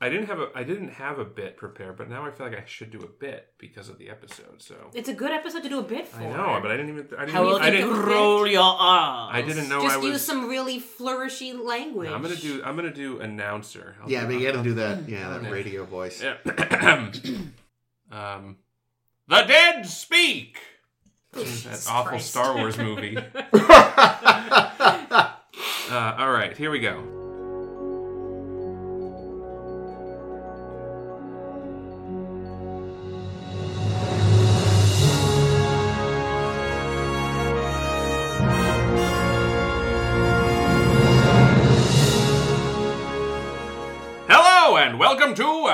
I didn't have a I didn't have a bit prepared, but now I feel like I should do a bit because of the episode. So It's a good episode to do a bit for. I know, but I didn't even I didn't How even, will I you didn't roll your R's? I didn't know Just I was. use some really flourishy language. I'm gonna do I'm gonna do announcer. I'll Yeah, do- but you gotta I'll- do that. Yeah, that Yeah. radio voice. Yeah. um, the dead speak. that awful Christ. Star Wars movie. uh, all right, here we go.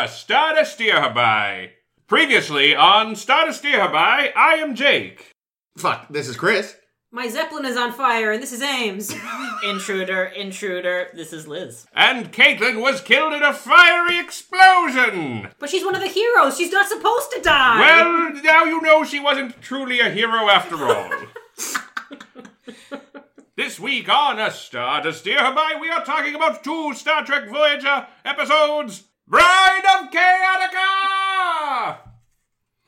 Welcome to A Stardust By. Previously on Stardust By, I am Jake. Fuck, this is Chris. My Zeppelin is on fire, and this is Ames. Intruder, intruder. This is Liz. And Caitlin was killed in a fiery explosion! but she's one of the heroes. She's not supposed to die. Well, now you know she wasn't truly a hero after all. this week on A Star to Steer Her By, we are talking about two Star Trek Voyager episodes Bride of Chaotica!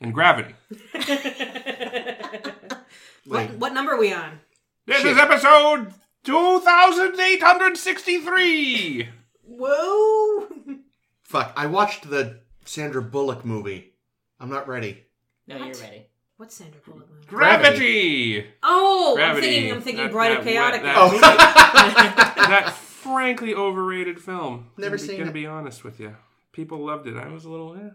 And Gravity. what, what number are we on? This Shit. is episode 2863! Whoa! Fuck, I watched the Sandra Bullock movie. I'm not ready. No, What? you're ready. What's Sandra Bullock? movie? Gravity! Oh, Gravity. I'm thinking. I'm thinking That- Bride of that Chaotic. wet- Oh, that frankly overrated film. Never I'm seen gonna it. be honest with you. People loved it. I was a little, eh.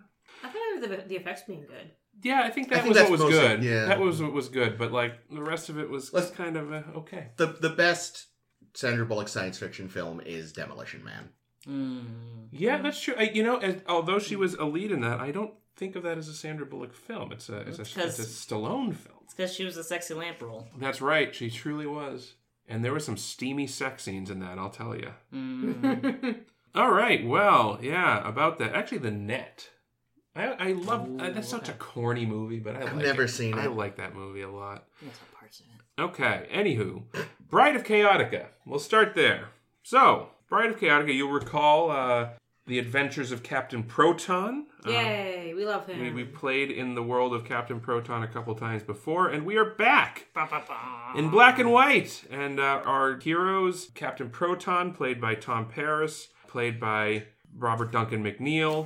I thought I remember the, the effects being good. Yeah, I think that I think was what was mostly- good. yeah. That was what was good, but like the rest of it was Let's- kind of uh, okay. the the best Sandra Bullock science fiction film is Demolition Man. Mm. Yeah, that's true. I, you know, as, although she was a lead in that, I don't think of that as a Sandra Bullock film. It's a it's a, Because- it's a Stallone film. It's because she was a sexy lamp roll. That's right. She truly was. And there were some steamy sex scenes in that. I'll tell you. Mm. All right. Well, yeah. About that. Actually, the net. I I love. Ooh, uh, that's such a corny movie, but I I've like never it. seen it. I like that movie a lot. There's some parts of it. Okay. Anywho, Bride of Chaotica. We'll start there. So, Bride of Chaotica. You'll recall uh, the adventures of Captain Proton. Uh, Yay, we love him. we, we played in the world of Captain Proton a couple times before, and we are back Ba, ba, ba. in black and white. And uh, our heroes, Captain Proton, played by Tom Paris, played by Robert Duncan McNeil,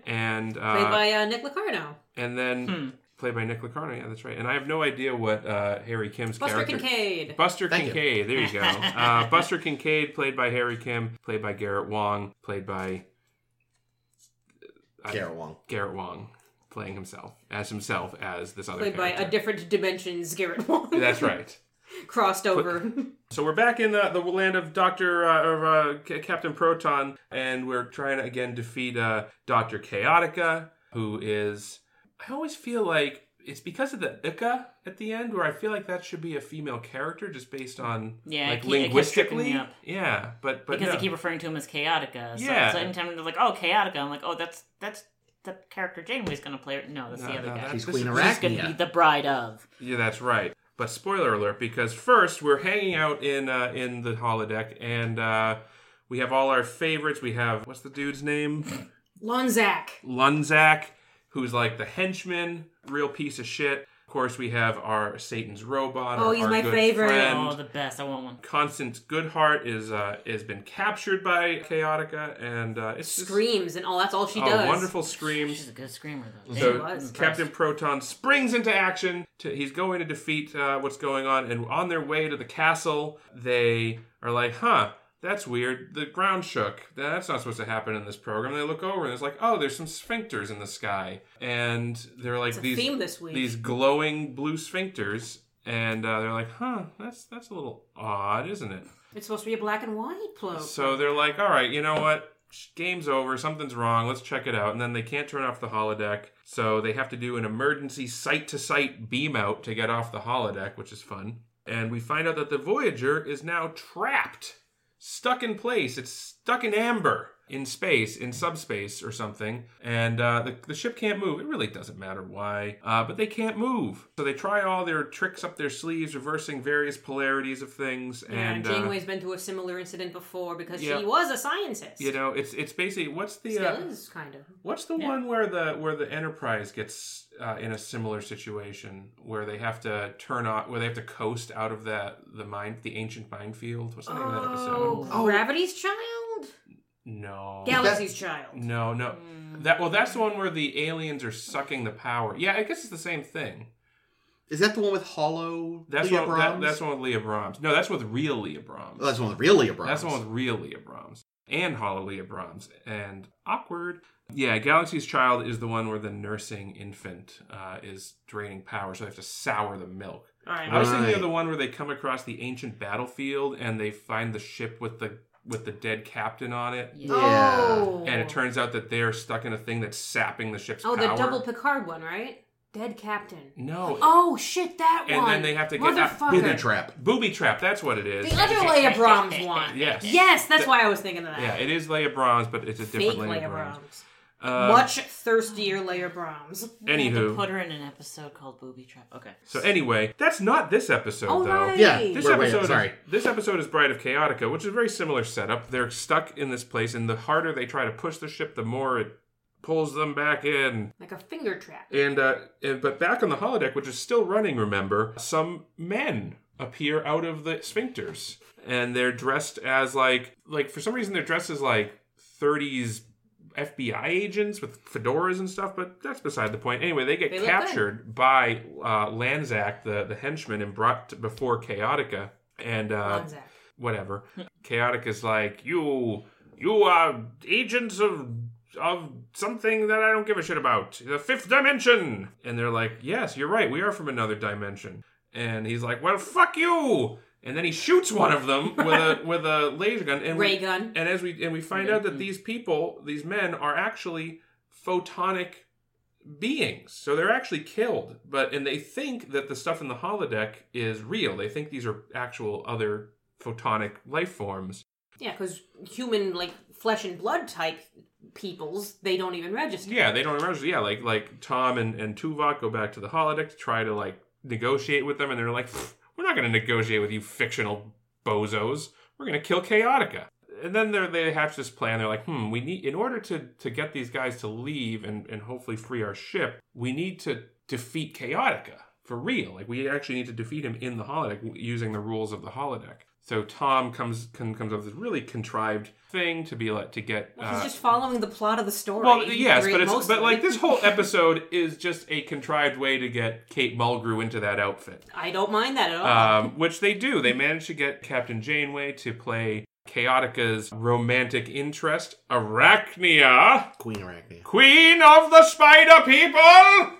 and uh, Played by uh, Nick Locarno. and then Hmm. played by Nick Locarno. Yeah, that's right. And I have no idea what uh, Harry Kim's Buster character. Kincaid. Buster Thank you. Kincaid. There you go. Uh, Buster Kincaid, played by Harry Kim, played by Garrett Wong, played by I- Garrett Wong. Garrett Wong, playing himself as himself as this other Played by a different dimensions Garrett Wong. That's right. Crossed over. So we're back in the, the land of Doctor uh, of uh, Captain Proton, and we're trying to again defeat uh, Doctor Chaotica, who is. I always feel like it's because of the Ica at the end, where I feel like that should be a female character, just based on Yeah, like it keep- it keeps tripping me linguistically. Yeah, but but because no. they keep referring to him as Chaotica. So, Yeah. So anytime they're like, "Oh, Chaotica," I'm like, "Oh, that's that's the character Janeway's gonna play." No, that's No, the other no, guy. She's Queen is- She's gonna be Arachnia. the bride of. Yeah, that's right. But spoiler alert, because first we're hanging out in uh, in the holodeck, and uh, we have all our favorites. We have what's the dude's name? Lonzak. Lunzak, who's like the henchman, real piece of shit. Of course, we have our Satan's robot. Oh, our, he's our my good favorite. friend. Oh, the best. I want one. Constance Goodhart is uh, has been captured by Chaotica, and uh, it's just- Screams and all. That's all she oh, does. wonderful screams. She's a good screamer though. So Damn, was. Captain Proton springs into action. To, he's going to defeat uh, what's going on, and on their way to the castle, they are like, "Huh, that's weird. The ground shook. That's not supposed to happen in this program." They look over and it's like, "Oh, there's some sphincters in the sky," and they're like these theme this week. these glowing blue sphincters, and uh, they're like, "Huh, that's that's a little odd, isn't it?" It's supposed to be a black and white cloak. So they're like, all right, you know what? Game's over. Something's wrong. Let's check it out. And then they can't turn off the holodeck. So they have to do an emergency site to site beam out to get off the holodeck, which is fun. And we find out that the Voyager is now trapped, stuck in place. It's stuck in amber in space, in subspace or something, and uh, the, the ship can't move. It really doesn't matter why, uh, but they can't move. So they try all their tricks up their sleeves, reversing various polarities of things, Yeah, and uh, Janeway's been through a similar incident before because Yeah. she was a scientist. you know, it's it's basically what's the Still uh, is kind of. What's the one where the where the Enterprise gets uh, in a similar situation where they have to turn off, where they have to coast out of the the mine the ancient minefield? What's the name of that episode? Oh, Oh. Gravity's Child? No, Galaxy's Child. no, no. That well, that's the one where the aliens are sucking the power. Yeah, I guess it's the same thing. Is that the one with Holo That's Leah one. That, that's the one with Leah Brahms. No, that's with real Leah Brahms. Oh, that's the one with real Leah Brahms. That's the one with real Leah Brahms and Holo Leah Brahms and awkward. Yeah, Galaxy's Child is the one where the nursing infant uh, is draining power, so they have to sour the milk. All right. I was thinking Right. of the one where they come across the ancient battlefield and they find the ship with the with the dead captain on it, Yeah. Oh. and it turns out that they're stuck in a thing that's sapping the ship's Oh, power. the double Picard one, right? Dead Captain. no, Oh shit, that and one. And then they have to get Motherfucker. Booby Trap. booby trap. That's what it is. The other Leah Brahms one. Yes. Yes, that's The- why I was thinking of that. Yeah, it is Leah Brahms, but it's a different Fake Leah, Leah Brahms. Brahms. Uh, Much thirstier Leah Brahms. We had to Anywho. put her in an episode called Booby Trap. Okay. So anyway, that's not this episode Oh, though. right. Yeah. This We're- wait, episode, sorry. is, this episode is Bride of Chaotica, which is a very similar setup. They're stuck in this place, and the harder they try to push the ship, the more it pulls them back in. Like a finger trap. And, uh, and but back on the holodeck, which is still running, remember, some men appear out of the sphincters, and they're dressed as like like for some reason they're dressed as like 30s FBI agents with fedoras and stuff, but that's beside the point. Anyway, they get They captured by uh, Lanzac, the the henchman, and brought before Chaotica, and uh, Lanzac. whatever. Chaotica's like, you you are agents of of something that I don't give a shit about. The fifth dimension. And they're like, Yes, you're right, we are from another dimension. And he's like, Well fuck you and then he shoots one of them with a with a laser gun and we- Ray gun. and as we and we find out that mm. these people, these men, are actually photonic beings. So they're actually killed. But and they think that the stuff in the holodeck is real. They think these are actual other photonic life forms. Yeah, because human, like, flesh and blood type peoples, they don't even register. Yeah, they don't register. Yeah, like like Tom and, and Tuvok go back to the holodeck to try to like negotiate with them, and they're like, "Pfft, "We're not going to negotiate with you, fictional bozos. We're going to kill Chaotica." And then they hatch this plan. They're like, "Hmm, we need in order to to get these guys to leave and and hopefully free our ship, we need to defeat Chaotica for real. Like we actually need to defeat him in the holodeck using the rules of the holodeck." So Tom comes can, comes up with this really contrived thing to be like to get. He's uh, just following the plot of the story. well, yes, but it's but like this whole episode is just a contrived way to get Kate Mulgrew into that outfit, I don't mind that at all. um, which they do. They manage to get Captain Janeway to play Chaotica's romantic interest, Arachnia, Queen Arachnia. Queen of the Spider People.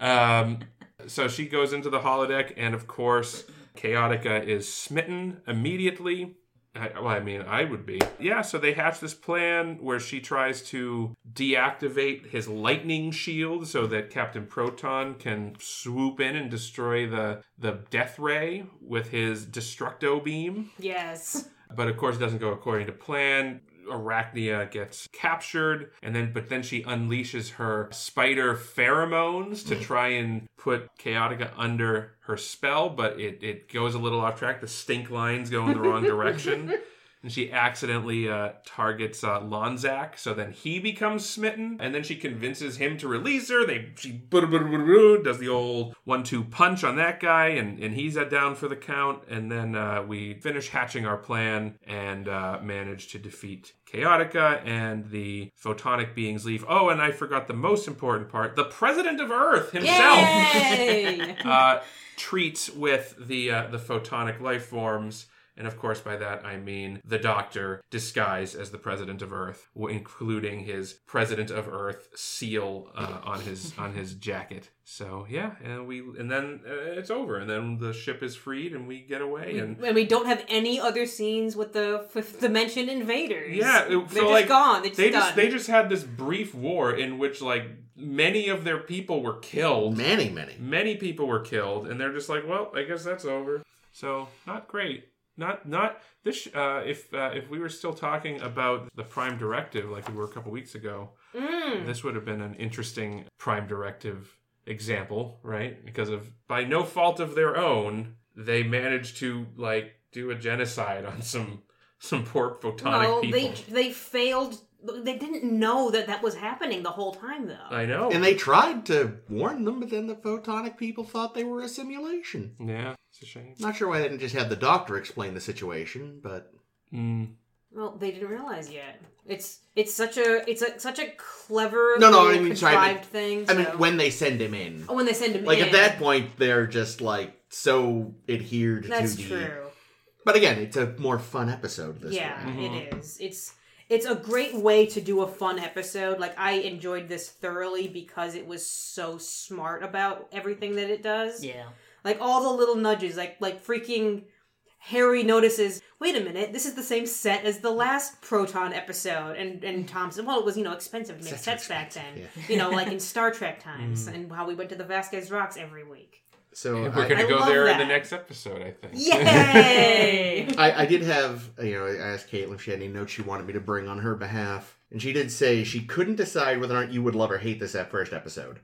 Um, so she goes into the holodeck, and of course, Chaotica is smitten immediately. I, well, I mean, I would be. Yeah, so they hatch this plan where she tries to deactivate his lightning shield so that Captain Proton can swoop in and destroy the, the death ray with his destructo beam. yes. But of course, it doesn't go according to plan. Arachnia gets captured, and then but then she unleashes her spider pheromones to try and put Chaotica under her spell, but it, it goes a little off track. The stink lines go in the wrong direction. And she accidentally uh, targets uh, Lonzak, so then he becomes smitten, and then she convinces him to release her. They she does the old one-two punch on that guy, and, and he's down for the count. And then uh, we finish hatching our plan and uh, manage to defeat Chaotica, and the photonic beings leave. Oh, and I forgot the most important part: the President of Earth himself uh, treats with the uh, the photonic life forms. And of course, by that I mean the Doctor disguised as the President of Earth, including his President of Earth seal uh, on his on his jacket. So yeah, and we and then uh, it's over, and then the ship is freed, and we get away. And and we don't have any other scenes with the fifth dimension invaders. Yeah, it- they're so, just like, gone. They're just they done. just they just had this brief war in which like many of their people were killed. Many, many. Many people were killed, and they're just like, well, I guess that's over. So not great. Not not this. Uh, if uh, if we were still talking about the Prime Directive like we were a couple weeks ago, Mm. this would have been an interesting Prime Directive example, right? Because of by no fault of their own, they managed to like do a genocide on some some poor photonic No, people. they they failed. They didn't know that that was happening the whole time, though. I know. And they tried to warn them, but then the photonic people thought they were a simulation. yeah, it's a shame. Not sure why they didn't just have the doctor explain the situation, but Mm. well, they didn't realize yet. It's it's such a it's a, such a clever No, no, little I mean, sorry, I contrived thing. I mean when they send him in. oh, when they send him in. Like in, at that point, they're just like so adhered that's to the. true. But again, it's a more fun episode this one. yeah, way. it is. It's it's a great way to do a fun episode. Like I enjoyed this thoroughly because it was so smart about everything that it does. Yeah. Like all the little nudges, like like freaking Harry notices, wait a minute, this is the same set as the last Proton episode. And and Thompson, well, it was, you know, expensive to make Sets are back then. expensive, You know, like in Star Trek times mm-hmm. and how we went to the Vasquez Rocks every week. So We're I, gonna I go love there in the next episode, I think. Yay! I, I did have, you know, I asked Caitlin if she had any notes she wanted me to bring on her behalf. And she did say she couldn't decide whether or not you would love or hate this at first episode.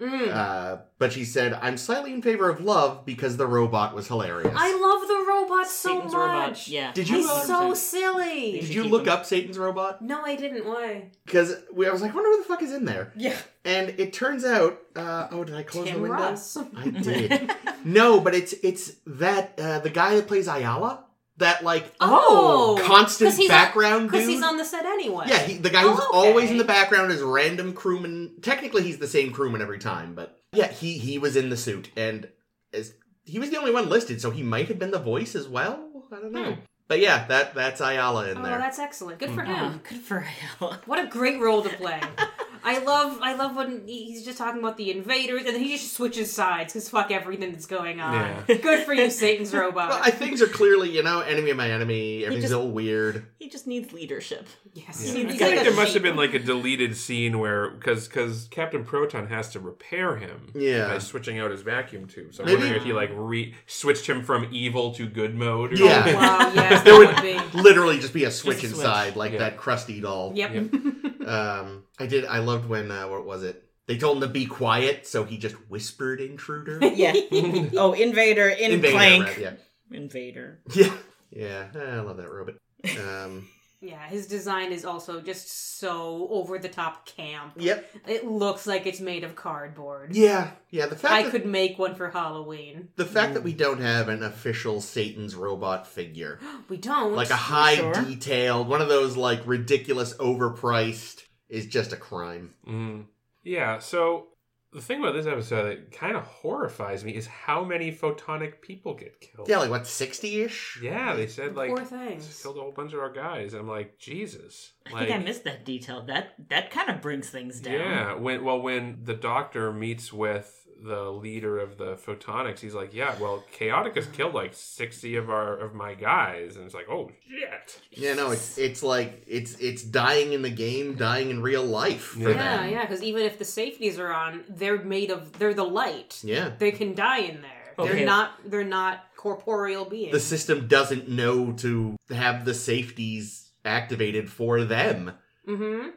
Mm. Uh, but she said, I'm slightly in favor of love because the robot was hilarious. I love the robot so Satan's much. robot. Yeah. Did you, He's uh, so silly. Did you look him. up Satan's robot? No, I didn't. Why? Because I was like, I wonder who the fuck is in there. Yeah. And it turns out, uh, oh, did I close the Tim window? Ross. I did. no, but it's it's that uh, the guy that plays Ayala, that like Oh, constant 'Cause he's background Because he's on the set anyway. yeah, he, the guy who's Oh, always in the background is random crewman. Technically, he's the same crewman every time, but yeah, he he was in the suit, and as he was the only one listed, so he might have been the voice as well. I don't know. Hmm. But yeah, that that's Ayala in Oh, there. Oh, that's excellent. Good for Oh, him. good for Ayala. What a great role to play. I love I love when he's just talking about the invaders and then he just switches sides because fuck everything that's going on. Yeah. Good for you, Satan's robot. Well, I, things are clearly, you know, enemy of my enemy. Everything's just- a little weird. He just needs leadership. yes. Yeah. He's I like think a there must sheep. have been like a deleted scene where because because Captain Proton has to repair him Yeah. by switching out his vacuum tube. So I'm Maybe- wondering if he like re switched him from evil to good mode. Or Yeah. something. Wow, yes, There would would be. literally just be a switch Just a switch. inside, like Yeah. that crusty doll. Yep. Um, I did. I loved when uh, what was it? They told him to be quiet, so he just whispered intruder. Yeah. oh, Invader, in Invader, Plank. right, yeah, Invader. yeah, yeah. I love that robot. Um, Yeah, his design is also just so over the top camp. yep. It looks like it's made of cardboard. Yeah, yeah. The fact I that, could make one for Halloween. the fact that we don't have an official Satan's robot figure, We don't. like a high sure? detailed, one of those like ridiculous overpriced, is just a crime. Mm. Yeah. So the thing about this episode that kind of horrifies me is how many photonic people get killed. Yeah, like what sixty ish. Yeah, they said like Poor things. killed a whole bunch of our guys. I'm like Jesus. I think I missed that detail. That that kind of brings things down. Yeah, when well when the doctor meets with the leader of the photonics, he's like, "Yeah, well, Chaoticus killed like sixty of our of my guys," and it's like, "Oh shit!" Yeah, no, it's it's like it's it's dying in the game, dying in real life for Yeah, them. yeah, because even if the safeties are on, they're made of they're the light. Yeah. They can die in there. Okay. They're not they're not corporeal beings. The system doesn't know to have the safeties activated for them. mm-hmm.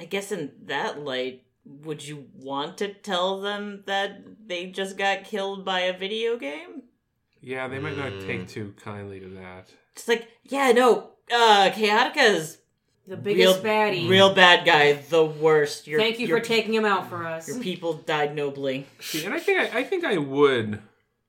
I guess in that light, would you want to tell them that they just got killed by a video game? Yeah, they might not Mm. take too kindly to that. It's like, yeah, no, uh, Chaotica's The biggest real, baddie. real bad guy, the worst. Your, Thank you your for taking him out for us. Your people died nobly. See, and I think I, I think I would,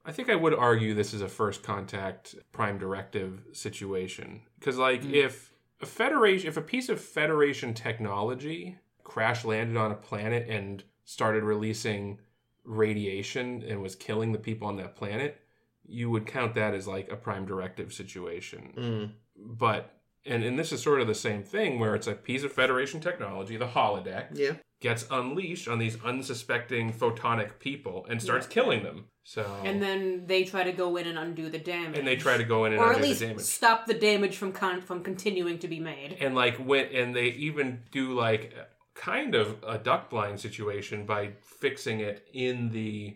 I think I would argue this is a first contact prime directive situation because, like, if a federation, if a piece of Federation technology crash landed on a planet and started releasing radiation and was killing the people on that planet, you would count that as like a prime directive situation. Mm. But and and this is sort of the same thing where it's a piece of Federation technology, the holodeck Yeah. gets unleashed on these unsuspecting photonic people and starts Yeah. killing them. So and then they try to go in and undo the damage. and they try to go in and or at least the damage. stop the damage from con- from continuing to be made. And like when and they even do like kind of a duck blind situation by fixing it in the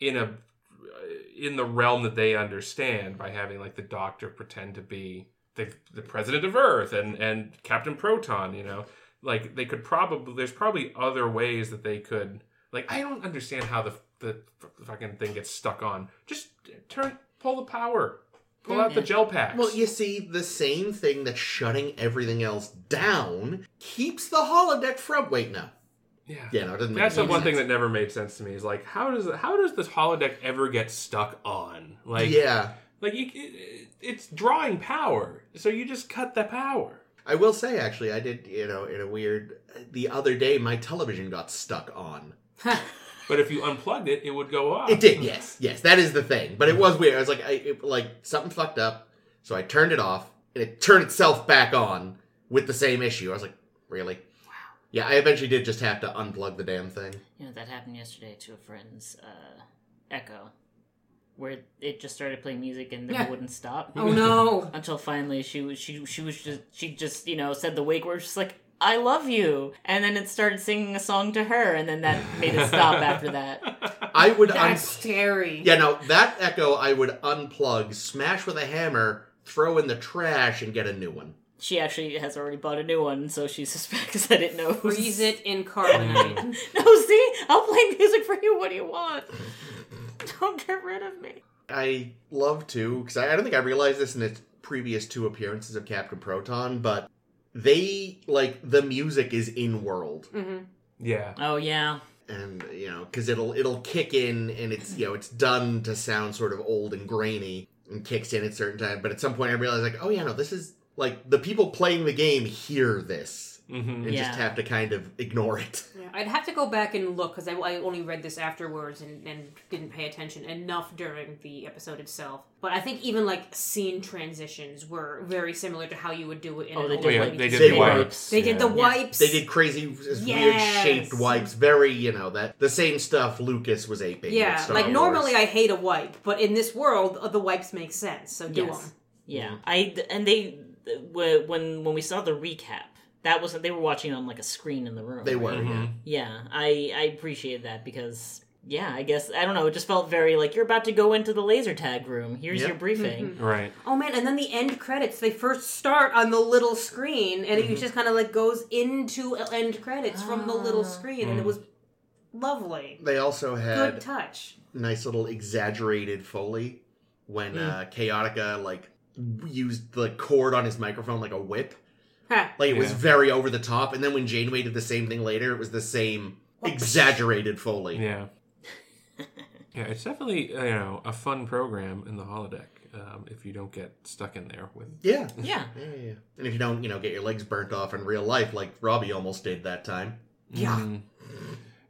in a in the realm that they understand by having like the Doctor pretend to be the the president of Earth and and Captain Proton. You know, like they could probably there's probably other ways that they could like I don't understand how the the fucking thing gets stuck on. Just turn pull the power. Pull out the gel packs. Well, you see, the same thing that's shutting everything else down keeps the holodeck from. Wait, no. yeah. Yeah, no, it doesn't make That's the any one thing sense. that never made sense to me. Is like, how does how does this holodeck ever get stuck on? Like, yeah. like you, it, it's drawing power, so you just cut the power. I will say, actually, I did, you know, in a weird. The other day, my television got stuck on. But if you unplugged it, it would go off. It did, yes, yes, that is the thing. But it was weird. I was like, I it, like something fucked up, so I turned it off, and it turned itself back on with the same issue. I was like, really? Wow. Yeah, I eventually did just have to unplug the damn thing. You know, that happened yesterday to a friend's uh, Echo, where it just started playing music and then Yeah. it wouldn't stop. Oh no. Until finally she was she she was just she just you know said the wake word just like I love you, and then it started singing a song to her, and then that made it stop after that. I would un- That's scary. Yeah, no, that Echo I would unplug, smash with a hammer, throw in the trash, and get a new one. She actually has already bought a new one, so she suspects that it knows. Freeze it in carbonite. No, see, I'll play music for you. What do you want? Don't get rid of me. I love to, because I, I don't think I realized this in its previous two appearances of Captain Proton, but they, like, the music is in world. hmm yeah. Oh yeah, and you know because it'll it'll kick in and it's you know it's done to sound sort of old and grainy and kicks in at certain time but at some point i realized like oh yeah no this is like the people playing the game hear this hmm and Yeah. just have to kind of ignore it Yeah, I'd have to go back and look because I, I only read this afterwards and, and didn't pay attention enough during the episode itself. But I think even like scene transitions were very similar to how you would do it in Oh, an they old did Oh yeah, like they did They the were. wipes. They did the yeah. wipes. they did crazy weird shaped wipes very you know that the same stuff lucas was aping Yeah, Star like Wars. normally I hate a wipe, but in this world uh, the wipes make sense. So do Yes. them. yeah. I and they when when we saw the recap, that wasn't they were watching on like a screen in the room. they right? were Mhm. Yeah, I I appreciate that because yeah, I guess I don't know. It just felt very like you're about to go into the laser tag room. Here's Yep. your briefing. Mm-hmm. Right. Oh man, and then the end credits, they first start on the little screen and it just kind of like goes into end credits from the little Ah. screen and it was lovely. they also had Good had touch. nice little exaggerated foley when uh chaotica like used the cord on his microphone like a whip Huh. Like it was Yeah. very over the top, and then when Janeway did the same thing later, it was the same exaggerated Foley. Yeah. yeah, it's definitely uh, you know a fun program in the holodeck um, if you don't get stuck in there with. Yeah. Yeah. Yeah, yeah, yeah. And if you don't, you know, get your legs burnt off in real life, like Robbie almost did that time. Yeah. Mm.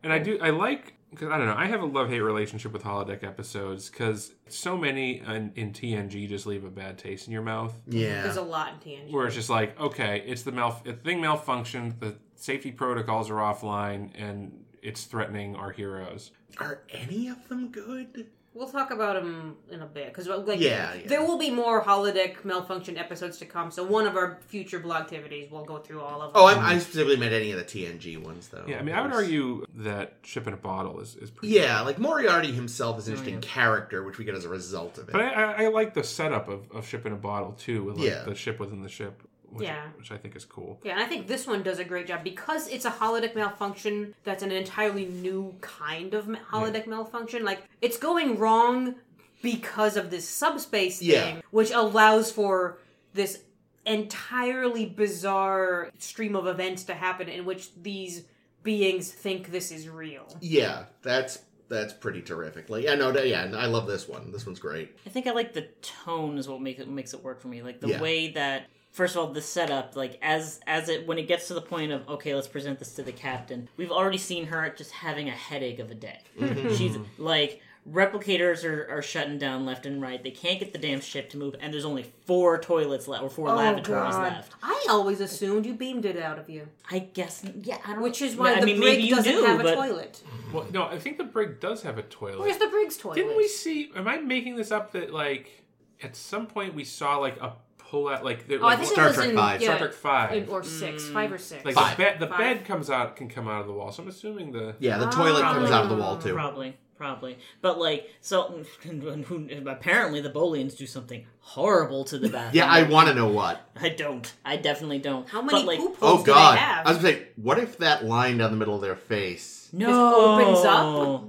And I do I like because I don't know I have a love hate relationship with holodeck episodes because so many in, in TNG just leave a bad taste in your mouth. Yeah. There's a lot in TNG. Where it's just like, okay, it's the mal the thing malfunctioned, the safety protocols are offline, and it's threatening our heroes. Are any of them good? We'll talk about them in a bit because like Yeah, yeah. there will be more holodeck malfunction episodes to come. So one of our future blog activities will go through all of them. Oh, I, I specifically meant any of the TNG ones, though. Yeah, I mean, I would argue that ship in a bottle is, is pretty. Yeah, like Moriarty himself is an Oh, interesting yeah. character, which we get as a result of it. But I, I, I like the setup of, of ship in a bottle too, with like Yeah. the ship within the ship, which, Yeah. which I think is cool. Yeah, and I think this one does a great job because it's a holodeck malfunction that's an entirely new kind of ma- holodeck malfunction. Like, it's going wrong because of this subspace thing, Yeah. which allows for this entirely bizarre stream of events to happen in which these beings think this is real. yeah, that's that's pretty terrific. Like, yeah, no, yeah, I love this one. This one's great. I think I like the tone is what makes it makes it work for me. Like the Yeah. way that first of all the setup, like as as it when it gets to the point of okay, let's present this to the captain. We've already seen her just having a headache of a day. Mm-hmm. She's like replicators are, are shutting down left and right. They can't get the damn ship to move, and there's only four toilets left or four oh, lavatories left. I always assumed you beamed it out of you, I guess yeah, I don't which is why I the mean, brig maybe you doesn't do, have a but toilet. Well, no, I think the brig does have a toilet. Where's the brig's toilet? Didn't we see? Am I making this up? That like at some point we saw like a pull out like, there, Oh, I think Star Trek in five. yeah, Star Trek Five. or six, mm. five or six. like Five. the bed, the Five. bed comes out can come out of the wall. So I'm assuming the Yeah, the toilet comes out of the wall too. Probably. Probably, but like, so apparently the Bolians do something horrible to the bathroom. Yeah, I want to know what. I don't. I definitely don't. How many But, like, poop Oh holes do God! they have? I was gonna say, what if that line down the middle of their face? No, opens up?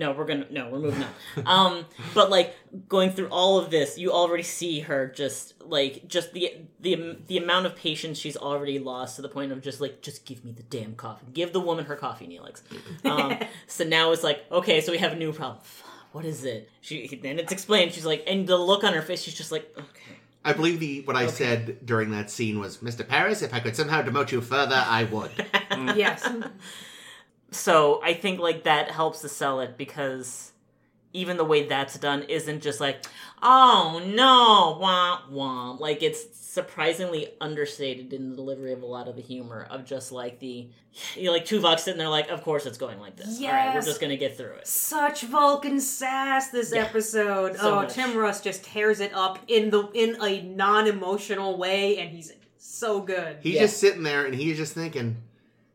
No, we're gonna no, we're moving on. um, but like going through all of this, you already see her just like just the the the amount of patience she's already lost to the point of just like just give me the damn coffee, give the woman her coffee, Neelix. Um, so now it's like okay, so we have a new problem. What is it? She then it's explained. She's like, and the look on her face, she's just like, okay. I believe the what I said during that scene was, "Mr. Paris, if I could somehow demote you further, I would." yes. So I think like that helps to sell it because even the way that's done isn't just like, oh no, wah wah. Like it's surprisingly understated in the delivery of a lot of the humor of just like the, you know, like Tuvok sitting there like, of course it's going like this. All right, we're just gonna get through it. Such Vulcan sass this Yeah. episode. So oh, much. Tim Russ just tears it up in the in a non-emotional way, and he's so good. He's Yeah. just sitting there and he's just thinking,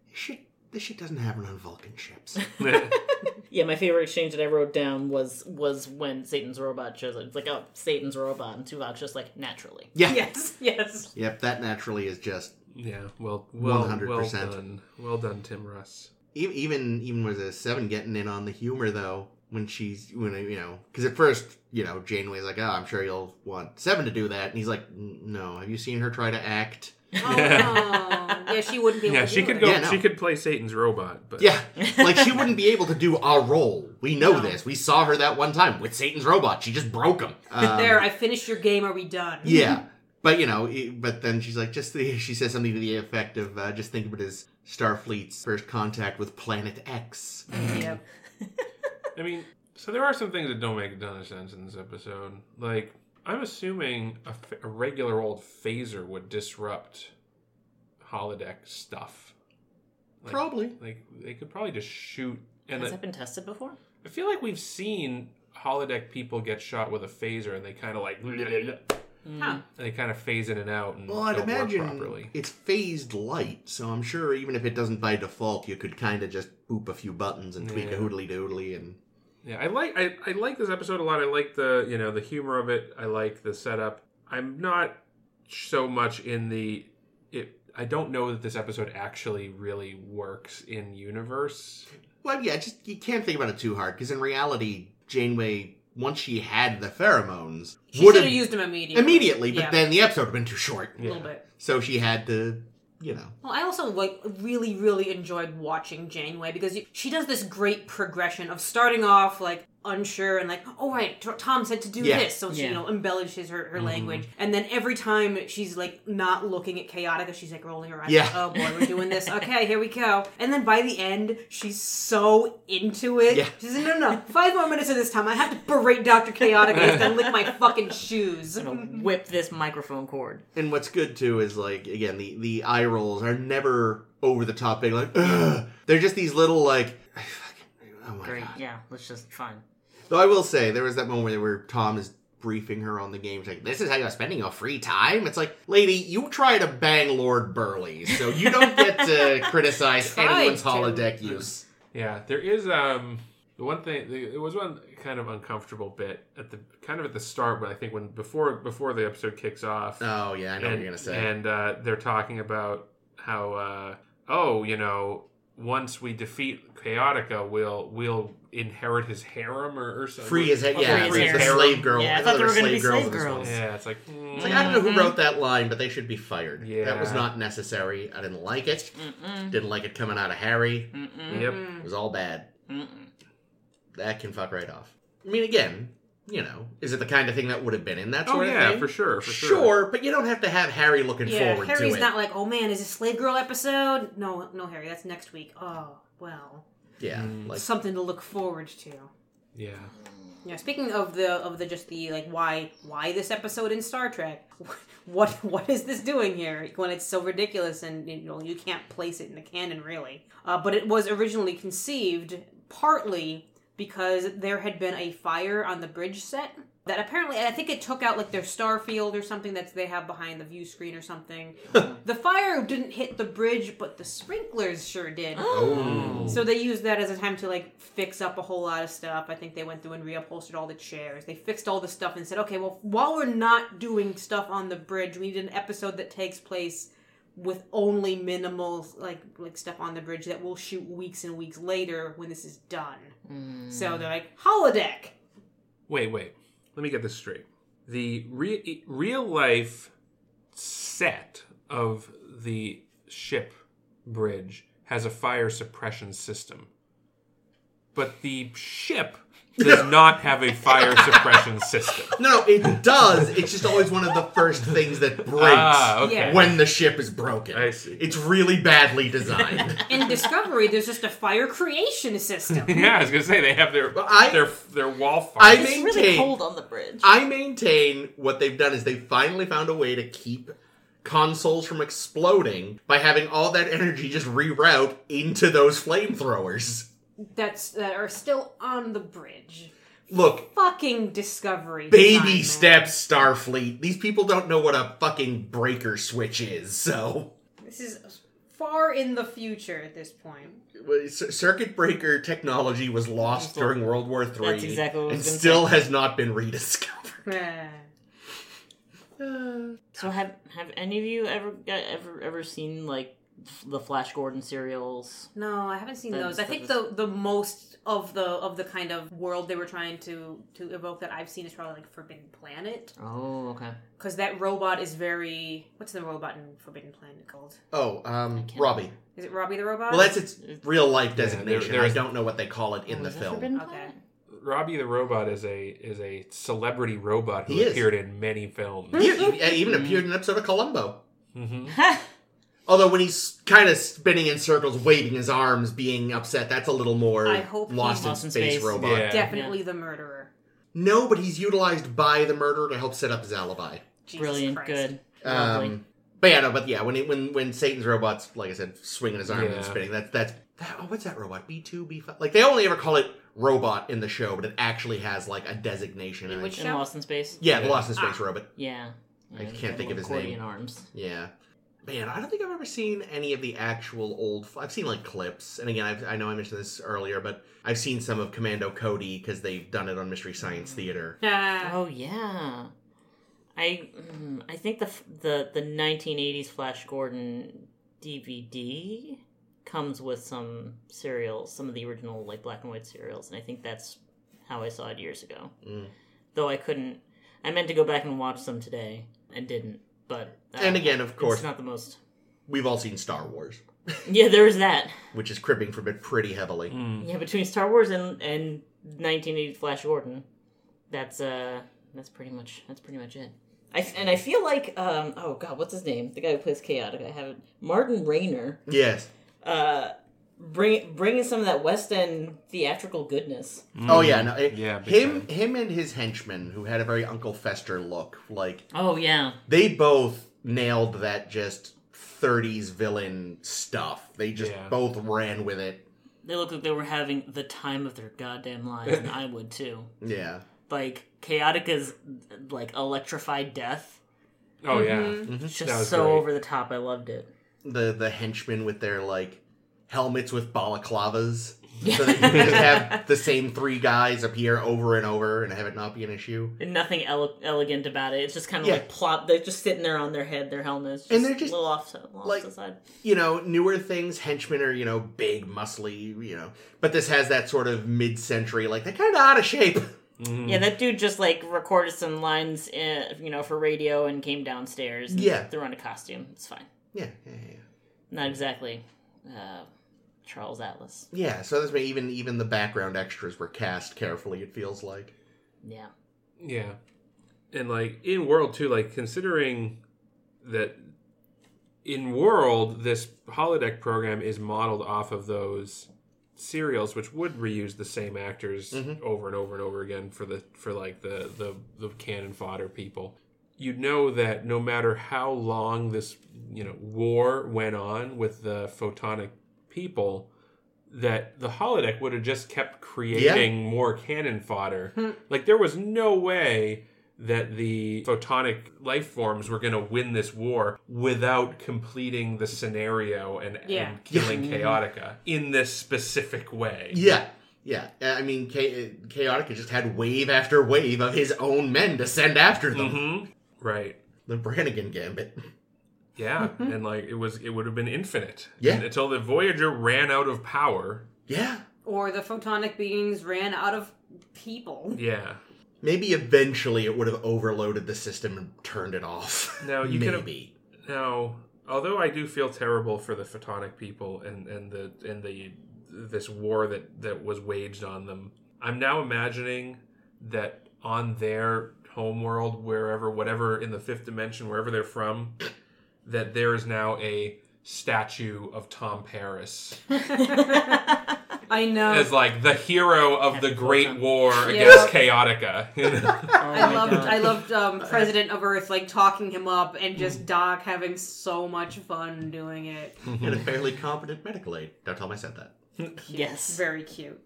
"This shit, this shit doesn't happen on Vulcan ships." Yeah, my favorite exchange that I wrote down was was when Satan's robot shows up. It's like, oh, Satan's robot, and Tuvok's just like naturally. Yeah. Yes, yes. Yep. That naturally is just yeah, well, well, 100%. well done, well done, Tim Russ. e- even even with a seven getting in on the humor though when she's when you know because at first you know Janeway's like, "Oh, I'm sure you'll want seven to do that," and he's like, "No, have you seen her try to act?" Oh no. Yeah, she wouldn't be able Yeah, to she do could it. go. Yeah, no. She could play Satan's robot, but Yeah, like she wouldn't be able to do our role. We know No. this. We saw her that one time with Satan's robot. She just broke him. Um, There, I finished your game. Are we done? Yeah, but you know, e- but then she's like, just the, she says something to the effect of, uh, just think of it as Starfleet's first contact with Planet X. Yep. I mean, so there are some things that don't make a ton of sense in this episode. Like, I'm assuming a, f- a regular old phaser would disrupt holodeck stuff. Like, Probably. Like, they could probably just shoot. And Has it- that been tested before? I feel like we've seen holodeck people get shot with a phaser, and they kind of like hmm. Huh. they kind of phase in and out and Well, I'd don't imagine work properly. it's phased light, so I'm sure even if it doesn't by default, you could kind of just boop a few buttons and tweak Yeah. a hoodly doodly and. Yeah, I like I, I like this episode a lot. I like the you know the humor of it. I like the setup. I'm not so much in the it. I don't know that this episode actually really works in universe. Well, yeah, just you can't think about it too hard because in reality, Janeway, once she had the pheromones, She would should have have used them immediately. immediately, but Yeah, then the episode would have been too short, a little bit. so she had to, you know. Well, I also like really, really enjoyed watching Janeway because she does this great progression of starting off like unsure and like, oh right, T- Tom said to do Yeah. this, so she Yeah. you know embellishes her, Mm-hmm. her language, and then every time she's like not looking at Chaotica, she's like rolling her eyes. Yeah. like, oh boy, we're doing this. Okay, here we go. And then by the end, she's so into it. Yeah. She's like, no, no, no, five more minutes of this time. I have to berate Doctor Chaotica and then lick my fucking shoes. I'm gonna whip this microphone cord. And what's good too is like again the the eye rolls are never over the top big like Ugh. they're just these little like oh my Great. god. Yeah, let's just fine. Though I will say there was that moment where Tom is briefing her on the game. She's like, "This is how you're spending your free time." It's like, lady, you try to bang Lord Burleigh, so you don't get to criticize anyone's to. holodeck use. Yeah, there is um the one thing there was one kind of uncomfortable bit at the kind of at the start, but I think when before before the episode kicks off. Oh yeah, I know what you're gonna say. And uh, they're talking about how, uh, oh, you know, once we defeat Chaotica, we'll we'll inherit his harem or, or something. free his head, Oh, yeah, free his the hair. slave girl. Yeah, I know thought they there were gonna be girls slave in this girls. Yeah, it's like, mm, It's like I don't know who Mhm. wrote that line, but they should be fired. Yeah. That was not necessary. I didn't like it. Mm-mm. Didn't like it coming out of Harry. Mm-mm. Yep. It was all bad. Mm-mm. That can fuck right off. I mean, again, you know, is it the kind of thing that would have been in that Oh sort yeah, of thing? for sure, for sure. Sure, but you don't have to have Harry looking Yeah, forward Harry's to it. Harry's not like, oh man, is it a Slave Girl episode? No, no, Harry, that's next week. Oh, well, yeah, Mm. like something to look forward to. Yeah. Yeah, speaking of the of the just the like why why this episode in Star Trek? What what is this doing here when it's so ridiculous and you know you can't place it in the canon really? Uh, but it was originally conceived partly because there had been a fire on the bridge set that apparently I think it took out like their star field or something that they have behind the view screen or something. the fire didn't hit the bridge, but the sprinklers sure did. Oh. So they used that as a time to like fix up a whole lot of stuff. I think they went through and reupholstered all the chairs. They fixed all the stuff and said, okay, well, while we're not doing stuff on the bridge, we need an episode that takes place with only minimal like like stuff on the bridge that we'll shoot weeks and weeks later when this is done. Hmm. So they're like holodeck. Wait, wait. Let me get this straight. The re- real life set of the ship bridge has a fire suppression system. But the ship does not have a fire suppression system. No, no, it does. It's just always one of the first things that breaks Ah, okay. Yeah. when the ship is broken. I see. It's really badly designed. In Discovery, there's just a fire creation system. Yeah, I was gonna say they have their I- their their wall I fire. It's really maintain- cold on the bridge. I maintain what they've done is they finally found a way to keep consoles from exploding by having all that energy just reroute into those flamethrowers. That's that are still on the bridge. Look, Fucking Discovery. baby design, man. steps, Starfleet. These people don't know what a fucking breaker switch is, so. This is far in the future at this point. Circuit breaker technology was lost during World War III That's exactly what and was gonna still has not been rediscovered. So have have any of you ever ever ever seen like f- the Flash Gordon serials? No, I haven't seen those. I think the the most of the of the kind of world they were trying to to evoke that I've seen is probably like Forbidden Planet Oh, okay. because that robot is very. What's the robot in Forbidden Planet called? Oh, um, can't- Robby. Is it Robby the robot? Well, that's its real life there- designation. there I don't know what they call it in Oh, the film. Forbidden Okay. Planet? Robby the robot is a is a celebrity robot who He is. appeared in many films. He, he even appeared in an episode of Columbo. hmm Although when he's kind of spinning in circles, waving his arms, being upset, that's a little more I hope lost he's in Lost in space, Space. robot. Yeah. Definitely the murderer. No, but he's utilized by the murderer to help set up his alibi. Jesus Brilliant, Christ. good. Um, but yeah, no, but yeah, when it, when when Satan's robots, like I said, swinging his arm Yeah. and spinning, that's that's that, oh, what's that robot? B two, B five. Like they only ever call it robot in the show, but it actually has like a designation. In which I- in show? Lost in Space. yeah, the Lost in Space Ah. robot. Yeah. I can't think of his accordion name. arms. Yeah. Man, I don't think I've ever seen any of the actual old. I've seen like clips, and again, I've, I know I mentioned this earlier, but I've seen some of Commando Cody because they've done it on Mystery Science Theater. Ah, Oh yeah. I mm, I think the the the 1980s Flash Gordon DVD comes with some serials, some of the original like black and white serials, and I think that's how I saw it years ago. Mm. Though I couldn't. I meant to go back and watch them today and didn't. But And again, of course, it's not the most. we've all seen Star Wars, Yeah, there's that. which is cribbing from it pretty heavily. Mm. Yeah, between Star Wars and and 1980 Flash Gordon, that's uh that's pretty much that's pretty much it. I f- and I feel like um oh god what's his name the guy who plays Chaotic I have it Martin Rayner Yes. uh bring bringing some of that West End theatrical goodness. Oh yeah, no, it- Yeah, big him, time. him, and his henchmen, who had a very Uncle Fester look, like Oh yeah, they both nailed that just 30s villain stuff. They just Yeah. both ran with it. they look like they were having the time of their goddamn lives, and I would too. Yeah. Like Chaotica's like electrified death, Oh yeah. Mm-hmm. Mm-hmm. it's just so great. over the top. I loved it. The the henchmen with their like helmets with balaclavas. So they can just have the same three guys appear over and over and have it not be an issue. And nothing ele- elegant about it. It's just kind of Yeah. like plop. They're just sitting there on their head, their helmets, just And they're just, a little off, to, off like- to the side. you know, newer things, henchmen are, you know, big, muscly, you know. But this has that sort of mid century, like, they're kind of out of shape. Mhm. Yeah, that dude just like recorded some lines, uh, you know, for radio and came downstairs. And Yeah. threw on a costume. It's fine. Yeah, yeah, yeah. Not exactly uh, Charles Atlas. Yeah, so this may even even the background extras were cast carefully, it feels like. Yeah. Yeah. And like in world too, like considering that in world this holodeck program is modeled off of those serials which would reuse the same actors Mhm. over and over and over again for the for like the the the cannon fodder people you'd know that no matter how long this you know war went on with the photonic people that the holodeck would have just kept creating more cannon fodder. Hmm. like there was no way that the photonic life forms were going to win this war without completing the scenario and, Yeah. and killing Chaotica in this specific way. Yeah. Yeah. I mean, Cha- Chaotica just had wave after wave of his own men to send after them. hmm Right. The Brannigan Gambit. Yeah, mm-hmm. and like it was, it would have been infinite. Yeah. And until the Voyager ran out of power. Yeah. Or the photonic beings ran out of people. Yeah. Maybe eventually it would have overloaded the system and turned it off. No, you could have- Maybe. Now, although I do feel terrible for the photonic people and and the and the this war that that was waged on them, I'm now imagining that on their homeworld, wherever, whatever in the fifth dimension, wherever they're from, that there is now a statue of Tom Paris I know. as like the hero of the Great Photon. War Yeah. against Chaotica. Oh I my loved God. I loved um, President of Earth like talking him up and just Doc having so much fun doing it. And a fairly competent medical aid. Don't tell him I said that. Yes. Very cute.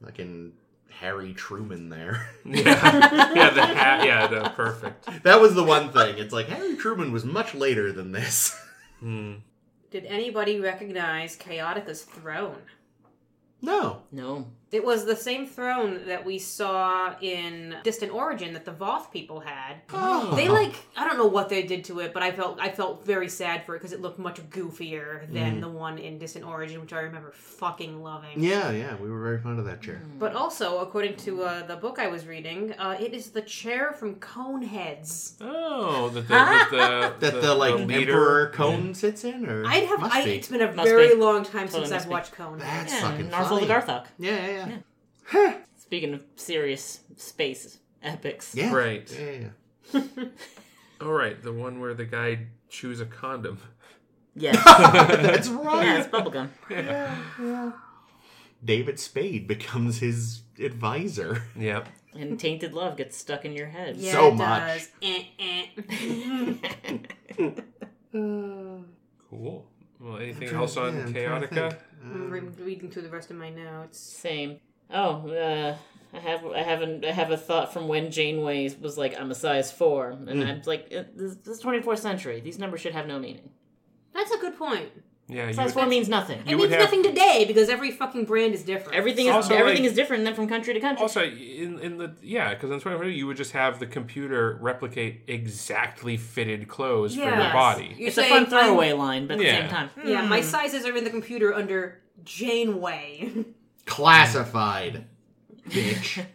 Like in Harry Truman there. yeah, yeah, the hat, yeah, no, perfect. that was the one thing. It's like Harry Truman was much later than this. Hmm. Did anybody recognize Chaotica's throne? No. No. It was the same throne that we saw in Distant Origin that the Voth people had. Oh. They like I don't know what they did to it, but I felt I felt very sad for it because it looked much goofier than the one in Distant Origin, which I remember fucking loving. Yeah, yeah, we were very fond of that chair. But also, according to uh, the book I was reading, uh, it is the chair from Coneheads. Oh, that the, that the, That the, like leader- Emperor Cone sits in, or I'd have. Must I, be. it's been a Must very be. long time Totally since I've be. watched Coneheads. That's Yeah, fucking Narvel the funny. Garthok. Yeah, yeah, yeah. Speaking of serious space epics. Yeah. Right. Yeah, yeah, All right, the one where the guy chews a condom. Yes. yeah. That's right. yeah, it's bubblegum. yeah, yeah. David Spade becomes his advisor. Yep. And tainted love gets stuck in your head. Yeah, So it much. does. Eh, eh. Cool. Well, anything trying- else on yeah, I'm Chaotica? think. I'm re- reading through the rest of my notes. Same. Oh, uh, I have I haven't I have a thought from when Janeway was like I'm a size four, and I'm like uh, this, this is 24th century. These numbers should have no meaning. That's a good point. Yeah, you Size four means nothing. It means have- nothing today because every fucking brand is different. Everything is Also, everything like- is different then from country to country. also in in the yeah, because in 2020 you would just have the computer replicate exactly fitted clothes for your body. You're it's a fun throwaway I'm- line, but at the same time, Yeah, my hmm. sizes are in the computer under Janeway. Classified. Bitch.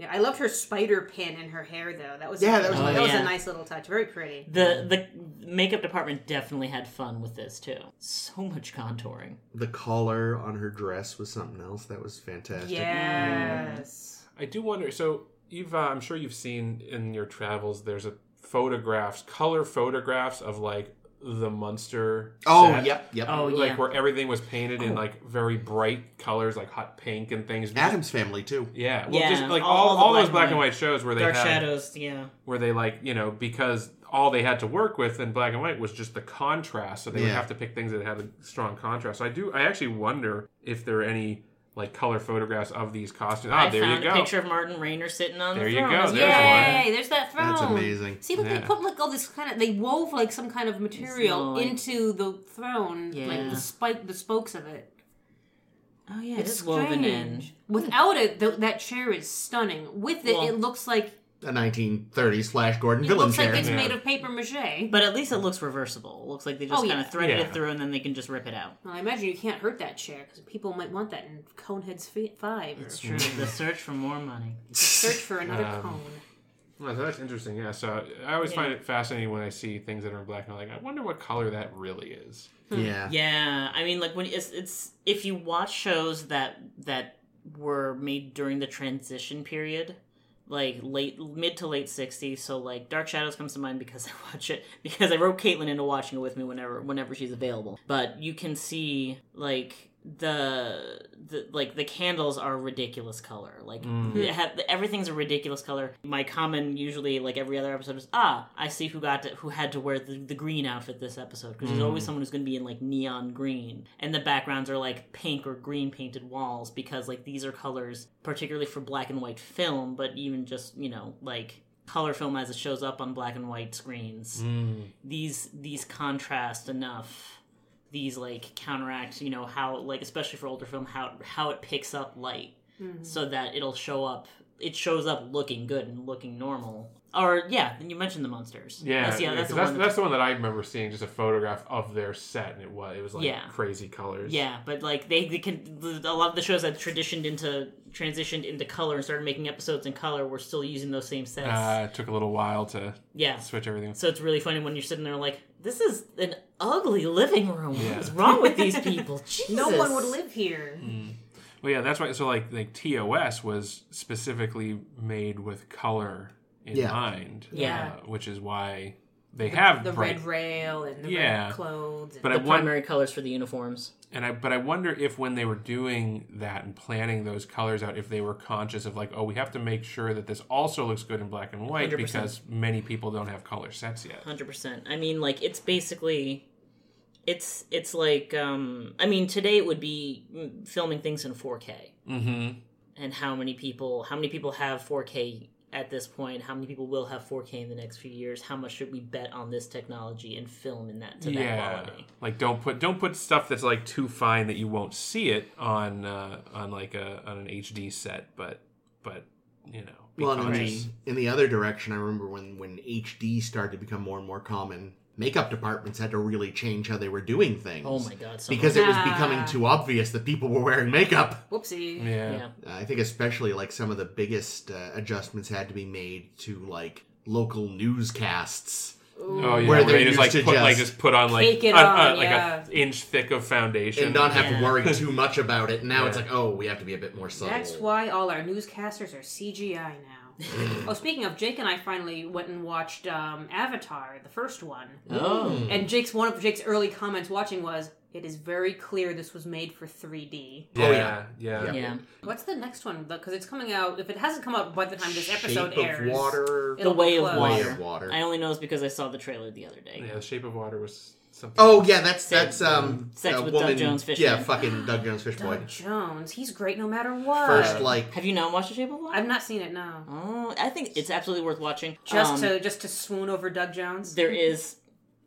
yeah, I loved her spider pin in her hair though. That was Yeah, that was that nice. was yeah. a nice little touch. Very pretty. the the makeup department definitely had fun with this too. So much contouring. the collar on her dress was something else. That was fantastic. Yes. I do wonder. So you've, uh, I'm sure you've seen in your travels. There's a photographs, color photographs of like the Munster. Oh, set. yep, yep. Oh, like yeah. where everything was painted in oh. like very bright colors, like hot pink and things. Addams family too. Yeah, well, Yeah, just like all- all, all black those black and white. white shows where they Dark had, shadows, yeah. where they like you know because all they had to work with in black and white was just the contrast, so they would have to pick things that had a strong contrast. So I do, I actually wonder if there are any like color photographs of these costumes. Ah, I there found you a go. picture of Martin Rayner sitting on There the you throne. go, as there's well. Yay! There's that throne. That's amazing. See, look, they put like all this kind of they wove like some kind of material little, like- into the throne, like the spike, the spokes of it. Oh yeah, It's it's woven in. Without it, th- that chair is stunning. With it, Well- it looks like A 1930s Flash Gordon it villain looks chair. like it's Yeah. made of paper mache. But at least it looks reversible. It looks like they just Oh, kind yeah. of threaded Yeah. it through and then they can just rip it out. Well, I imagine you can't hurt that chair because people might want that in Coneheads fi- Five. Or It's true. the search for more money. The search for another Um, cone. Well, that's interesting. Yeah, so I always find it fascinating when I see things that are in black and I'm Like, I wonder what color that really is. yeah. Yeah, I mean, like when it's it's if you watch shows that that were made during the transition period, like late mid to late '60s. So like Dark Shadows comes to mind because I watch it because I wrote Caitlin into watching it with me whenever whenever she's available. But you can see like the the like the candles are a ridiculous color. Like Mm. it ha- everything's a ridiculous color. My comment usually like every other episode is ah I see who got to, who had to wear the, the green outfit this episode because there's Mm. always someone who's going to be in like neon green and the backgrounds are like pink or green painted walls because like these are colors particularly for black and white film but even just you know like color film as it shows up on black and white screens Mm. these these contrast enough these like counteract you know how like especially for older film how how it picks up light so that it'll show up it shows up looking good and looking normal or yeah then you mentioned the Munsters Yeah, that's, yeah, that's, the that's, one that's the one that I remember seeing just a photograph of their set, and it was it was like Yeah. crazy colors. yeah but like they, they can a lot of the shows that transitioned into transitioned into color and started making episodes in color were still using those same sets uh, it took a little while to yeah switch everything. so it's really funny when you're sitting there like this is an ugly living room Yeah. what is wrong with these people Jesus. No one would live here. Well, yeah, that's why. So, like, like TOS was specifically made with color in Yeah. mind. Yeah. uh, which is why they have the bright. red rail and the Yeah. red clothes. And But the I wonder, primary colors for the uniforms and I, but I wonder if when they were doing that and planning those colors out, if they were conscious of like, oh, we have to make sure that this also looks good in black and white 100%. because many people don't have color sets yet. Hundred percent. I mean, like it's basically, it's it's like, um, I mean, today it would be filming things in 4K, Mm-hmm. and how many people, how many people have 4K at this point? How many people will have 4K in the next few years? How much should we bet on this technology and film in that to that Yeah, quality? like don't put don't put stuff that's like too fine that you won't see it on uh, on like a on an HD set, but but you know, Well, and in the, in the other direction, I remember when when HD started to become more and more common, makeup departments had to really change how they were doing things. Oh my god! So Because it was becoming too obvious that people were wearing makeup. Whoopsie. yeah. yeah, I think especially like some of the biggest uh, adjustments had to be made to like local newscasts. Oh yeah, Where where they're just like used put to like just just put on like cake it a- a- on, like yeah. a inch thick of foundation And not have Yeah. to worry too much about it. Now it's like, oh, we have to be a bit more subtle. That's why all our newscasters are CGI now. Oh, speaking of, Jake and I finally went and watched um, Avatar, the first one. oh, And Jake's one of Jake's early comments watching was, "It is very clear this was made for 3D." Yeah, Oh, yeah, yeah. yeah. yeah. What's the next one? Because it's coming out. If it hasn't come out by the time this episode Shape airs, of water. it'll The Way of. Water. Way of water. I only know this because I saw the trailer the other day. Yeah, The Shape of Water was something. Oh yeah, that's Sex- that's um Sex a with Doug Jones Fish Yeah, Man. fucking Doug Jones Fish Boy. Doug Jones, he's great no matter what. First like Have you not watched The Shape of Water? I've not seen it. No, Oh, I think it's absolutely worth watching. just Um, to just to swoon over Doug Jones. there is.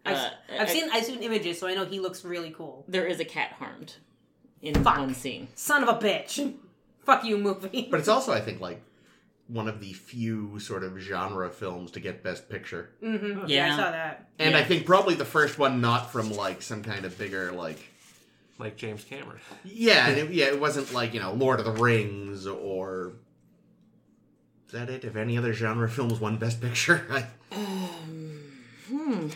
I've, uh, I've I- seen I've seen images, so I know he looks really cool. there is a cat harmed in Fuck. one scene. Son of a bitch! Fuck you, movie. but it's also I think like one of the few sort of genre films to get best picture. hmm yeah. Yeah. I saw that. And Yeah. I think probably the first one not from like some kind of bigger like like James Cameron. yeah, and it, yeah, it wasn't like, you know, Lord of the Rings or Is that it? If any other genre films won best picture? I, Hmm.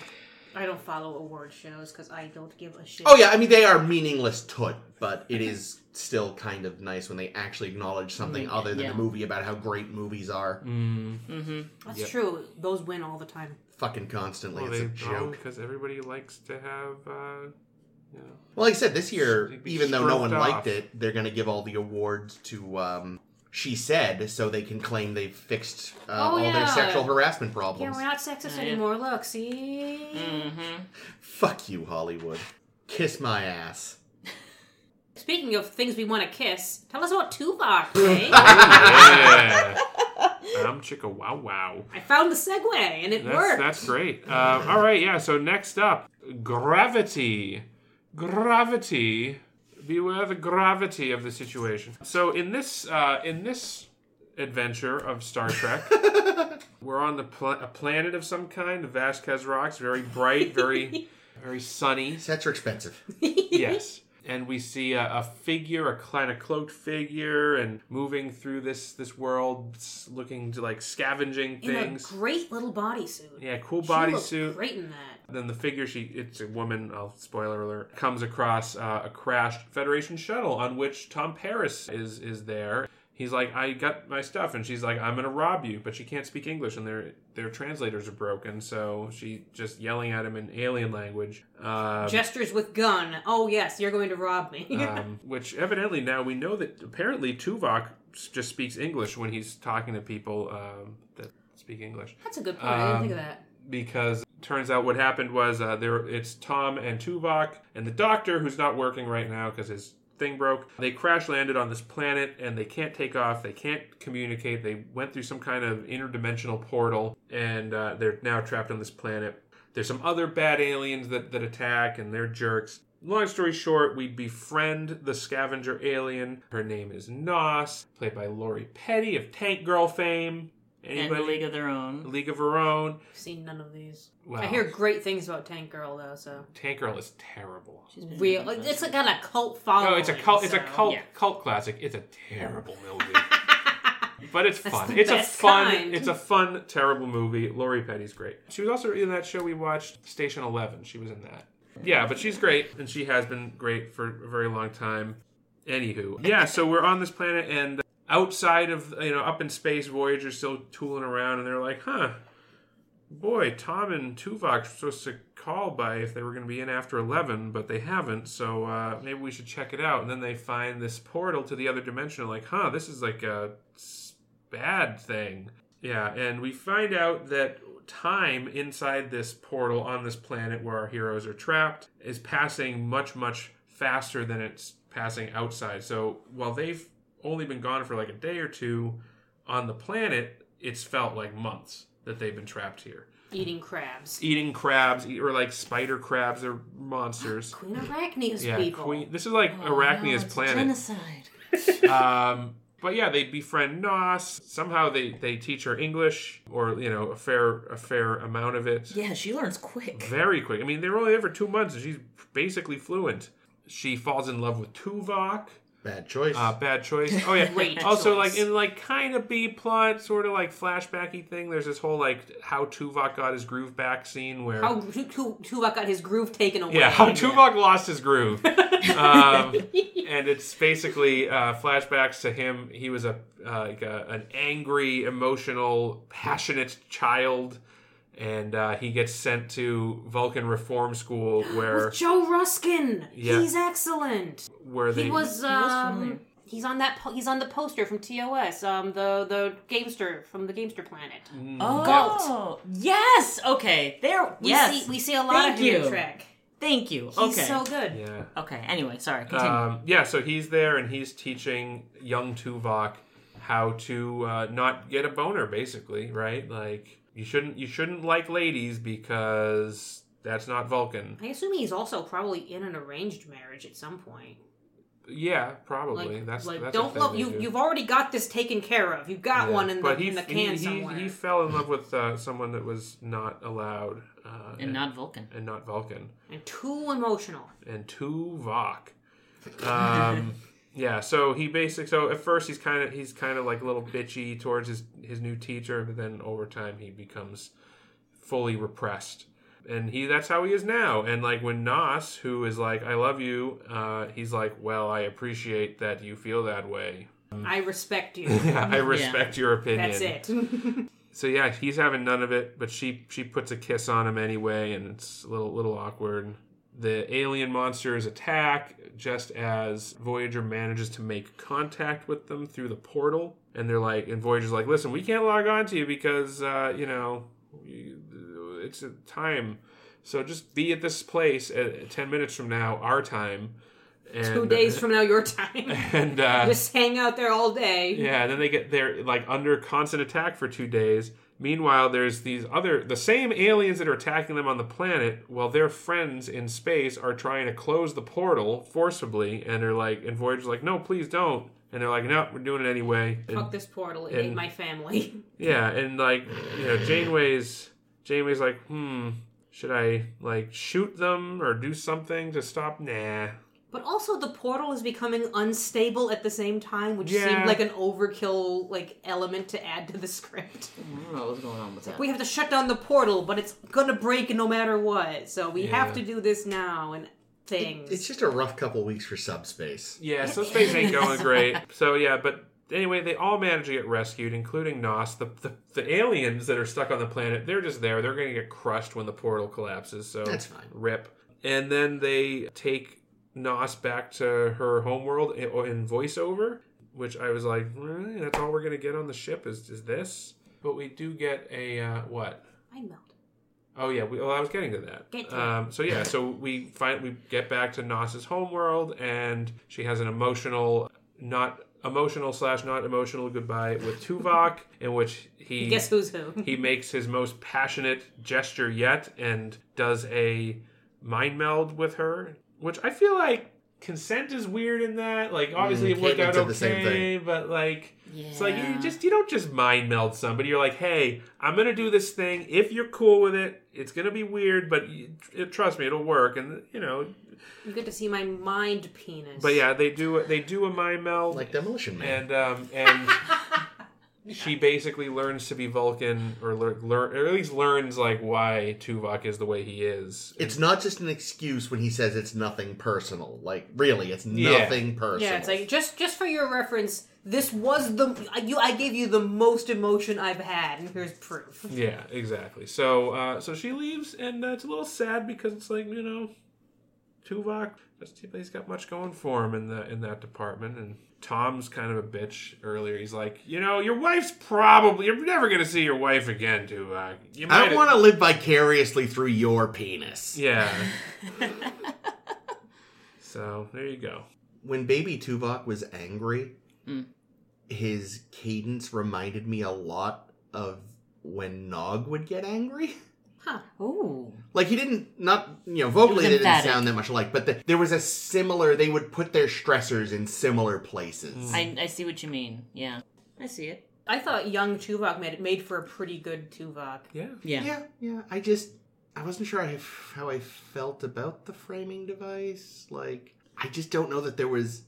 I don't follow award shows because I don't give a shit. oh yeah, I mean they are meaningless toot, but it is still kind of nice when they actually acknowledge something Mm, other than yeah. a movie about how great movies are. Mm. Mm-hmm. that's Yep. true. Those win all the time. Fucking constantly. Well, it's they a joke. because everybody likes to have. Uh, you know, Well, like I said, this year, even though no one stroked liked it, they're going to give all the awards to um, She Said so they can claim they've fixed uh, Oh, all yeah. their sexual harassment problems. Yeah, we're not sexist Yeah. anymore. Look, see. Mm-hmm. Fuck you, Hollywood. Kiss my ass. Speaking of things we want to kiss, tell us about Tuvok, eh? yeah. I'm chicka wow wow. I found the segue and it That's worked. that's great. Um, all right, yeah. So next up, gravity, gravity. Beware the gravity of the situation. So in this uh, in this adventure of Star Trek, we're on the pl- a planet of some kind, the Vasquez rocks, very bright, very very sunny. Sets are expensive. yes. And we see a, a figure, a kind of cloaked figure, and moving through this this world, s- looking to like scavenging In a things. great little bodysuit. Yeah, cool She bodysuit. Great in that. Then the figure, she it's a woman. I'll spoiler alert. Comes across uh, a crashed Federation shuttle on which Tom Paris is is there. he's like, I got my stuff, and she's like, I'm gonna rob you, but she can't speak English, and their their translators are broken, so she just yelling at him in alien language. Um, Gestures with gun. Oh yes, you're going to rob me. um, which evidently now we know that apparently Tuvok just speaks English when he's talking to people um, that speak English. That's a good point. I didn't think of Um, that. because turns out what happened was uh, there it's Tom and Tuvok and the doctor who's not working right now because his thing broke. They crash landed on this planet and they can't take off. They can't communicate. They went through some kind of interdimensional portal and uh, they're now trapped on this planet. There's some other bad aliens that, that attack and they're jerks. Long story short, we befriend the scavenger alien. Her name is Noss, played by Lori Petty of Tank Girl fame. And Anybody? the League of Their Own. League of Her Own. I've seen none of these. Wow. I hear great things about Tank Girl though, so Tank Girl is terrible. she's real. Like, it's like got a cult following. No, it's a cult. It's a cult yeah. cult classic. It's a terrible movie, but it's That's fun. the It's a fun. kind. It's a fun terrible movie. Lori Petty's great. She was also in that show we watched, Station Eleven. She was in that. Yeah, but she's great, and she has been great for a very long time. Anywho, yeah. So we're on this planet, and outside of you know up in space, Voyager's still tooling around, and they're like, huh. Boy, Tom and Tuvok were supposed to call by if they were going to be in after 11, but they haven't, so uh, maybe we should check it out. And then they find this portal to the other dimension, like, huh, this is like a bad thing. Yeah, and we find out that time inside this portal on this planet where our heroes are trapped is passing much, much faster than it's passing outside. So while they've only been gone for like a day or two on the planet, it's felt like months that they've been trapped here. eating crabs. Eating crabs, or like spider crabs, or monsters. Queen Arachnia's Yeah, people. Queen. This is like Oh, Arachnia's no, planet. Genocide. um, but yeah, they befriend Noss. Somehow they they teach her English, or you know, a fair a fair amount of it. Yeah, she learns quick. Very quick. I mean, they were only there for two months, and she's basically fluent. She falls in love with Tuvok. Bad choice. Uh, bad choice. Oh yeah. Great also, choice. like in like kind of B plot, sort of like flashbacky thing. There's this whole like how Tuvok got his groove back scene where How Tu- Tu- Tuvok got his groove taken away. yeah, how Tuvok lost his groove. um, and it's basically uh, flashbacks to him. He was a uh, like a, an angry, emotional, passionate child, and uh, he gets sent to Vulcan Reform School where With Joe Ruskin. Yeah. He's excellent. where they He was. familiar. Um, he's on that. Po- he's on the poster from TOS. Um, the the gamester from the Gamester Planet. Oh, yes. Okay, there. We yes. see we see a lot Thank of him in you. Trek. Thank you. He's okay. so good. yeah. Okay. Anyway, sorry. Continue. Um, yeah, so he's there and he's teaching young Tuvok how to uh, not get a boner, basically, right? Like you shouldn't you shouldn't like ladies because that's not Vulcan. I assume he's also probably in an arranged marriage at some point. Yeah, probably. Like, that's like that's a don't thing look. You do. you've already got this taken care of. You've got Yeah. one in the but he, in the he- can he, somewhere. He, fell in love with uh, someone that was not allowed, uh, and not Vulcan. and not Vulcan, and too emotional. and Tuvok. Um, yeah, so he basically so at first he's kind of he's kind of like a little bitchy towards his his new teacher, but then over time he becomes fully repressed. And he that's how he is now. And like when Noss, who is like, I love you, uh, he's like, Well, I appreciate that you feel that way. I respect you. Yeah, I respect your opinion. That's it. So yeah, he's having none of it, but she she puts a kiss on him anyway, and it's a little little awkward. The alien monsters attack just as Voyager manages to make contact with them through the portal, and they're like, and Voyager's like, "Listen, we can't log on to you because uh, you know it's a time, so just be at this place at ten minutes from now, our time." And, Two days from now, your time. and uh, Just hang out there all day. yeah, and then they get they're like under constant attack for two days. Meanwhile, there's these other the same aliens that are attacking them on the planet, while their friends in space are trying to close the portal forcibly, and they're like, and Voyager's like, no, please don't. And they're like, no, we're doing it anyway. And- Fuck this portal. It and- ate my family. yeah, and like you know, Janeway's Janeway's like, hmm, should I like shoot them or do something to stop? Nah. But also, the portal is becoming unstable at the same time, which Yeah. seemed like an overkill like element to add to the script. I don't know what's going on with that. We have to shut down the portal, but it's gonna break no matter what. So we have Yeah. to do this now and things. it's just a rough couple weeks for subspace. Yeah, so space ain't going great. So yeah, but anyway, they all manage to get rescued, including Noss. The, the the aliens that are stuck on the planet, they're just there. They're going to get crushed when the portal collapses. So That's fine. Rip. And then they take Noss back to her homeworld in, voiceover, which I was like, really? that's all we're going to get on the ship is is this. But we do get a uh, what? I melt. Oh yeah, we, well I was getting to that. Get to um, so yeah, so we find we get back to Noss's homeworld, and she has an emotional, not emotional slash not emotional goodbye with Tuvok, in which he Guess who's who? he makes his most passionate gesture yet and does a mind meld with her, which I feel like consent is weird in that. Like obviously Mm, it worked Caitlin out said the same okay, but like it's like you just you don't just mind meld somebody. You're like, hey, I'm gonna do this thing. If you're cool with it, it's gonna be weird, but you, it, trust me, it'll work. And you know, You get to see my mind penis. but yeah, they do they do a mind meld, Like Demolition Man. and um and. She basically learns to be Vulcan, or lear, learn, or at least learns like why Tuvok is the way he is. it's not just an excuse when he says it's nothing personal. Like really, it's Yeah. nothing personal. Yeah, it's like just just for your reference, this was the I- you. I gave you the most emotion I've had, and here's proof. Yeah, exactly. So, uh, so she leaves, and uh, it's a little sad because it's like you know, Tuvok, just, he's got much going for him in the in that department, and Tom's kind of a bitch. Earlier, he's like, you know, your wife's probably you're never gonna see your wife again, Tuvok. You I might want to live vicariously through your penis. Yeah. so there you go. When Baby Tuvok was angry, Mm. his cadence reminded me a lot of when Nog would get angry. Huh. Ooh. Like he didn't not you know vocally they didn't emphatic. sound that much alike, but the, there was a similar. They would put their stressors in similar places. Mm. I, I see what you mean. Yeah. I see it. I thought young Tuvok made it made for a pretty good Tuvok. Yeah. Yeah. Yeah, yeah. I just I wasn't sure I, how I felt about the framing device. Like I just don't know that there was.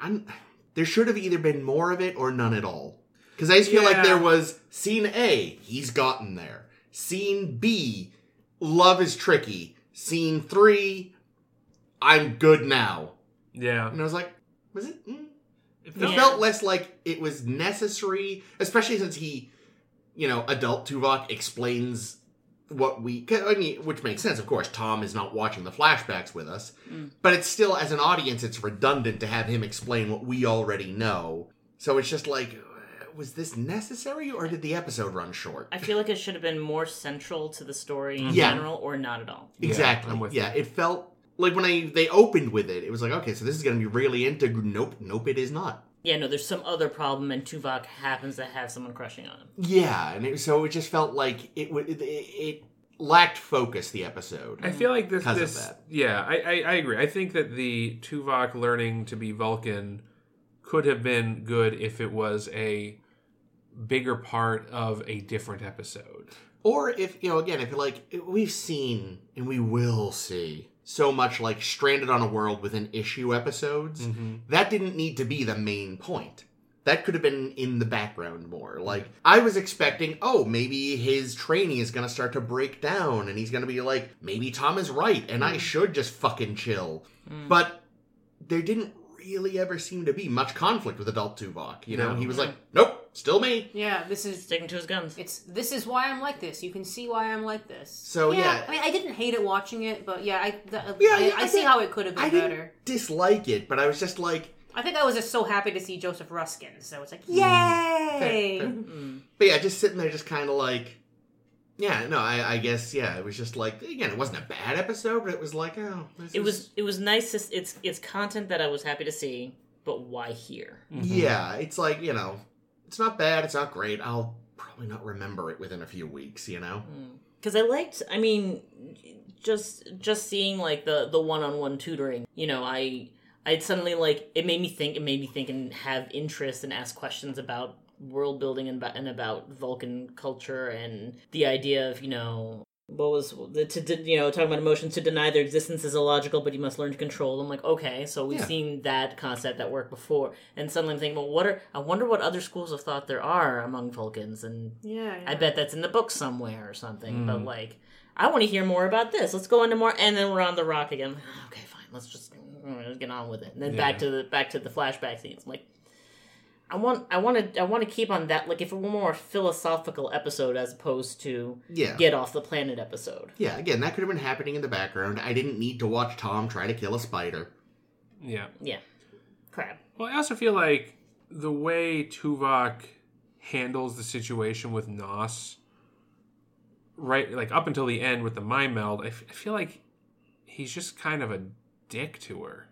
I'm, there should have either been more of it or none at all. Because I just feel like there was scene A, he's gotten there. Scene B, love is tricky. Scene three, I'm good now. Yeah. And I was like, was it? Mm. It It felt- Yeah. felt less like it was necessary, especially since he, you know, adult Tuvok explains what we I mean, which makes sense, of course. Tom is not watching the flashbacks with us, Mm. but it's still, as an audience, it's redundant to have him explain what we already know. So it's just like, was this necessary, or did the episode run short? I feel like it should have been more central to the story in Yeah. general, or not at all. Yeah, exactly. I'm with yeah, it felt like when I they opened with it, it was like, okay, so this is going to be really into. Nope, nope, it is not. Yeah, no, there's some other problem, and Tuvok happens to have someone crushing on him. Yeah, and it, so it just felt like it would it, it lacked focus. The episode. I feel like this. Because of this that. Yeah, I, I, I agree. I think that the Tuvok learning to be Vulcan could have been good if it was a bigger part of a different episode. Or if you know, again, if like we've seen and we will see so much like stranded on a world within issue episodes, mm-hmm. that didn't need to be the main point. That could have been in the background more. Like I was expecting, oh, maybe his training is gonna start to break down, and he's gonna be like, maybe Tom is right, and I mm. should just fucking chill. Mm. But there didn't really ever seem to be much conflict with adult Tuvok. You know, No. he was like, nope, still me. Yeah, this is Sticking to his guns. it's this is why I'm like this. You can see why I'm like this. So, yeah. I mean, I didn't hate it watching it, but yeah, I the, Yeah, I, yeah, I, I see how it could have been I better. didn't dislike it, but I was just like, I think I was just so happy to see Joseph Ruskin, so it's like, Mm. yay! fair. Mm. But yeah, just sitting there, just kind of like, yeah, no, I, I guess, yeah, it was just like, again, it wasn't a bad episode, but it was like, oh, this It is- was it was nice. To, it's it's content that I was happy to see, but why here? Mm-hmm. yeah, it's like you know, it's not bad, it's not great. I'll probably not remember it within a few weeks, you know. Mm. Because I liked. I mean, just just seeing like the the one on one tutoring. You know, I I suddenly like it made me think. It made me think and have interest and ask questions about world building and, about- and about Vulcan culture and the idea of you know what was the to de- you know talking about emotions to deny their existence is illogical but you must learn to control them. Like okay so we've Yeah. seen that concept that work before. And suddenly i'm thinking well what are i wonder what other schools of thought there are among vulcans. And Yeah, yeah. i bet that's in the book somewhere or something. But like i want to hear more about this. Let's go into more. And then we're on the rock again. Okay fine. Let's just mm, let's get on with it. And then back to the back to the flashback scenes. I'm like I want I want to I want to keep on that like if it were more philosophical episode as opposed to Yeah. get off the planet episode. Yeah, again, that could have been happening in the background. I didn't need to watch Tom try to kill a spider. Yeah. Yeah. Crap. Well, I also feel like the way Tuvok handles the situation with Noss, right, like up until the end with the mind meld, I, f- I feel like he's just kind of a dick to her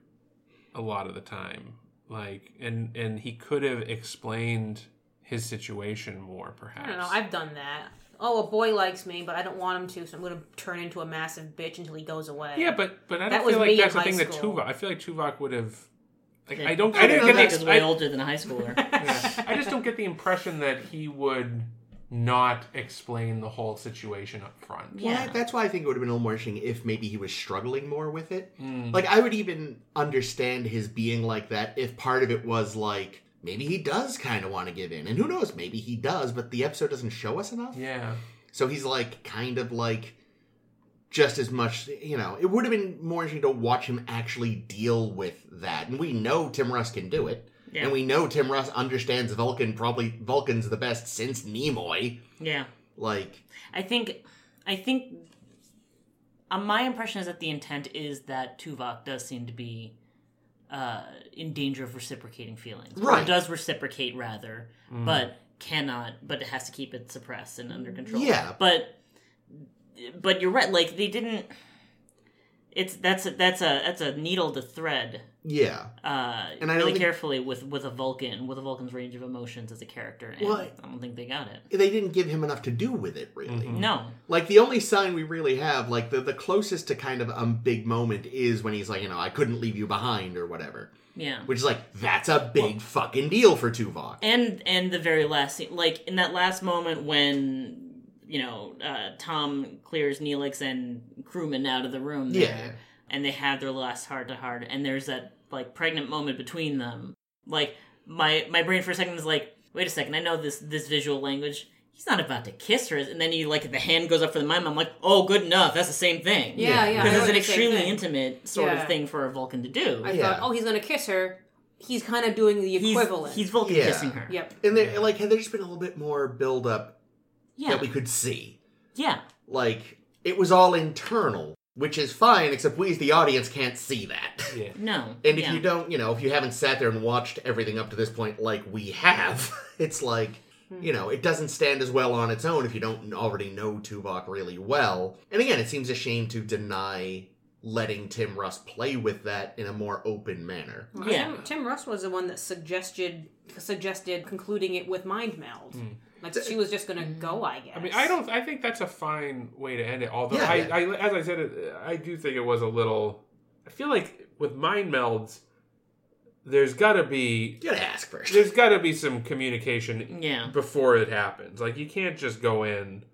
a lot of the time. Like, and and he could have explained his situation more, perhaps. I don't know. I've done that. Oh, a boy likes me, but I don't want him to, so I'm going to turn into a massive bitch until he goes away. yeah, but but I That don't was feel like me in that's the high thing that. Tuvok. I feel like Tuvok would have. Like, Yeah. I don't. I I didn't didn't get that is the. way I, older than a high schooler. Yeah. I just don't get the impression that he would not explain the whole situation up front. Yeah. Well, that's why I think it would have been a little more interesting if maybe he was struggling more with it. Mm. Like, I would even understand his being like that if part of it was like, maybe he does kind of want to give in. And who knows, maybe he does, but the episode doesn't show us enough. Yeah. So he's like, kind of like, just as much, you know, it would have been more interesting to watch him actually deal with that. And we know Tim Russ can do it. Yeah. And we know Tim Russ understands Vulcan, probably Vulcan's the best since Nimoy. yeah. Like, I think I think uh, my impression is that the intent is that Tuvok does seem to be uh, in danger of reciprocating feelings. Or Right. does reciprocate rather, Mm. but cannot but it has to keep it suppressed and under control. Yeah. But but you're right, like they didn't it's that's a, that's a that's a needle to thread yeah. uh And I really think- carefully with with a Vulcan with a Vulcan's range of emotions as a character and Well, I don't think they got it. They didn't give him enough to do with it, really. Mhm. No. Like, the only sign we really have, like, the, the closest to kind of a big moment is when he's like, you know, I couldn't leave you behind or whatever. Yeah. Which is like, that's a big fucking deal for Tuvok. and and the very last scene like in that last moment when you know uh, tom clears neelix and crewman out of the room there, Yeah. And they have their last heart to heart and there's that like pregnant moment between them like my my brain for a second is like wait a second i know this this visual language he's not about to kiss her and then he like the hand goes up for the mime i'm like oh good enough that's the same thing Yeah, yeah. I because it's an extremely intimate sort Yeah. of thing for a vulcan to do I Yeah. thought, oh, he's going to kiss her. He's kind of doing the equivalent. he's vulcan Yeah. kissing her Yep. And there, like, had there just been a little bit more build up yeah that we could see. yeah Like, it was all internal, which is fine, except we as the audience can't see that. Yeah. no And if yeah. you don't, you know, if you haven't sat there and watched everything up to this point like we have, it's like, you know, it doesn't stand as well on its own if you don't already know Tuvok really well. And again, it seems a shame to deny letting Tim Russ play with that in a more open manner. Yeah. Tim, Tim Russ was the one that suggested suggested concluding it with mind meld. Mm. Like she was just gonna go, I guess. I mean, I don't. I think that's a fine way to end it. Although, Yeah, I, yeah. I, as I said, uh, I do think it was a little. I feel like with mind melds, there's got to be You gotta ask first. there's got to be some communication Yeah. before it happens. Like you can't just go in,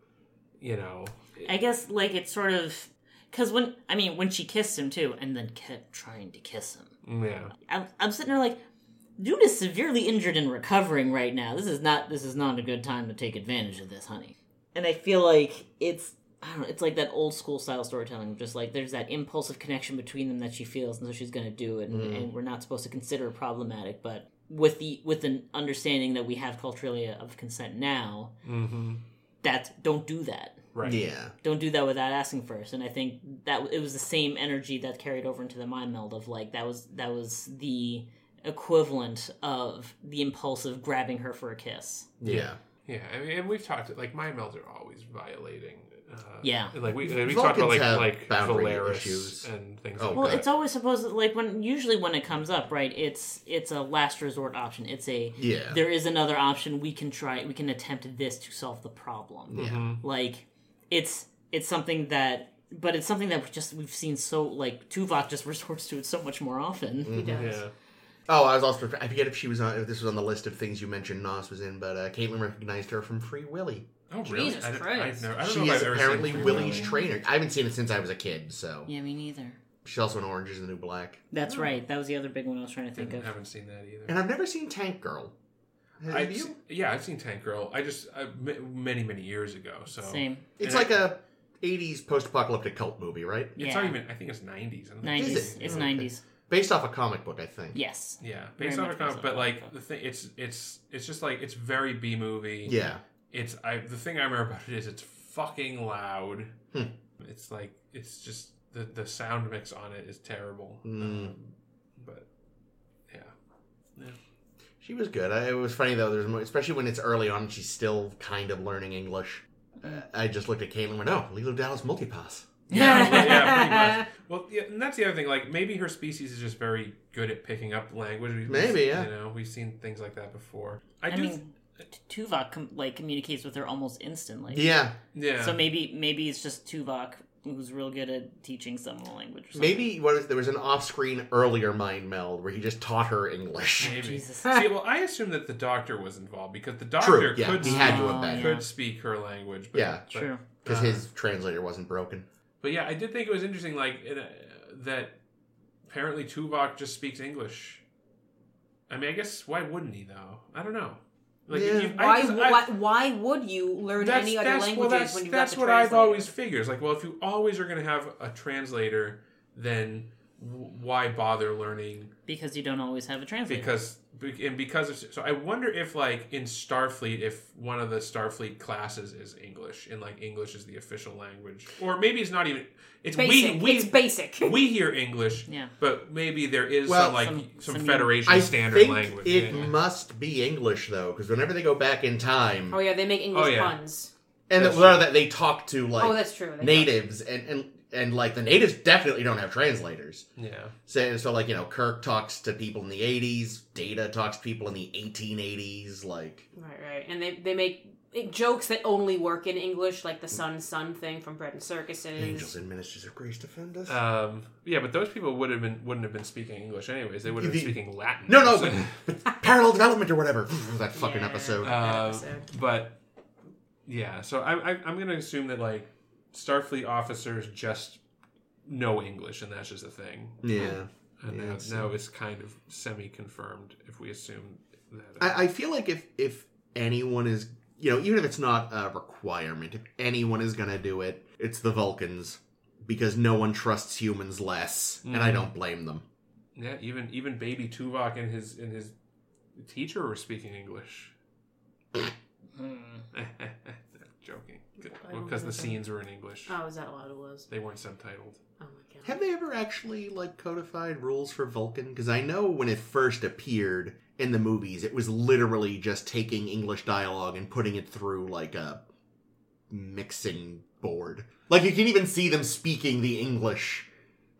you know. I guess like it's sort of because when I mean when she kissed him too, and then kept trying to kiss him. Yeah. I'm, I'm sitting there like, dude is severely injured and recovering right now. This is not this is not a good time to take advantage of this, honey. And I feel like it's I don't know, it's like that old school style storytelling, just like there's that impulsive connection between them that she feels, and so she's gonna do it, and, and we're not supposed to consider it problematic, but with the with an understanding that we have culturally of consent now, Mm-hmm. that don't do that Right. Yeah. don't do that without asking first and i think that it was the same energy that carried over into the mind meld of like that was that was the equivalent of the impulsive grabbing her for a kiss Yeah. Yeah. I mean, and we've talked like my melds are always violating. Uh, Yeah. Like we we talked about like like boundary issues. and things Oh, like well that. it's always supposed to, like when usually when it comes up right it's it's a last resort option it's a Yeah. there is another option we can try we can attempt this to solve the problem Yeah. Mhm. like it's it's something that but it's something that we just we've seen so like Tuvok just resorts to it so much more often he does. Yeah. Oh, I was also I forget if she was on if this was on the list of things you mentioned Noss was in, but uh, Caitlin recognized her from Free Willy. Oh really? Jesus I, don't- Christ. I, never, I don't She know if is I've ever apparently seen Willie's Willy. trainer. I haven't seen it since I was a kid, so yeah me neither she's also in Orange is the New Black. That's right. That was the other big one I was trying to think of. I haven't seen that either. And I've never seen Tank Girl. Have I've you? se- yeah, I've seen Tank Girl. I just uh, many many years ago. So Same. It's And like I- a '80s post-apocalyptic cult movie, right? It's Yeah. not even. I think it's nineties. Is Nineties. it? It's Okay. nineties. Based off a comic book, I think. Yes. Yeah, Very based on a comic, but like the thing, it's it's it's just like it's very B movie. Yeah. it's I the thing I remember about it is it's fucking loud. Hmm. It's like it's just the the sound mix on it is terrible. Mm. Um, but yeah, yeah. She was good. I, it was funny though. There's more, especially when it's early on. She's still kind of learning English. Uh, I just looked at Caitlin and went, "Oh, Leeloo Dallas multipass." Yeah, yeah, pretty much. Well, yeah, and that's the other thing. Like maybe her species is just very good at picking up language. We've- Maybe, yeah. You know, we've seen things like that before. I, I, do. mean, T- Tuvok com- like communicates with her almost instantly. Yeah, yeah. So maybe maybe it's just Tuvok who's real good at teaching someone a language. Or maybe what is, there was an off-screen earlier mind meld where he just taught her English. Maybe. Jesus. See, well, I assume that the doctor was involved because the doctor yeah, could he speak, had to have been yeah. could speak her language. But, Yeah. but, True. because uh, his translator wasn't broken. But yeah, I did think it was interesting, like in a, that apparently Tuvok just speaks English. I mean, I guess why wouldn't he though? I don't know. Like, Yeah. you- I Why, just- why, why would you learn any other that's, languages well, that's, when you've that's got the what I've always figured. Like, well, if you always are going to have a translator, then w- why bother learning? because you don't always have a translator. Because be- and because of, so I wonder if like in Starfleet, if one of the Starfleet classes is English and like English is the official language, or maybe it's not even. It's basic. we we it's basic. we hear English, Yeah. but maybe there is Well, some like some- some, some- Federation I standard think language. it Yeah. must be English though, because whenever they go back in time, oh yeah, they make English Oh, yeah. puns. and That's the, well, that they talk to like oh, that's true. They natives, and, and and like the natives definitely don't have translators. yeah, So, so like you know, Kirk talks to people in the '80s, Data talks to people in the 1880s. Like, Right, right, and they they make it, jokes that only work in English, like the sun sun thing from Bread and Circuses. angels and ministers of grace defend us. um, yeah, but those people would have been wouldn't have been speaking English anyways. They would have been The- speaking Latin. no, no, So- but, but parallel development or whatever. that fucking Yeah. episode. That Uh, episode. but yeah, so I, I, I'm going to assume that like Starfleet officers just know English, and that's just a thing. yeah. And Yeah, now, it's- now it's kind of semi-confirmed if we assume that. I, I feel like if if anyone is you know even if it's not a requirement, if anyone is gonna do it, it's the Vulcans because no one trusts humans less, and I Mhm. don't blame them. yeah, even even baby Tuvok and his and his teacher were speaking English. Hmm. Joking, I don't because the scenes were in English. Oh, is that what it was? They weren't subtitled. Oh my god. Have they ever actually like codified rules for Vulcan? Because I know when it first appeared in the movies, it was literally just taking English dialogue and putting it through like a mixing board. Like you can even see them speaking the English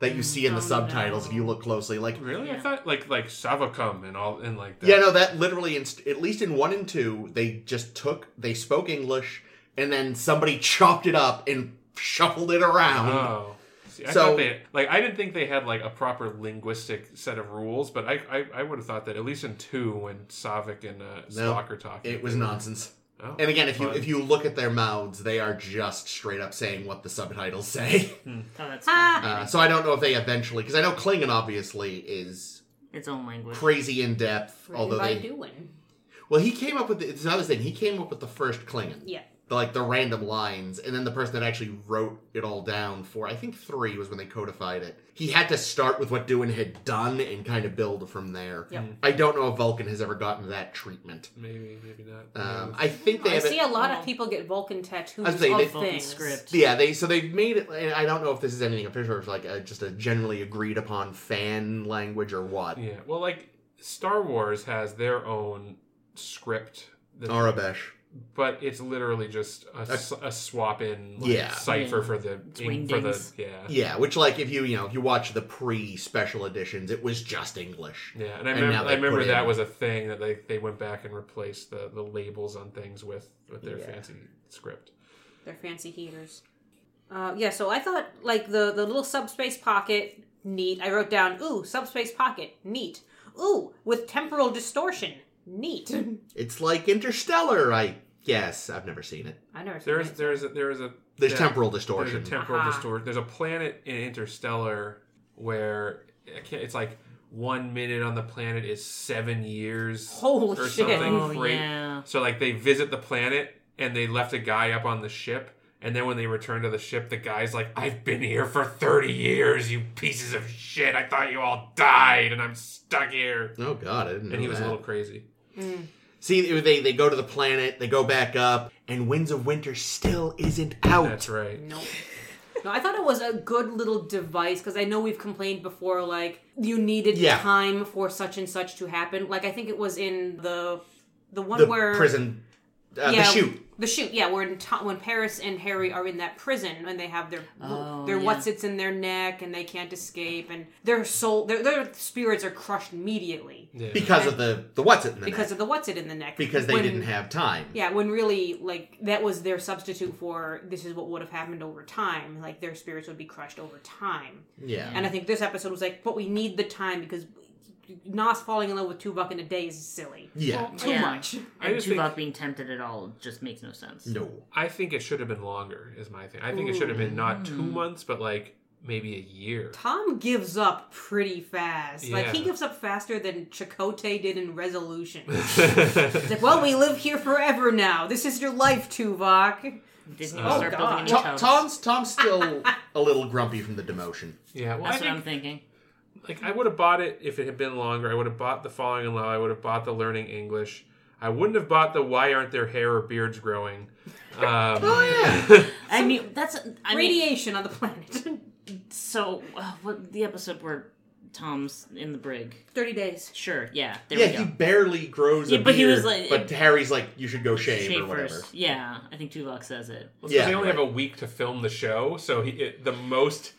that you mm, see in the Oh, subtitles if you look closely. Like Really, I thought like like Savacum and all and like that. yeah, no, that literally in, at least in one and two, they just took they spoke English and then somebody chopped it up and shuffled it around. Oh. See, I So- thought they like I didn't think they had like a proper linguistic set of rules, but I I, I would have thought that at least in two when Saavik and uh, No, Spock are talking, It was were- nonsense. Oh, And again, if you if you look at their mouths, they are just straight up saying what the subtitles say. Oh, that's Ah. Uh, so I don't know if they eventually, because I know Klingon obviously is its own language. crazy in depth. Written Although they, doing. well, he came up with the, it's another thing. He came up with the first Klingon, Yeah. The, like the random lines, and then the person that actually wrote it all down for I think three was when they codified it. He had to start with what Doohan had done and kind of build from there. Yep. I don't know if Vulcan has ever gotten that treatment. maybe maybe not. Um, I think they I have. see it- a lot Oh. of people get Vulcan tattoos I was saying, of they- Vulcan things. script. Yeah, they so they've made it. and I don't know if this is anything official or if like a, just a generally agreed upon fan language or what. yeah, well, like Star Wars has their own script, that, Aurebesh. But it's literally just a swap in like, Yeah. cipher for the It's in- for the yeah. Yeah, which like if you you know if you watch the pre special editions, it was just English. Yeah, and I And remember, I remember that in- was a thing that they, they went back and replaced the, the labels on things with, with their Yeah. fancy script. They're fancy heaters. Uh, yeah, so I thought like the the little subspace pocket neat. I wrote down ooh subspace pocket neat. Ooh with temporal distortion neat. It's like Interstellar, I guess. I've never seen it. I never. seen There's it. there's a, there's a There's yeah, temporal there's distortion. a temporal uh-huh. Aha. distortion. There's a planet in Interstellar where it's like one minute on the planet is seven years Holy or shit. something Oh, cra- yeah. So like they visit the planet and they left a guy up on the ship And then when they return to the ship, the guy's like, I've been here for 30 years, you pieces of shit. I thought you all died, and I'm stuck here. Oh God, I didn't know And he was that. a little crazy. Mm. See, they they go to the planet, they go back up, and Winds of Winter still isn't out. That's right. No. No, I thought it was a good little device because I know we've complained before, like you needed Yeah. time for such and such to happen. Like I think it was in the the one The where prison, uh, yeah, the Chute. the Chute, yeah, where in to- when Paris and Harry are in that prison and they have their Oh, their yeah. what sits in their neck and they can't escape and their soul their their spirits are crushed immediately Yeah. because of the the what's it in the because neck. of the what's it in the neck because they When- didn't have time. Yeah, when really, like, that was their substitute for this is what would have happened over time. Like, their spirits would be crushed over time. Yeah. And I think this episode was like, but we need the time because Noss falling in love with Tuvok in a day is silly. Yeah. Too Yeah. much. I And just Tuvok think- being tempted at all just makes no sense. No. I think it should have been longer, is my thing. I think it should have been not two months, but like maybe a year. Tom gives up pretty fast. Like, he gives up faster than Chakotay did in Resolution. It's like, well, we live here forever now. This is your life, Tuvok. Disney Oh, start God. new To- house. Tom's Tom's still a little grumpy from the demotion. yeah, well, I That's what I'm thinking. Like I would have bought it if it had been longer. I would have bought the falling in love. I would have bought the learning English. I wouldn't have bought the why aren't there hair or beards growing. Um, Oh yeah. I mean, that's I mean, Radiation on the planet. so uh, what the episode where Tom's in the brig? 30 days. Sure, yeah, there yeah, we go. he barely grows Yeah, a but he was beard, like- but Harry's like, you should go shave, Shave or whatever. first. Yeah, I think Tuvok says it. Well, Yeah, they only right. have a week to film the show, so he, it, the most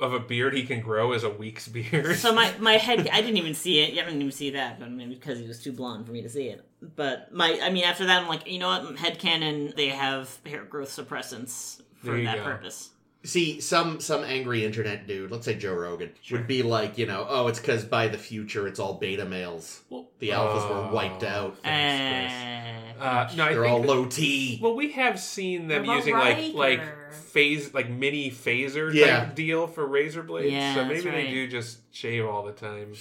of a beard he can grow is a week's beard. So my my head, I didn't even see it. I didn't even see that, but maybe because he was too blonde for me to see it. But my, I mean, after that, I'm like, you know what? Head canon, they have hair growth suppressants for that go. purpose. See, some some angry internet dude, let's say Joe Rogan, would be like, you know, oh, it's because by the future it's all beta males. Well, The alphas oh, were wiped out. thanks, Chris. Uh, no, I They're think all low T. Well, we have seen them What about using like like phase like mini phaser Yeah. type deal for razor blades. Yeah, so that's maybe they do just shave all the time.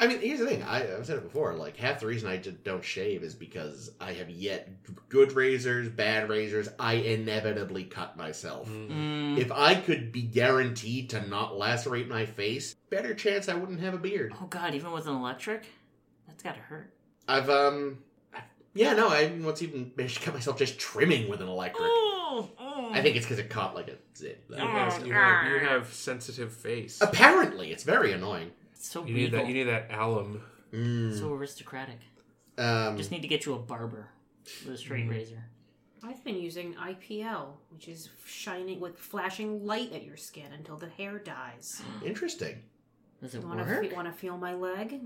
I mean, here's the thing. I, I've said it before. Like half the reason I just don't shave is because I have yet good razors, bad razors. I inevitably cut myself. mm, If I could be guaranteed to not lacerate my face, better chance I wouldn't have a beard. oh god, even with an electric, that's gotta hurt. I've um, yeah, no, I once even managed to cut myself just trimming with an electric. Oh, oh. I think it's because it caught like a zip. You have, you have, you have sensitive face. Apparently, it's very annoying. It's so You need regal. that. You need that alum. Mm, so aristocratic. um, Just need to get you a barber with a straight Mm. razor. I've been using IPL, which is shining with flashing light at your skin until the hair dies. interesting. Does it Want work? to want to feel my leg?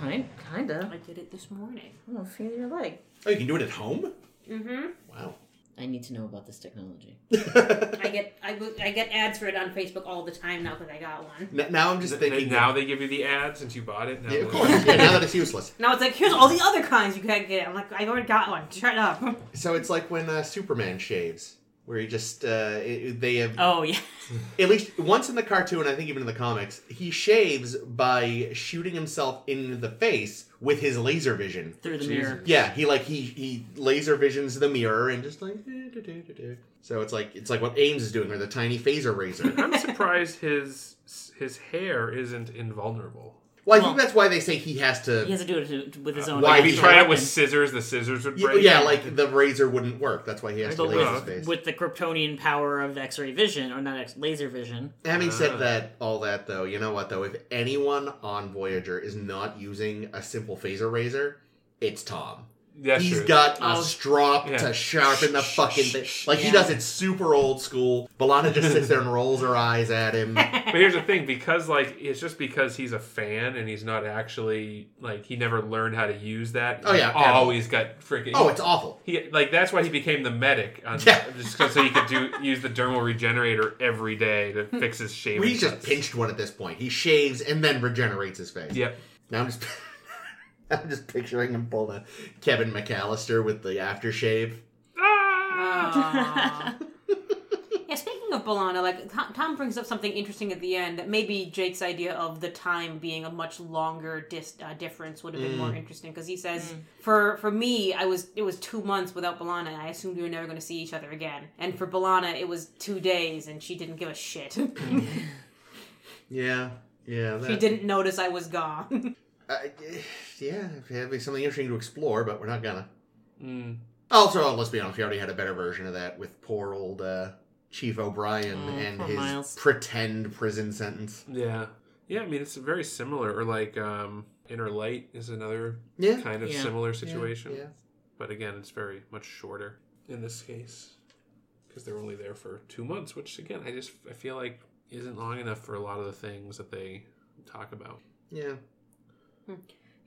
Kind, kinda. I did it this morning. Oh, feel your leg. Oh, you can do it at home. Mm-hmm. Wow. I need to know about this technology. I get I, w- I get ads for it on Facebook all the time now because I got one. N- now I'm just And thinking. now they give you the ad since you bought it. Now yeah, of course. Yeah, now that it's useless. Now it's like here's all the other kinds you can't get. I'm like I already got one. Shut up. So it's like when uh, Superman shaves, where he just uh, it, they have Oh yeah. at least once in the cartoon, I think even in the comics, he shaves by shooting himself in the face with his laser vision. Through the Jesus. mirror. Yeah, he like he he laser visions the mirror and just like. do, do, do, do. So it's like it's like what Ames is doing with the tiny phaser razor. I'm surprised his his hair isn't invulnerable. Well, I Well- think that's why they say he has to. He has to do it to- with his own. Why if he he tried it with weapon. scissors, the scissors would Yeah, break. yeah, like the razor wouldn't work. That's why he has to But laser uh, his face. with, with the Kryptonian power of X-ray vision, or not X laser vision. Having Ah. said that, all that though, you know what though? If anyone on Voyager is not using a simple phaser razor, it's Tom. That's He's true. got a Oh. strop Yeah. to sharpen the fucking thing. Like he does it super old school. B'Elanna just sits there and rolls her eyes at him. But here's the thing, because like it's just because he's a fan and he's not actually like he never learned how to use that. Oh, yeah, he's at all. always got freaking. Oh, it's awful. he like that's why he became the medic on Yeah. just 'cause so he could do use the dermal regenerator every day to fix his shaving. Well, he's just pinched one at this point. He shaves and then regenerates his face. Yep. Now I'm just I'm just picturing him pull a Kevin McCallister with the aftershave. Ah! Yeah, speaking speaking of B'Elanna, like Tom, Tom brings up something interesting at the end that maybe Jake's idea of the time being a much longer dis- uh, difference would have been more interesting because he says, for for me, I was it was two months without B'Elanna, and I assumed we were never going to see each other again. And for B'Elanna, it was two days, and she didn't give a shit. Yeah, yeah. That, she didn't notice I was gone. Uh, yeah, it'd be something interesting to explore, but we're not gonna. Mm. Also, let's be honest, we already had a better version of that with poor old uh, Chief O'Brien Oh, and his Miles. pretend prison sentence. Yeah. Yeah, I mean it's very similar. Or like um Inner Light is another Yeah, kind of Yeah. similar situation. Yeah. But again, it's very much shorter in this case. Because they're only there for two months, which again I just I feel like isn't long enough for a lot of the things that they talk about. yeah.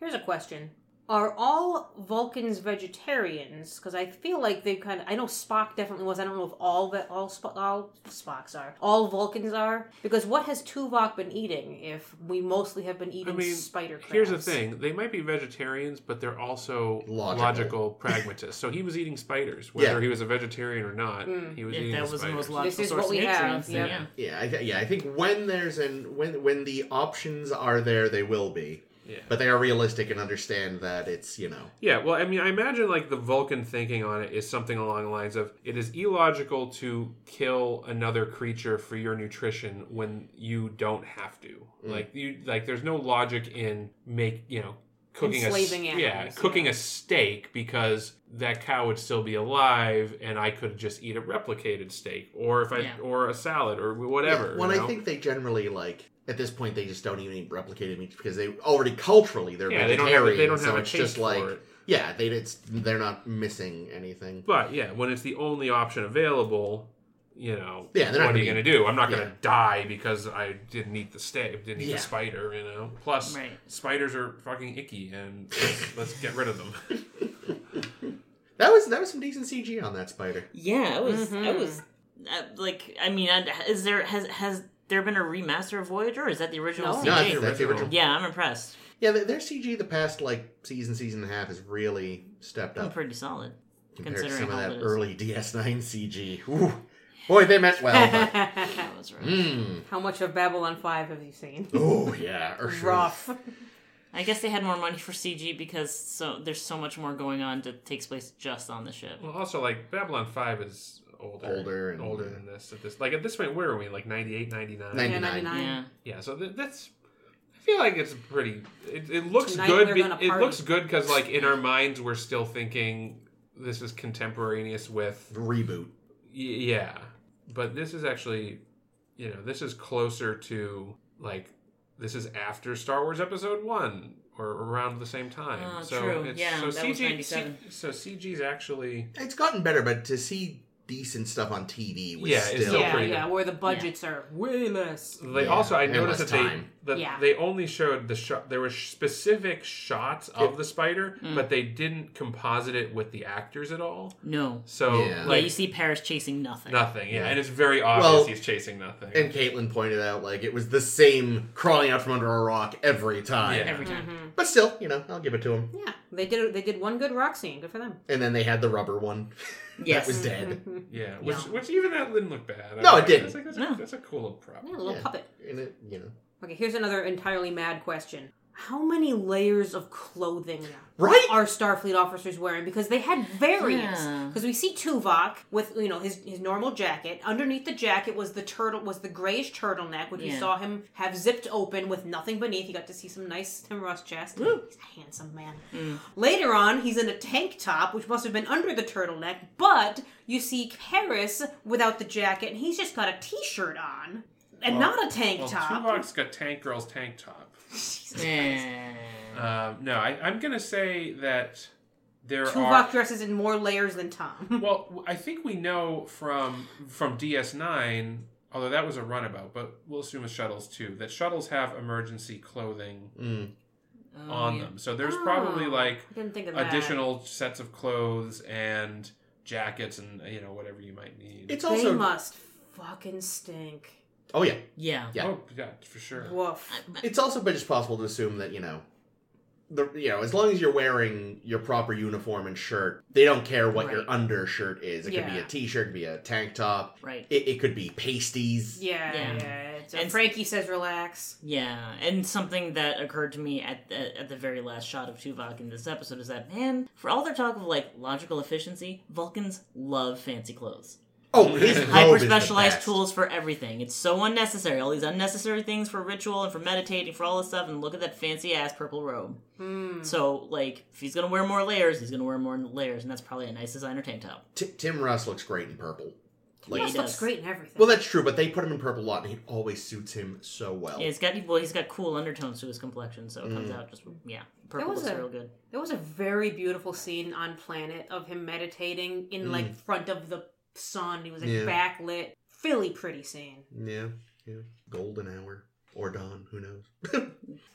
Here's a question. Are all Vulcans vegetarians? Because I feel like they kind of. I know Spock definitely was. I don't know if all that all Sp- all Spocks are. All Vulcans are. Because what has Tuvok been eating? If we mostly have been eating I mean, spider crabs. Here's the thing: they might be vegetarians, but they're also Logical. logical, pragmatists. So he was eating spiders, whether Yeah. he was a vegetarian or not. Mm. He was If eating that the was the spiders. most logical This is source what we of have, nutrients, yeah. yeah. Yeah, I th- yeah, I think when there's an when when the options are there, they will be. Yeah. But they are realistic and understand that it's you know Yeah, well, I mean, I imagine like the Vulcan thinking on it is something along the lines of it is illogical to kill another creature for your nutrition when you don't have to. Mm. Like you, like there's no logic in make you know cooking Enslaving a s- yeah cooking yeah. a steak because that cow would still be alive and I could just eat a replicated steak or if I Yeah. or a salad or whatever. Yeah, when you I think they generally like at this point they just don't even eat replicated meat because they already culturally they're yeah, they don't have vegetarian. they don't so have a it's taste just for like it. yeah, they it's they're not missing anything. But yeah, when it's the only option available, you know, Yeah, what are you gonna do? I'm not going to yeah. die because I didn't eat the steak, didn't eat Yeah. the spider, you know. Plus, Right. spiders are fucking icky, and let's, let's get rid of them. That was that was some decent CG on that spider. Yeah, it was. I Mhm. was uh, like. I mean, is there has has there been a remaster of Voyager? Or is that the original No. CG? No, I think that's the original. yeah, I'm impressed. Yeah, their, their CG the past like season season and a half has really stepped up pretty solid. compared to considering some of that early DS9 CG. Ooh. Boy, they meant well. But, That was right. mm. How much of Babylon 5 have you seen? Oh yeah, or. Rough. I guess they had more money for CG because so there's so much more going on that takes place just on the ship. Well, also, like, Babylon 5 is older. Older and- older than this. At this Like, at this point, where are we? Like, 98, 99? 99. Yeah, 99. Yeah. Yeah, so th- that's. I feel like it's pretty. It, it looks Tonight good. Be, it looks good because, like, in our minds, we're still thinking this is contemporaneous with. Reboot. Y- yeah, but this is actually, you know, this is closer to like this is after Star Wars Episode One or around the same time. Oh, so true. It's, Yeah, so that was CG, 97. C- so CG's actually It's gotten better, but to see decent stuff on TV was Yeah, still still yeah, pretty yeah, good. where the budgets are way less. They Yeah, also, I and noticed less that they that Yeah. they only showed the shot. There were specific shots of the spider, Mm. but they didn't composite it with the actors at all. No. So Yeah. yeah, like you see Paris chasing nothing. nothing. Yeah, Yeah. and it's very obvious Well, he's chasing nothing. And Caitlin pointed out like it was the same crawling out from under a rock every time. Yeah. Every time. Mhm. But still, you know, I'll give it to him. Yeah, they did. They did one good rock scene. Good for them. And then they had the rubber one. Yes. that was dead. Mhm. yeah, which Yeah. which even that didn't look bad. I No, was it didn't. That's, like, that's, No. a, that's a cool little prop. Yeah, a little Yeah. puppet. And it, you know, Okay, here's another entirely mad question. How many layers of clothing right? are Starfleet officers wearing? Because they had variants. Yeah. Because we see Tuvok with you know his his normal jacket. Underneath the jacket was the turtle was the grayish turtleneck, which we Yeah. saw him have zipped open with nothing beneath. You got to see some nice Tim Russ chest. He's a handsome man. Mm. Later on, he's in a tank top, which must have been under the turtleneck. But you see Paris without the jacket, and he's just got a t-shirt on. And Well- not a tank Well, top. Tuvok's got Tank Girl's tank top. Um, no, I, I'm gonna say that there are Tuvok are. dresses in more layers than Tom. Well, I think we know from from DS9, although that was a runabout, but we'll assume with shuttles too, that shuttles have emergency clothing Mm. Oh, on yeah. them. So there's probably Oh, like I think of that. additional sets of clothes and jackets and you know whatever you might need. It's They also must fucking stink. Oh yeah, Yeah. Yeah. Oh yeah, for sure. Woof. it's also but just possible to assume that you know the you know as long as you're wearing your proper uniform and shirt, they don't care what your undershirt is. It could be Yeah. a t-shirt, it could be a tank top, Right. it, it could be pasties. Yeah, Yeah. yeah. It's, And- Frankie says relax. Yeah, and something that occurred to me at the, at the very last shot of Tuvok in this episode is that man, for all their talk of like logical efficiency, Vulcans love fancy clothes. Oh, his hyper specialized tools for everything. It's so unnecessary. All these unnecessary things for ritual and for meditating, for all this stuff. And look at that fancy ass purple robe. Hmm. So, like, if he's gonna wear more layers, he's gonna wear more layers, and that's probably a nice designer tank top. T- Tim Russ looks great in purple. Like, Russ he looks great in everything. well, that's true, but they put him in purple a lot, and he always suits him so well. Yeah, he's got well, he's got cool undertones to his complexion, so it comes out just yeah, purple was looks a- real good. There was a very beautiful scene on Planet of him meditating in like front of the sun. He was like Yeah. backlit. Really pretty scene. Yeah, yeah. Golden hour or dawn, who knows?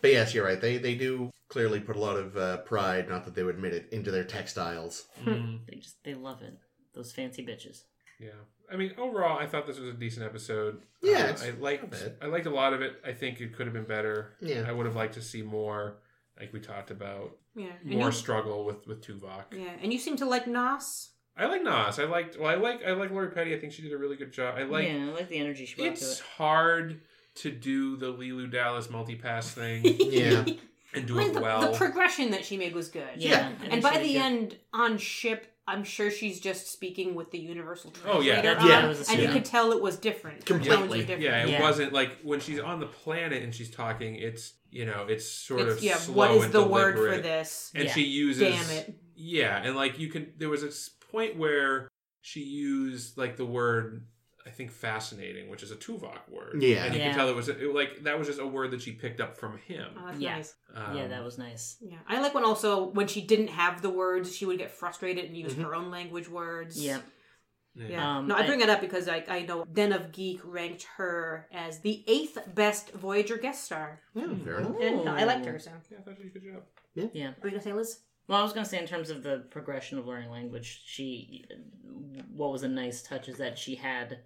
but yes, you're right. They they do clearly put a lot of uh, pride, not that they would admit it, into their textiles. Mm, They just they love it. Those fancy bitches. yeah. I mean, overall, I thought this was a decent episode. Yeah, Uh, it's I not liked. bad. I liked a lot of it. I think it could have been better. Yeah. I would have liked to see more, like we talked about, Yeah. And more you, struggle with with Tuvok. yeah. And you seem to like Noss. I like Noss. I liked. Well, I like. I like Lori Petty. I think she did a really good job. I like. yeah, I like the energy she brought to It's it. hard to do the Leeloo Dallas multipass thing Yeah. and I do mean, it the, well. the progression that she made was good. Yeah, I And think by the good. end, on ship, I'm sure she's just speaking with the universal Oh, yeah. translator That's on, what I was and you could tell it was different. Completely. different. yeah, it Yeah. wasn't like when she's on the planet and she's talking. It's you know, it's sort It's- of yeah. slow What is and the word for this? And Yeah. she uses. Damn it. Yeah, and like you can. There was a s- point where she used like the word. I think fascinating, which is a Tuvok word. Yeah. and you Yeah. can tell it was it, like that was just a word that she picked up from him. Oh, that's Yeah. nice. Um, yeah, that was nice. Yeah, I like when also when she didn't have the words, she would get frustrated and use Mhm. her own language words. Yeah, Yeah. Yeah. Um, no, I I- bring it up because I, I know Den of Geek ranked her as the eighth best Voyager guest star. Yeah, fair enough. And no, I liked her, so. Yeah, I thought she did a good job. yeah. What were you going to say, Liz? Well, I was gonna say in terms of the progression of learning language, she what was a nice touch is that she had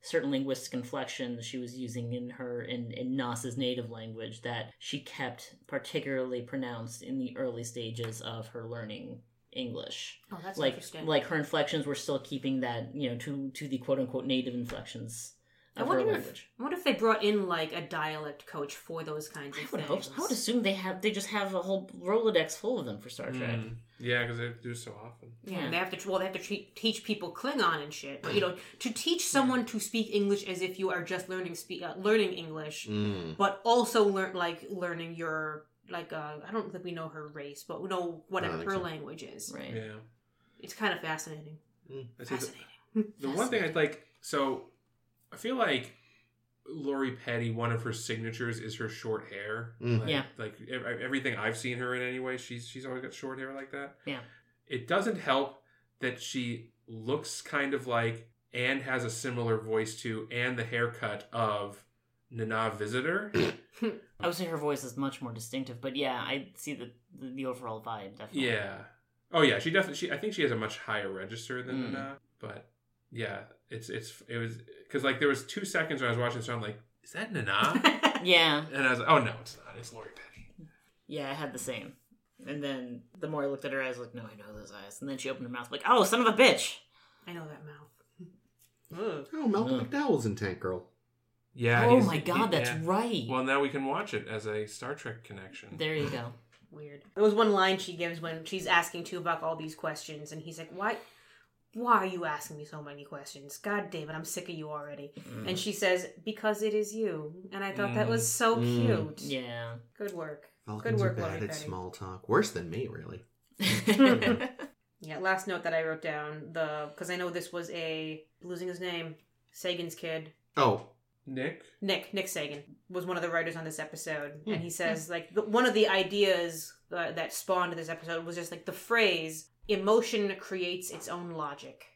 certain linguistic inflections she was using in her in in Noss's native language that she kept particularly pronounced in the early stages of her learning English. Oh, that's like interesting. like her inflections were still keeping that you know to to the quote unquote native inflections I wonder if I wonder if they brought in like a dialect coach for those kinds of I would things. hope. So. I would assume they have. They just have a whole Rolodex full of them for Star Trek. Mm. Yeah, because they do so often. Yeah, Yeah. they have to. Well, they have to treat, teach people Klingon and shit. But you know, to teach someone to speak English as if you are just learning speak uh, learning English, Mm. but also learn like learning your like uh, I don't think we know her race, but we know whatever I her so. language is. Right. Yeah. It's kind of fascinating. I see the, Fascinating. the one thing I'd like, so I feel like Lori Petty, one of her signatures is her short hair. Mm. Like, Yeah. Like everything I've seen her in anyway, she's she's always got short hair like that. Yeah. It doesn't help that she looks kind of like and has a similar voice to and the haircut of Nana Visitor. I would say her voice is much more distinctive, but yeah, I see the the, the overall vibe definitely. yeah. Oh yeah, she definitely. She I think she has a much higher register than Mm. Nana, but yeah, it's it's it was because like there was two seconds when I was watching, so I'm like, is that Nana? Yeah, and I was like, oh no, it's not. It's Lori Petty. yeah, I had the same. And then the more I looked at her eyes, like, no, I know those eyes. And then she opened her mouth, like, oh, son of a bitch. I know that mouth. Ugh. Oh, Malcolm mm. Yeah. McDowell's in Tank Girl. Yeah. oh my god, he- that's yeah. right. Well, now we can watch it as a Star Trek connection. there you go. Weird. There was one line she gives when she's asking Tuvok all these questions, and he's like, "Why, why are you asking me so many questions? God damn it, I'm sick of you already." Mm. And she says, "Because it is you." And I thought that was so Mm. cute. Yeah. Good work. Vulcans work, are bad at Petty. small talk. Worse than me, really. Yeah. Last note that I wrote down the because I know this was a losing his name, Sagan's kid. Oh, Nick. Nick Nick Sagan was one of the writers on this episode, Hmm. and he says like the, one of the ideas uh, that spawned this episode was just like the phrase "emotion creates its own logic,"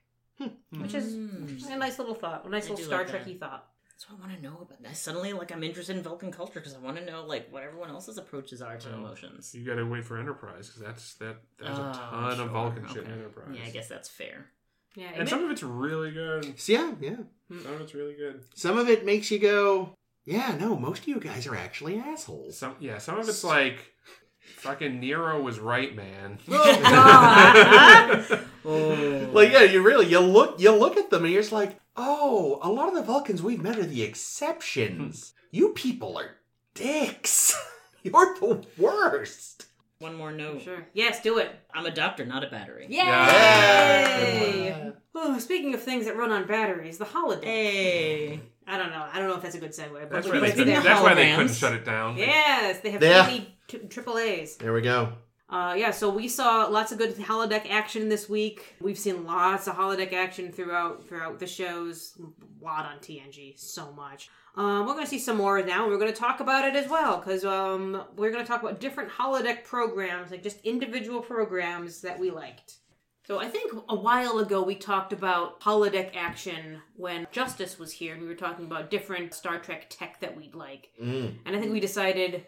which is Mm. a nice little thought, a nice I little Star like that. Trekky thought. That's what I want to know about. I suddenly like I'm interested in Vulcan culture because I want to know like what everyone else's approaches are to Oh. emotions. You got to wait for Enterprise because that's that. There's Oh, a ton sure. of Vulcan shit in Enterprise. Yeah, I guess that's fair. Yeah, And ma- some of it's really good. so yeah, yeah. Some of it's really good. Some of it makes you go, yeah, no, most of you guys are actually assholes. Some yeah, some of it's like Fucking Nero was right, man. Oh God! Oh. Like yeah, you really you look you look at them and you're just like, oh, a lot of the Vulcans we've met are the exceptions. Hmm. you people are dicks. You're the worst. One more note. sure. Yes, do it. I'm a doctor, not a battery. Yay! Yeah. Oh, speaking of things that run on batteries, the holiday. Hey. I don't know. I don't know if that's a good segue. But That's why they couldn't, they're that's why they couldn't shut it down. Yes, they have Yeah. 50 t- triple A's. There we go. Uh, yeah, so we saw lots of good holodeck action this week. We've seen lots of holodeck action throughout throughout the shows. A lot on TNG, so much. Um, we're going to see some more now. and We're going to talk about it as well because um, we're going to talk about different holodeck programs, like just individual programs that we liked. So I think a while ago we talked about holodeck action when Justice was here. And we were talking about different Star Trek tech that we'd like. Mm. And I think we decided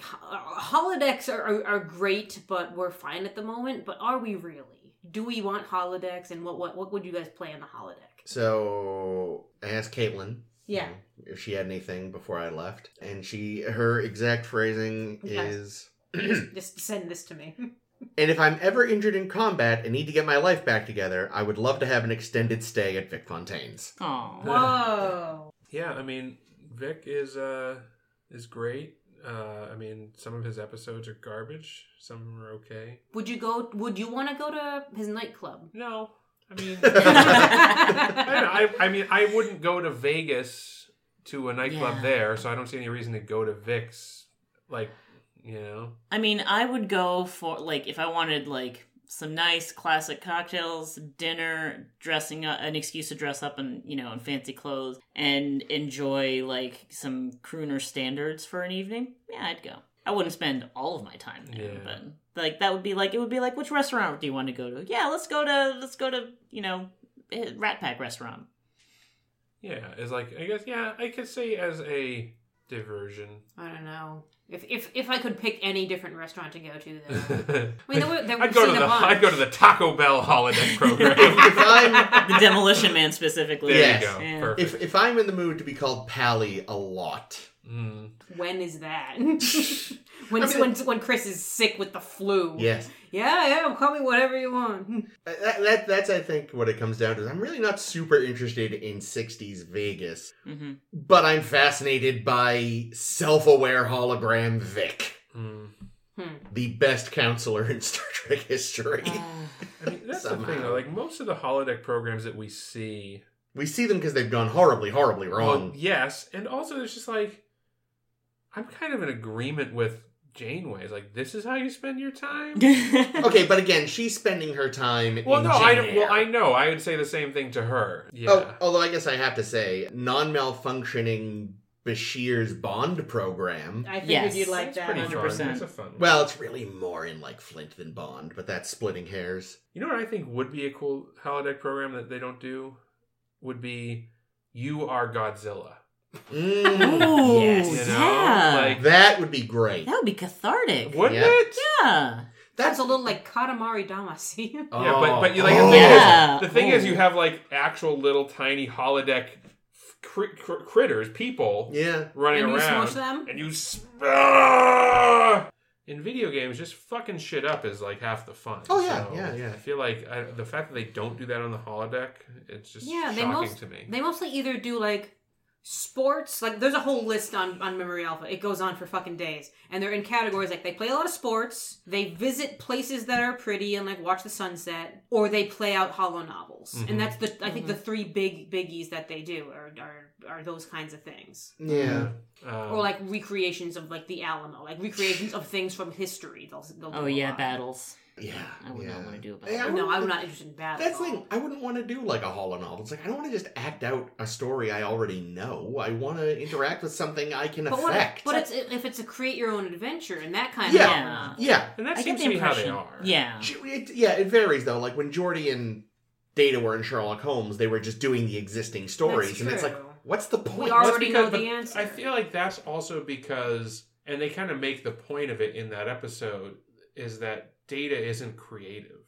holodecks are, are, are great, but we're fine at the moment. But are we really? Do we want holodecks? And what what, what would you guys play on the holodeck? So I asked Caitlin Yeah. if she had anything before I left, and she her exact phrasing Okay. is. Just send this to me. And if I'm ever injured in combat and need to get my life back together, I would love to have an extended stay at Vic Fontaine's. Oh, Whoa. Yeah, I mean, Vic is uh is great. Uh, I mean, some of his episodes are garbage. Some are okay. Would you go? Would you want to go to his nightclub? No, I mean, I, don't know, I, I mean, I wouldn't go to Vegas to a nightclub Yeah. there, so I don't see any reason to go to Vic's. Like, you know, I mean, I would go for like if I wanted like some nice classic cocktails, dinner, dressing up, an excuse to dress up in you know in fancy clothes, and enjoy like some crooner standards for an evening. Yeah, I'd go. I wouldn't spend all of my time there, Yeah. but like that would be like it would be like which restaurant do you want to go to? Yeah, let's go to let's go to you know eh, Rat Pack restaurant. yeah, is like I guess yeah, I could say as a diversion. I don't know. If if if I could pick any different restaurant to go to, then I mean, there were- there I'd go to the bunch. I'd go to the Taco Bell holiday program. if I'm The Demolition Man specifically. there Yes. you go. Yeah. Perfect. if if I'm in the mood to be called Pally a lot, Mm. when is that? when I mean- when when Chris is sick with the flu. yes, Yeah, yeah. Call me whatever you want. that, that that's I think what it comes down to. I'm really not super interested in '60s Vegas, hmm but I'm fascinated by self-aware hologram Vic, Mm. Hmm. the best counselor in Star Trek history. I mean, that's the thing. Though. Like most of the holodeck programs that we see, we see them because they've gone horribly, horribly well, wrong. yes, and also there's just like I'm kind of in agreement with Janeway. It's like this is how you spend your time. okay, but again, she's spending her time. Well, in no, I jail. well I know. I would say the same thing to her. Yeah. Oh, although I guess I have to say, non-malfunctioning Bashir's Bond program. I think Yes. you'd like That's that. pretty 100%. fun. That's a fun. Well, it's really more in like Flint than Bond, but that's splitting hairs. you know what I think would be a cool holodeck program that they don't do would be you are Godzilla. Mm, Ooh, yes. You know, yeah. like- that would be great. that would be cathartic. Wouldn't Yeah. it? Yeah. That's a little like Katamari Damacy. Yeah, but but you like Oh. the thing Yeah. is the thing is Oh. you have like actual little tiny holodeck cr- cr- critters, people Yeah. running around, And you around, smush them? and you. s- Ah! In video games, just fucking shit up is like half the fun. Oh, yeah, So yeah, yeah. I feel like I, the fact that they don't do that on the holodeck, it's just Yeah, they shocking most- to me. They mostly either do like sports, like there's a whole list on on Memory Alpha. It goes on for fucking days, and they're in categories like they play a lot of sports, they visit places that are pretty and like watch the sunset, or they play out holo novels. Mhm. And that's the I think the three big biggies that they do are are, are those kinds of things. Yeah. Um, Or like recreations of like the Alamo, like recreations of things from history. They'll, they'll Oh yeah, lot. battles. Yeah. I would yeah. not want to do a Yeah, battle. No, wouldn't- I'm not interested in that. That's the thing. I wouldn't want to do like a holo novel. It's like I don't want to just act out a story I already know. I want to interact with something I can But what? affect. But it's if it's a create your own adventure and that kind Yeah. of Yeah. yeah, and that I seems to be how they are. Yeah. It, yeah, it varies though. Like when Geordi and Data were in Sherlock Holmes, they were just doing the existing stories, That's and it's like, what's the point? We Well, that's already know the answer. I feel like that's also because, and they kind of make the point of it in that episode, is that Data isn't creative.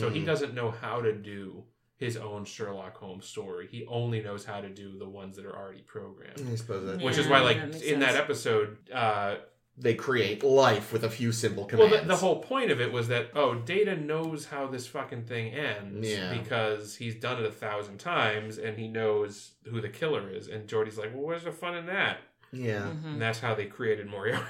So he Mm. doesn't know how to do his own Sherlock Holmes story. He only knows how to do the ones that are already programmed. I suppose that. Which is why, like, that makes in that episode, uh, they create life with a few simple Well, commands. the, the whole point of it was that oh, Data knows how this fucking thing ends Yeah. because he's done it a thousand times and he knows who the killer is. And Geordi's like, well, where's the fun in that? yeah. Mhm. And that's how they created Moriarty.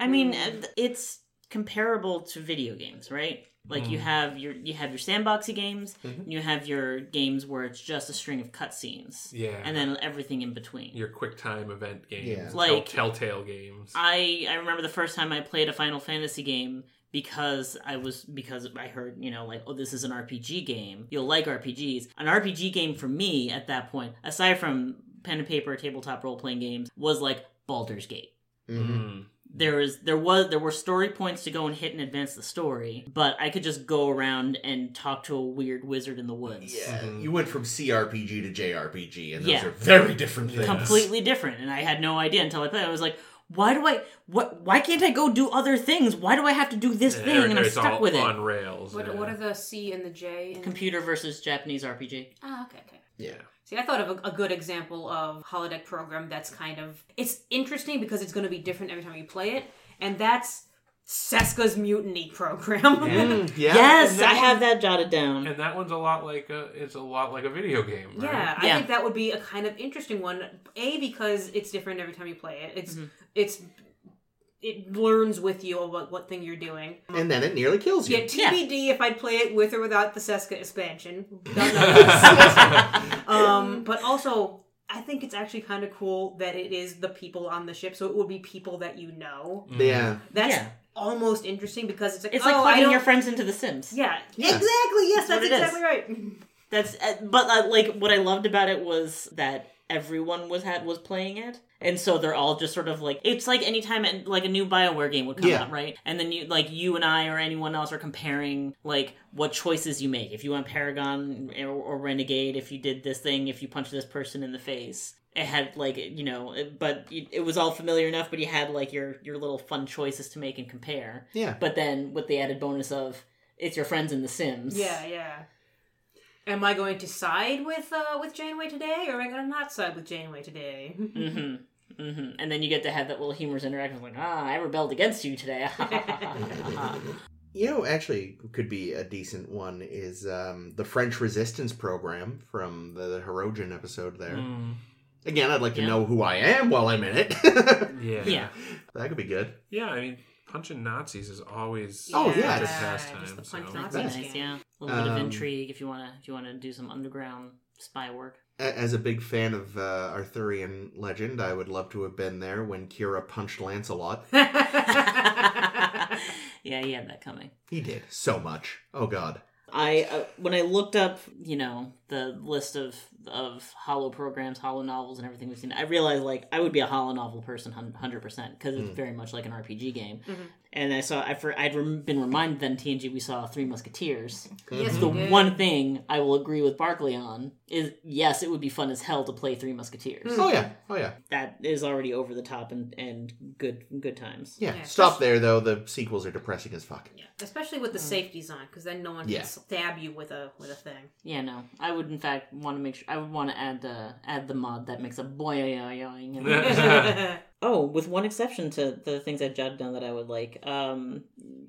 I mean, Mm. uh, it's comparable to video games, right? Like you Mm. have your you have your sandboxy games, Mhm. and you have your games where it's just a string of cutscenes, Yeah. and then everything in between. your quick time event games, Yeah. tell- Like- Telltale games. I I remember the first time I played a Final Fantasy game because I was because I heard you know like oh this is an RPG game you'll like RPGs an RPG game for me at that point aside from pen and paper tabletop role playing games was like Baldur's Gate Mhm. Mm. There was there was there were story points to go and hit and advance the story but I could just go around and talk to a weird wizard in the woods Yeah, Mhm. you went from CRPG to JRPG, and those Yeah. are very different things. completely different and I had no idea until I played. I was like why do I what why can't I go do other things why do I have to do this thing and I'm stuck all with it on rails. What, yeah. what are the C and the J? In... computer versus Japanese RPG. Ah, okay, okay. Yeah. See, I thought of a, a good example of holodeck program that's kind of it's interesting because it's going to be different every time you play it, and that's Seska's Mutiny program. Mm, yeah. yes, and that I have that jotted down. And that one's a lot like a it's a lot like a video game. Right? Yeah, I Yeah. think that would be a kind of interesting one. A because it's different every time you play it. It's Mhm. it's it learns with you about what thing you're doing. And then it nearly kills you. Yeah, TBD if I'd play it with or without the Seska expansion. Um, but also, I think it's actually kind of cool that it is the people on the ship, so it would be people that you know. Mm. Yeah. That's Yeah. almost interesting because it's like It's oh, like I plugging don't- your friends into The Sims. Yeah, Yeah. exactly. Yes, That's that's, what it is. exactly right. That's uh, but uh, like what I loved about it was that everyone was had was playing it. And so they're all just sort of like it's like anytime it- like a new BioWare game would come Yeah. out, right? And then you like you and I or anyone else are comparing like what choices you make. If you went Paragon or, or Renegade, if you did this thing, if you punched this person in the face. It had like you know, it- but it it was all familiar enough. But you had like your your little fun choices to make and compare. Yeah. But then with the added bonus of it's your friends in The Sims. Yeah, yeah. Am I going to side with uh, with Janeway today, or am I going to not side with Janeway today? Mm-hmm. Mm-hmm. And then you get to have that little humorous interaction like, ah, I rebelled against you today. You know, actually, could be a decent one is um, the French Resistance program from the, the Hirogen episode there. Mm. Again, I'd like to Yeah. know who I am while I'm in it. Yeah. yeah. that could be good. Yeah, I mean, punching Nazis is always Oh, yeah, a good just- pastime. just the so. punch That's Nazis. nice, yeah. A little bit of Um, intrigue if you wanna if you wanna do some underground spy work. As a big fan of uh, Arthurian legend, I would love to have been there when Kira punched Lancelot. yeah, he had that coming. He did so much. Oh God. I uh, when I looked up, you know, the list of of holo programs, holo novels, and everything we've seen, I realized like I would be a holo novel person, hundred percent, because it's Mm. very much like an RPG game. Mhm. And I saw, I for, I'd rem- been reminded that in TNG we saw Three Musketeers. yes, The did. one thing I will agree with Barkley on is yes, it would be fun as hell to play Three Musketeers. Mm. Oh yeah. Oh yeah. That is already over the top and and good good times. Yeah. Yeah, Stop especially- there though. The sequels are depressing as fuck. Yeah, especially with the safeties on, because then no one can stab you with a with a thing. Yeah, no, I would in fact want to make sure I would want to add the add the mod that makes a boing. and- Oh, with one exception to the things I jotted down that I would like. Um,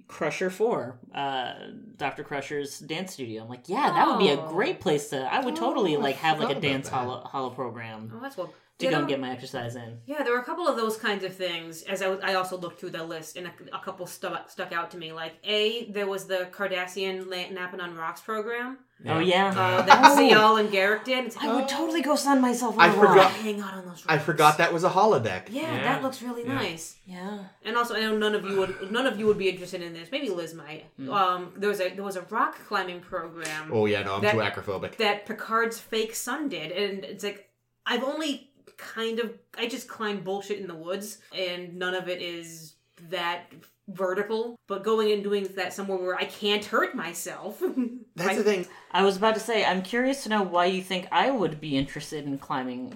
Crusher Four, uh, Doctor Crusher's dance studio. I'm like, yeah, that would be a Oh. great place to. I would totally Oh, I like have like a dance that. holo, holo program oh, that's well. To Yeah, go and get my exercise in. Yeah, there were a couple of those kinds of things. As I, was, I also looked through the list, and a, a couple stuck stuck out to me. Like a, there was the Cardassian La- napping on rocks program Oh yeah, uh, that Oh. Ziyal and Garak did. It's like, I would oh, totally go sun myself on I a forgot- rock. hang out on those. Rocks. I forgot that was a holodeck. Yeah, Yeah. that looks really Yeah. nice. Yeah. And also, I know none of you would none of you would be interested in this. Maybe Liz might. Hmm. Um, there was a there was a rock climbing program Oh yeah. No, I'm That- too acrophobic. that Picard's fake son did, and it's like I've only kind of I just climb bullshit in the woods, and none of it is that vertical. But going and doing that somewhere where I can't hurt myself. That's I- the thing. I was about to say, I'm curious to know why you think I would be interested in climbing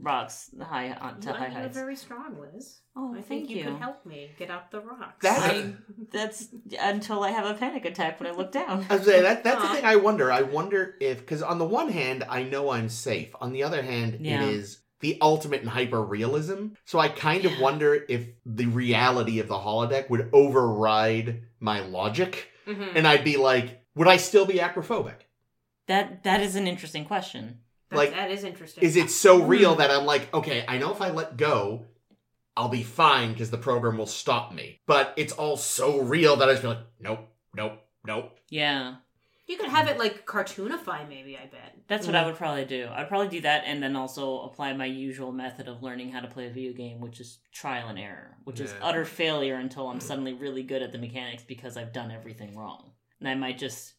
rocks high on to Well, high you're heights. very strong, Liz. Oh, I thank think you, you. could help me get up the rocks. That- I, that's until I have a panic attack when I look down. I was saying that that's the thing I wonder. I wonder if because on the one hand I know I'm safe. On the other hand, Yeah. it is the ultimate in hyper realism. So I kind of wonder if the reality of the holodeck would override my logic, Mhm. and I'd be like, would I still be acrophobic? That that is an interesting question. That- like, that is interesting. Is it so Hmm. real that I'm like, okay, I know if I let go, I'll be fine because the program will stop me. But it's all so real that I just be like, nope, nope, nope. Yeah. You could have it like cartoonify, maybe. I bet. That's what I mm. would probably do. I'd probably do that and then also apply my usual method of learning how to play a video game, which is trial and error, which is Yeah. utter failure until I'm suddenly really good at the mechanics because I've done everything wrong. And I might just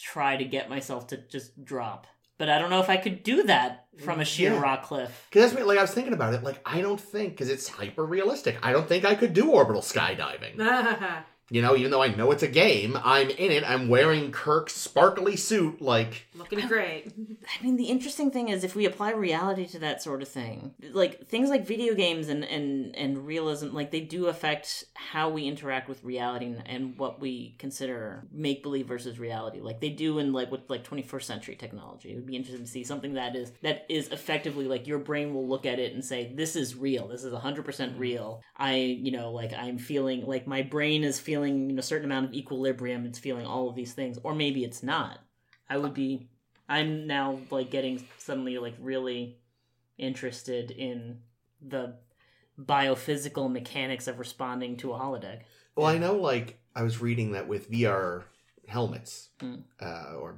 try to get myself to just drop. But I don't know if I could do that from a mm, sheer Yeah. rock cliff. Because that's what, like I was thinking about it. Like I don't think because it's hyper realistic. I don't think I could do orbital skydiving. You know, even though I know it's a game, I'm in it. I'm wearing Kirk's sparkly suit. Like Looking great. I mean, the interesting thing is if we apply reality to that sort of thing, like things like video games and and and realism, like they do affect how we interact with reality and, and what we consider make believe versus reality. Like they do in like with like 21st century technology. It would be interesting to see something that is that is effectively like your brain will look at it and say, "This is real. This is 100% real." I, you know, like I'm feeling like my brain is feeling you know a certain amount of equilibrium. It's feeling all of these things, or maybe it's not. I would be I'm now like getting suddenly like really interested in the biophysical mechanics of responding to a holodeck. Well, I know, like, I was reading that with VR helmets, Mm. uh, or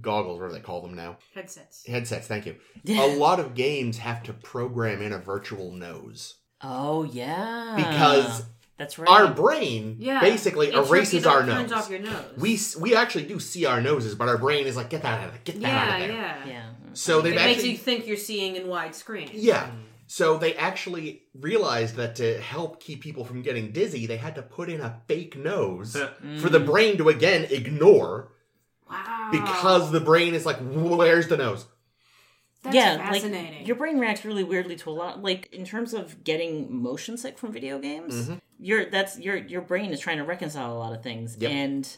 goggles, whatever they call them now, Headsets. headsets, thank you. a lot of games have to program in a virtual nose. oh yeah, Because that's right. Our brain Yeah. basically It erases it our turns nose. off your nose. We, we actually do see our noses, but our brain is like, get that out of there, get that out yeah, of there. yeah, yeah, So It they've makes actually you think you're seeing in widescreen. Yeah. So they actually realized that to help keep people from getting dizzy, they had to put in a fake nose for the brain to again ignore Wow. because the brain is like, where's the nose? That's yeah, fascinating. like your brain reacts really weirdly to a lot. Like in terms of getting motion sick from video games, Mm-hmm. your that's your your brain is trying to reconcile a lot of things, Yep. and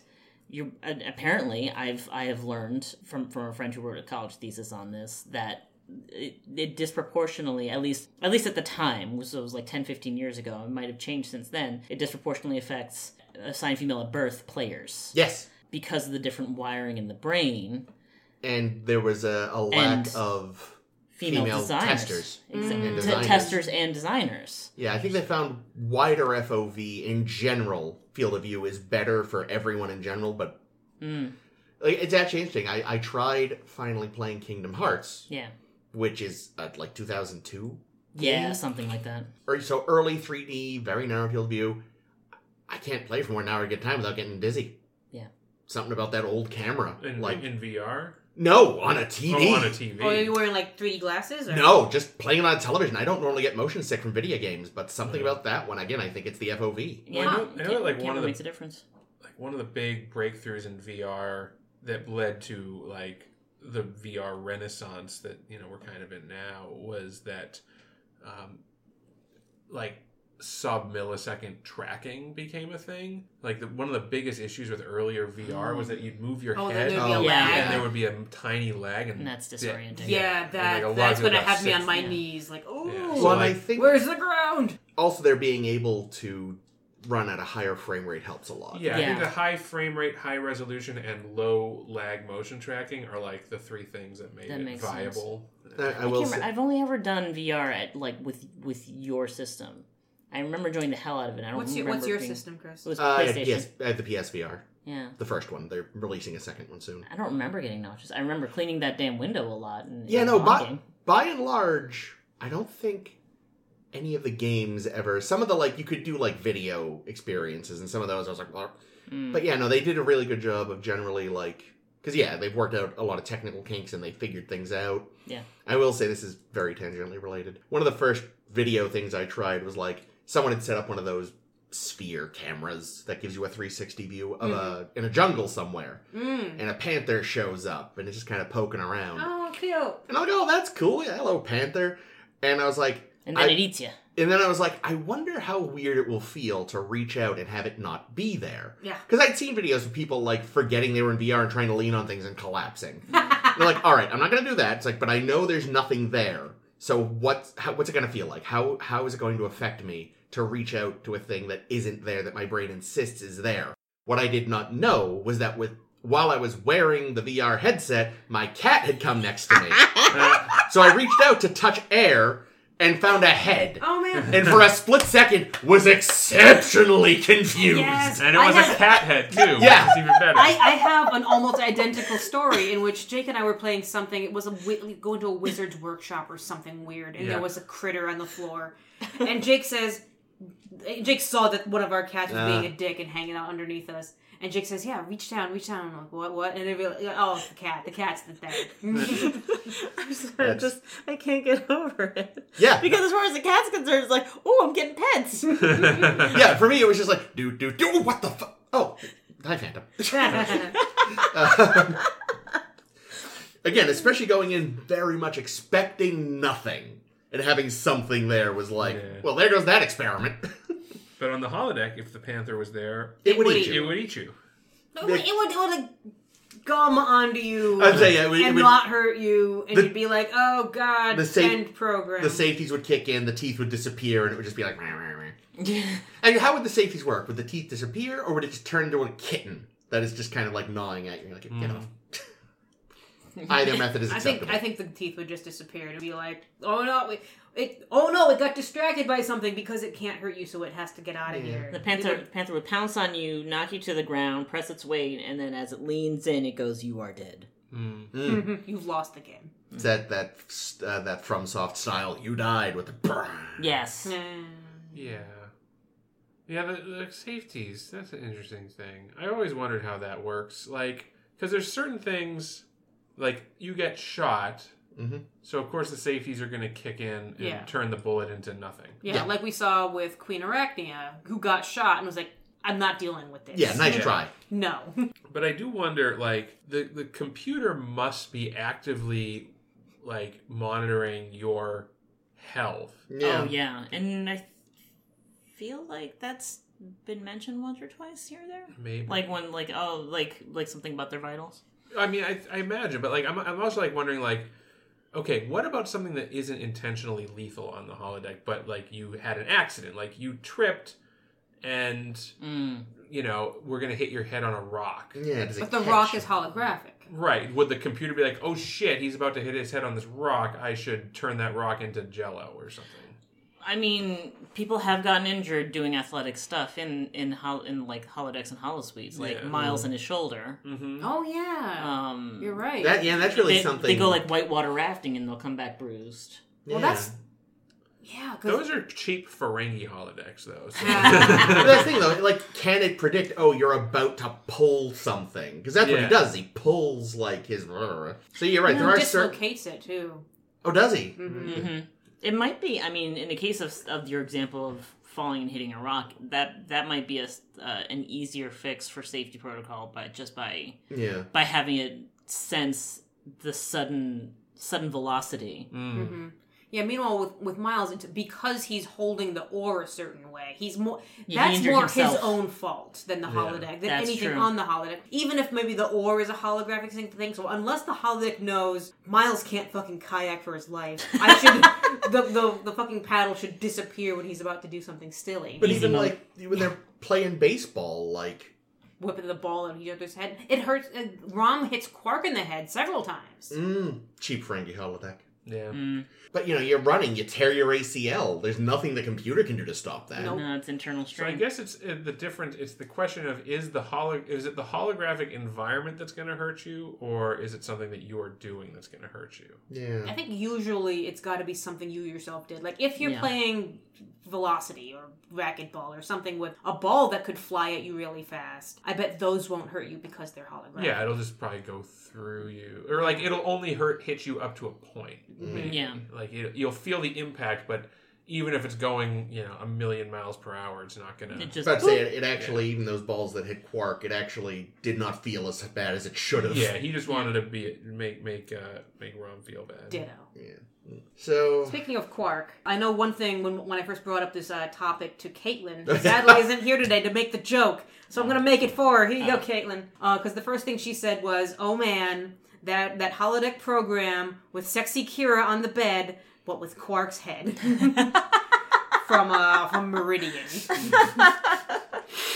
you apparently I've I have learned from from a friend who wrote a college thesis on this that. It, it disproportionately at least at least at the time so it was like 10 15 years ago it might have changed since then it disproportionately affects assigned female at birth players Yes. because of the different wiring in the brain And there was a, a lack And- of female, female designers testers Exactly. and T- designers. testers and designers Yeah, I think they found wider FOV in general field of view is better for everyone in general, but mm, like, it's actually interesting. I, I tried finally playing Kingdom Hearts, yeah which is uh, like 2002. yeah game? something like that or so early 3D, very narrow field of view. I can't play for one hour at a time without getting dizzy. Yeah. Something about that old camera. In, like in VR? No, on a TV. Oh, on a TV. Oh, are you wearing like 3D glasses? Or? No, just playing on television. I don't normally get motion sick from video games, but something Yeah. about that one again, I think it's the FOV. yeah I know- I know that, like, one of the- makes a difference like one of the big breakthroughs in VR that led to like the VR renaissance that you know we're kind of in now was that um, like sub millisecond tracking became a thing. Like the, one of the biggest issues with earlier VR was that you'd move your Oh, head there'd be a Oh, yeah. and there would be a tiny lag, and, and that's that- disorienting Yeah, and, that, like that's gonna got have me on my yeah. knees. Like, oh, Yeah, well, so, and I think where's the ground? also they're being able to run at a higher frame rate helps a lot. Yeah, I think the high frame rate, high resolution, and low lag motion tracking are like the three things that make That it makes sense. viable. I, I I will can't say, remember- I've only ever done VR at like with with your system. I remember enjoying the hell out of it. I don't What's your remember What's your being- system, Chris? It was uh, at, PlayStation. PS, at the PSVR, Yeah, the first one. They're releasing a second one soon. I don't remember getting nauseous. I remember cleaning that damn window a lot. And Yeah, and no, but logging. by and large, I don't think any of the games ever. Some of the like you could do like video experiences, and some of those I was like, well, Mm. but yeah, no, they did a really good job of generally like because yeah, they've worked out a lot of technical kinks and they figured things out. Yeah. I will say this is very tangentially related. One of the first video things I tried was like someone had set up one of those sphere cameras that gives you a 360 view of a in a jungle somewhere, Mm. and a panther shows up and it's just kind of poking around. Oh, cute. And I'm like, oh, that's cool. Yeah, hello, Panther. And I was like, and then I- it eats you. and then I was like, I wonder how weird it will feel to reach out and have it not be there. Yeah. Because I'd seen videos of people like forgetting they were in VR and trying to lean on things and collapsing. And they're like, all right, I'm not going to do that. It's like, but I know there's nothing there. So what's how, what's it going to feel like? How how is it going to affect me to reach out to a thing that isn't there that my brain insists is there? What I did not know was that with while I was wearing the VR headset, my cat had come next to me. so I reached out to touch air and found a head. Oh man. And for a split second was exceptionally confused. Yes. And it was had- a cat head too. Yeah. Which is even better. I, I have an almost identical story in which Jake and I were playing something. It was a going to a wizard's workshop or something weird, and Yeah. there was a critter on the floor. And Jake says, Jake saw that one of our cats was Uh. being a dick and hanging out underneath us. And Jake says, "Yeah, reach down, reach down." I'm like, "What? What?" And they be like, "Oh, it's the cat. The cat's the thing." I'm sorry, That's- just I can't get over it. Yeah. Because as far as the cat's concerned, it's like, oh, I'm getting pets. Yeah, for me it was just like do do do what the fuck? Oh, hi Phantom. Um, again, especially going in very much expecting nothing and having something there was like, Yeah. well, there goes that experiment. But on the holodeck, if the panther was there, it would would eat eat it would eat you. it, would, it would it would like gum onto you I'd say yeah, it would- it and would- not hurt you, and The- you'd be like, "Oh God, the safe- end program." the safeties would kick in, the teeth would disappear, and it would just be like. "Meh, meh, meh." And how would the safeties work? Would the teeth disappear, or would it just turn into a kitten that is just kind of like gnawing at you? You're like, get Mm. off. Either method is I acceptable. think I think the teeth would just disappear and be like, oh no, it, it oh no, it got distracted by something because it can't hurt you, so it has to get out of Yeah. here. The panther, Either- panther would pounce on you, knock you to the ground, press its weight, and then as it leans in, it goes, "You are dead." Mm. Mm. You've lost the game. It's that that uh, that FromSoft style. You died with the. brrr. Yes. Mm. Yeah. Yeah, the, the safeties, that's an interesting thing. I always wondered how that works. Like, because there's certain things, like, you get shot, Mhm. so of course the safeties are going to kick in and Yeah. turn the bullet into nothing. Yeah, Yeah. like we saw with Queen Arachnia, who got shot and was like, I'm not dealing with this. Yeah, nice Yeah. try. No. But I do wonder, like, the, the computer must be actively, like, monitoring your health. Oh yeah, and I feel like that's been mentioned once or twice here or there. Maybe. Like when, like oh, like like something about their vitals. I mean, I, I imagine, but like, I'm, I'm also like wondering, like, okay, what about something that isn't intentionally lethal on the holodeck, but like you had an accident, like you tripped, and Mm. you know we're gonna hit your head on a rock. Yeah, but the catch? rock is holographic. Right? Would the computer be like, oh shit, he's about to hit his head on this rock? I should turn that rock into Jello or something. I mean, people have gotten injured doing athletic stuff in in hol- in like holodecks and holosuites, like Yeah. Miles in his shoulder. Mm-hmm. Oh yeah. Um, You're right. That yeah, that's really they, something. they go like whitewater rafting and they'll come back bruised. well, that's Yeah. that's yeah. 'cause- Those are cheap Ferengi holodecks, though. so- that's the thing though, like, can it predict? Oh, you're about to pull something because that's what he does. He pulls like his. So you're right. No, There are certain. dislocates it too. Oh, does he? Mhm. hmm It might be. I mean, in the case of of your example of falling and hitting a rock, that that might be a s- uh, an easier fix for safety protocol, by just by Yeah. by having it sense the sudden sudden velocity. Mm. hmm Yeah. Meanwhile, with with Miles, it's because he's holding the ore a certain way. He's more. He that's injured more his himself. own fault than the Yeah. holodeck. Than That's anything true. on the holodeck. Even if maybe the ore is a holographic thing. thing so unless the holodeck knows Miles can't fucking kayak for his life, I should the, the the fucking paddle should disappear when he's about to do something silly. But Easy even mode. like when they're playing baseball, like whipping the ball at each other's head. It hurts. Uh, Rom hits Quark in the head several times. mm, cheap Ferengi holodeck. Yeah. Mm. But you know, you're running, you tear your ACL. There's nothing the computer can do to stop that. Nope. No, it's internal strain. So I guess it's uh, the difference. It's the question of is the holo is it the holographic environment that's going to hurt you, or is it something that you are doing that's going to hurt you? Yeah. I think usually it's got to be something you yourself did. Like if you're Yeah. playing velocity or racquetball or something with a ball that could fly at you really fast, I bet those won't hurt you because they're holographic. Yeah, it'll just probably go through you, or like it'll only hurt hit you up to a point. Mm. maybe. Yeah. like it, you'll feel the impact, but even if it's going, you know, a million miles per hour, it's not gonna. It just But I'd say it, it actually, even those balls that hit Quark, it actually did not feel as bad as it should have. yeah, he just wanted to be make make uh, make Rom feel bad. Ditto. Yeah. So Speaking of Quark, I know one thing when when I first brought up this uh, topic to Caitlin, sadly isn't here today to make the joke, so I'm gonna make it for her. Here you go, Caitlin. Because the first thing she said was, "Oh man, that that holodeck program with sexy Kira on the bed but with Quark's head from uh from Meridian.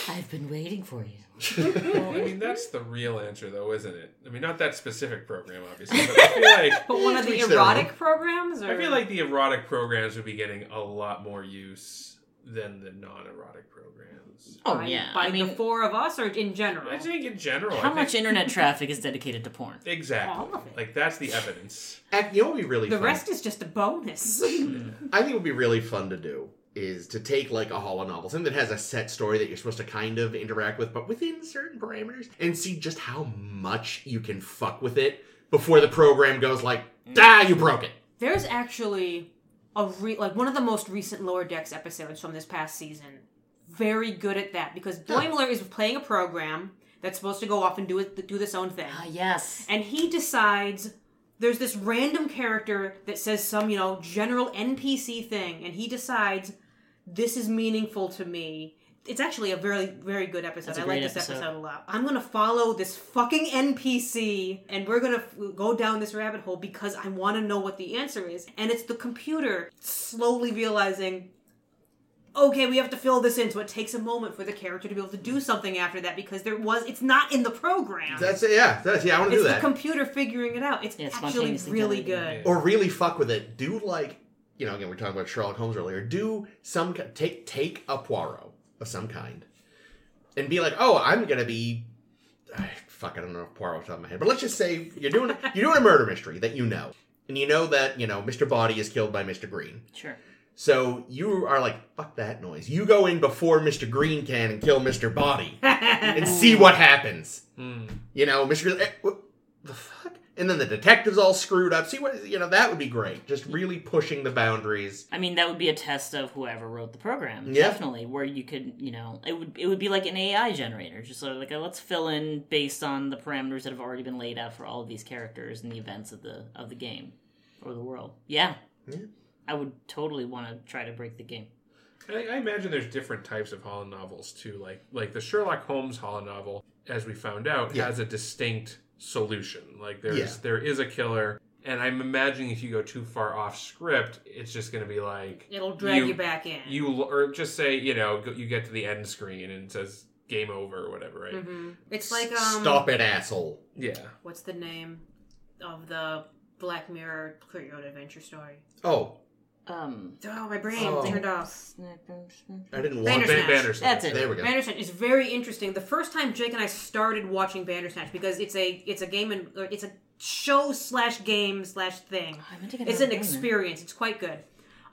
I've been waiting for you. Well, I mean, that's the real answer, though, isn't it? I mean, not that specific program, obviously, but I feel like But one of the Each their erotic own. programs. Or? I feel like the erotic programs would be getting a lot more use than the non-erotic programs. Oh by, yeah, by I mean, the four of us, or in general. I think in general, how I much internet traffic is dedicated to porn? exactly All of it. like that's the evidence. Act- You know what would be really The fun? rest is just a bonus. I think it would be really fun to do is to take like a holo novel, something that has a set story that you're supposed to kind of interact with, but within certain parameters, and see just how much you can fuck with it before the program goes like, ah, you broke it. There's actually a re- like one of the most recent Lower Decks episodes from this past season. Very good at that because Boimler is playing a program that's supposed to go off and do it do this own thing, Ah yes. and he decides there's this random character that says some you know general NPC thing, and he decides this is meaningful to me. It's actually a very very good episode. That's a I like this episode. episode. a lot. I'm gonna follow this fucking NPC, and we're gonna f- go down this rabbit hole because I want to know what the answer is. And it's the computer slowly realizing. Okay, we have to fill this in, so it takes a moment for the character to be able to do something after that because there was it's not in the program. That's it. Yeah, that's yeah. I want to do that. It's the computer figuring it out. It's Yeah, actually spontaneously really generated. good. Or really fuck with it. Do like you know, again, we are talking about Sherlock Holmes earlier. Do some take take a Poirot of some kind, and be like, oh, I'm gonna be. ah, Fuck, I don't know if Poirot off the top of my head, but let's just say you're doing you're doing a murder mystery that you know, and you know that you know Mr. Body is killed by Mr. Green. Sure. So you are like, fuck that noise. You go in before Mr. Green can and kill Mr. Body and see what happens. Hmm. You know, Mr. Green, eh, what the fuck? And then the detective's all screwed up. See what, you know, that would be great. Just really pushing the boundaries. I mean, that would be a test of whoever wrote the program. Yeah. Definitely, where you could, you know, it would it would be like an AI generator, just sort of like a, let's fill in based on the parameters that have already been laid out for all of these characters and the events of the of the game or the world. Yeah, Yeah. I would totally want to try to break the game. I, I imagine there's different types of holo novels too. Like like the Sherlock Holmes holo novel, as we found out, Yeah. has a distinct solution. Like there's Yeah. there is a killer, and I'm imagining if you go too far off script, it's just going to be like It'll drag you, You- back in. you or just say you know you get to the end screen and it says game over or whatever, right? hmm It's like um. Stop it, asshole. Yeah. What's the name of the Black Mirror Clear Adventure story? Oh, Um, Oh, my brain Oh. turned off. I didn't want Bandersnatch. Bandersnatch. That's it. There we go. Bandersnatch is very interesting. The first time Jake and I started watching Bandersnatch because it's a it's a game and it's a show slash game slash thing. I meant to get It's an experience. It's quite good.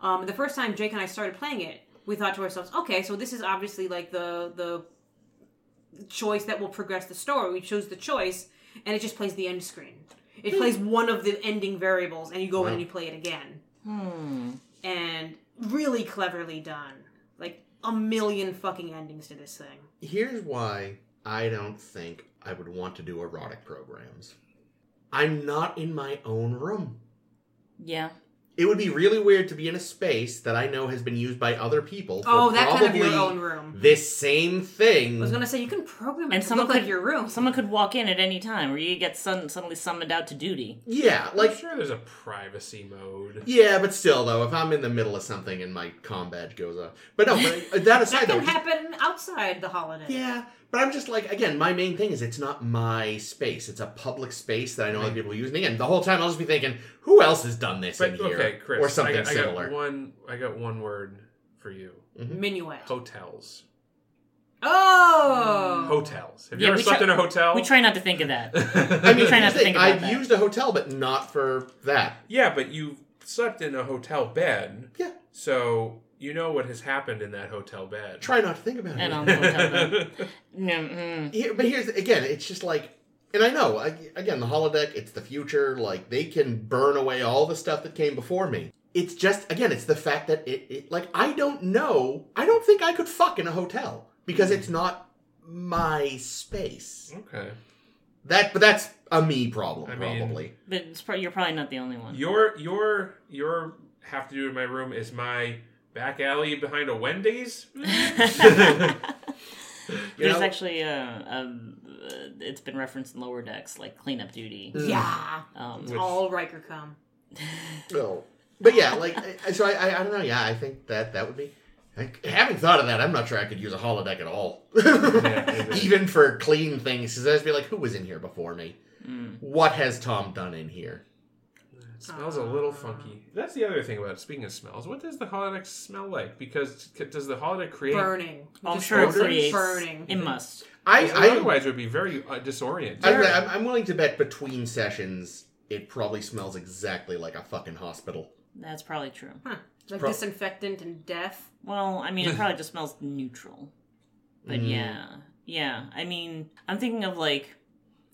Um, the first time Jake and I started playing it, we thought to ourselves, okay, so this is obviously like the the choice that will progress the story. We chose the choice, and it just plays the end screen. It plays one of the ending variables, and you go in and you play it again. Hmm. And really cleverly done. Like a million fucking endings to this thing. Here's why I don't think I would want to do erotic programs. I'm not in my own room. Yeah. It would be really weird to be in a space that I know has been used by other people. For Oh, that kind of your own room. This same thing. I was gonna say you can program it And to someone look like could- your room. Someone could walk in at any time, or you get sudden, suddenly summoned out to duty. yeah, I'm like sure there's a privacy mode. yeah, but still though, if I'm in the middle of something and my com badge goes up, but no, but uh, that aside that though, can just- happen outside the holiday. yeah, but I'm just like again, my main thing is it's not my space; it's a public space that I know other people use. And again, the whole time I'll just be thinking, who else has done this But in here, okay, Chris, or something I got, I similar? got one. I got one word for you. Mm-hmm. Minuet. Hotels. Oh. Hotels. Have you Yeah, ever slept try- in a hotel? We try not to think of that. I mean, try not to think. I've that. used a hotel, but not for that. Yeah, but you slept in a hotel bed. Yeah. So you know what has happened in that hotel bed. Try not to think about And it. on the hotel bed. Here, but here's again, it's just like, and I know I, again the holodeck, it's the future. Like they can burn away all the stuff that came before me. It's just again, it's the fact that it, it like I don't know. I don't think I could fuck in a hotel because it's not my space. okay. That, but that's a me problem I mean- probably. But it's pro- you're probably not the only one. Your your your have to do in my room is my back alley behind a Wendy's. There's know- actually a, um, uh, it's been referenced in lower decks like cleanup duty. Yeah. Um, It's all Riker come. No. but yeah, like so I, I I don't know. Yeah, I think that that would be. I, having thought of that, I'm not sure I could use a holodeck at all. exactly. Even for clean things, because I'd be like, who was in here before me? Mm. What has Tom done in here? It smells a little funky. That's the other thing about it. speaking of smells. What does the holodeck smell like? Because c- does the holodeck create? Burning. I'm Just sure it odors creates. burning. It must. I, Because I otherwise, it would be very uh, disorienting. I, I'm, I'm willing to bet between sessions, it probably smells exactly like a fucking hospital. That's probably true. Huh. Like Pro- disinfectant and death. Well, I mean, it probably just smells neutral. But Mm. yeah, yeah. I mean, I'm thinking of like,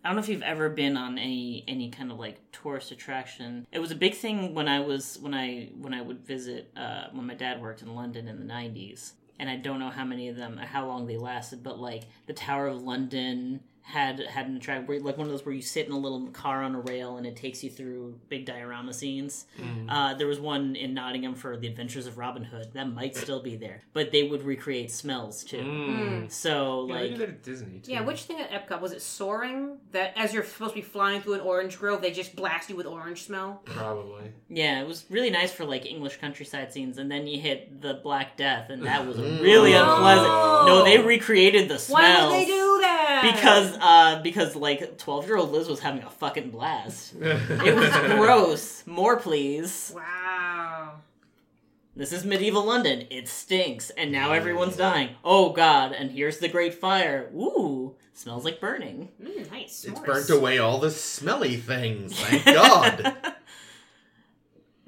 I don't know if you've ever been on any any kind of like tourist attraction. It was a big thing when I was when I when I would visit uh, when my dad worked in London in the '90s, and I don't know how many of them, how long they lasted, but like the Tower of London had had an attraction where like one of those where you sit in a little car on a rail and it takes you through big diorama scenes. Uh, there was one in Nottingham for the Adventures of Robin Hood that might still be there, but they would recreate smells too. Mm. So Yeah, they like did that at Disney too. Yeah, which thing at Epcot was it? Soaring that as you're supposed to be flying through an orange grove, they just blast you with orange smell. probably. yeah, it was really nice for like English countryside scenes, and then you hit the Black Death, and that was Mm. really unpleasant. No, they recreated the smells. Why would they do that? Because uh because like twelve year old Liz was having a fucking blast. It was gross. More please. wow. This is medieval London. It stinks, and now everyone's dying. Oh god! And here's the Great Fire. Ooh, smells like burning. Mm, nice. It's s'mores. burnt away all the smelly things. Thank God.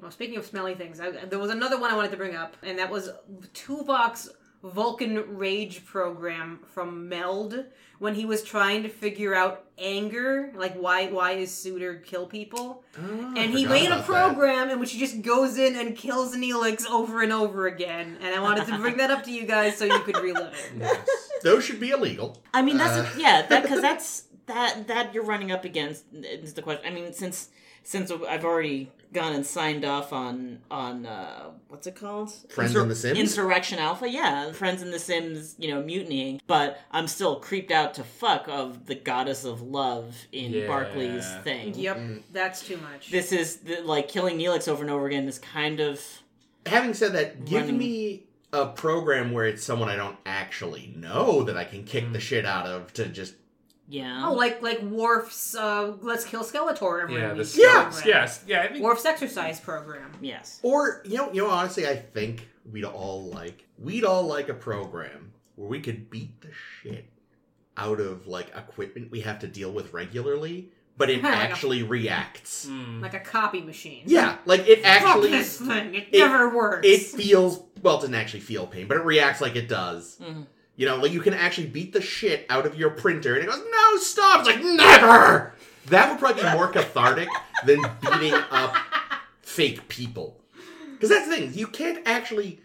Well, speaking of smelly things, I, there was another one I wanted to bring up, and that was Tuvok's Vulcan Rage program from Meld when he was trying to figure out anger, like why why is Suder kill people, Oh, and he made a about that. program in which he just goes in and kills Neelix over and over again. And I wanted to bring that up to you guys so you could relive it. Yes. Those should be illegal. I mean, that's Uh. yeah, that because that's that that you're running up against is the question. I mean, since since I've already gone and signed off on on uh, what's it called? Friends in the Sims? Insurrection Alpha. Yeah, Friends in the Sims. You know, mutinying. But I'm still creeped out to fuck of the goddess of love in Yeah. Barclay's thing. Yep, that's too much. This is the, like killing Neelix over and over again. Is kind of Having said that, give Running- me a program where it's someone I don't actually know that I can kick the shit out of to just. Yeah. oh, like like Worf's uh, Let's Kill Skeletor every Yeah. week. The Yeah. yes, yes, yeah. I think Worf's exercise program. yes. Or you know, you know, honestly, I think we'd all like we'd all like a program where we could beat the shit out of like equipment we have to deal with regularly, but it Like a- actually reacts. Mm. Like a copy machine. Yeah, like it Fuck actually this thing. It, it- never works. it feels well. It doesn't actually feel pain, but it reacts like it does. Mhm. You know, like you can actually beat the shit out of your printer, and it goes, "No, stop!" It's like never. That would probably be more cathartic than beating up fake people. Because that's the thing, you can't actually.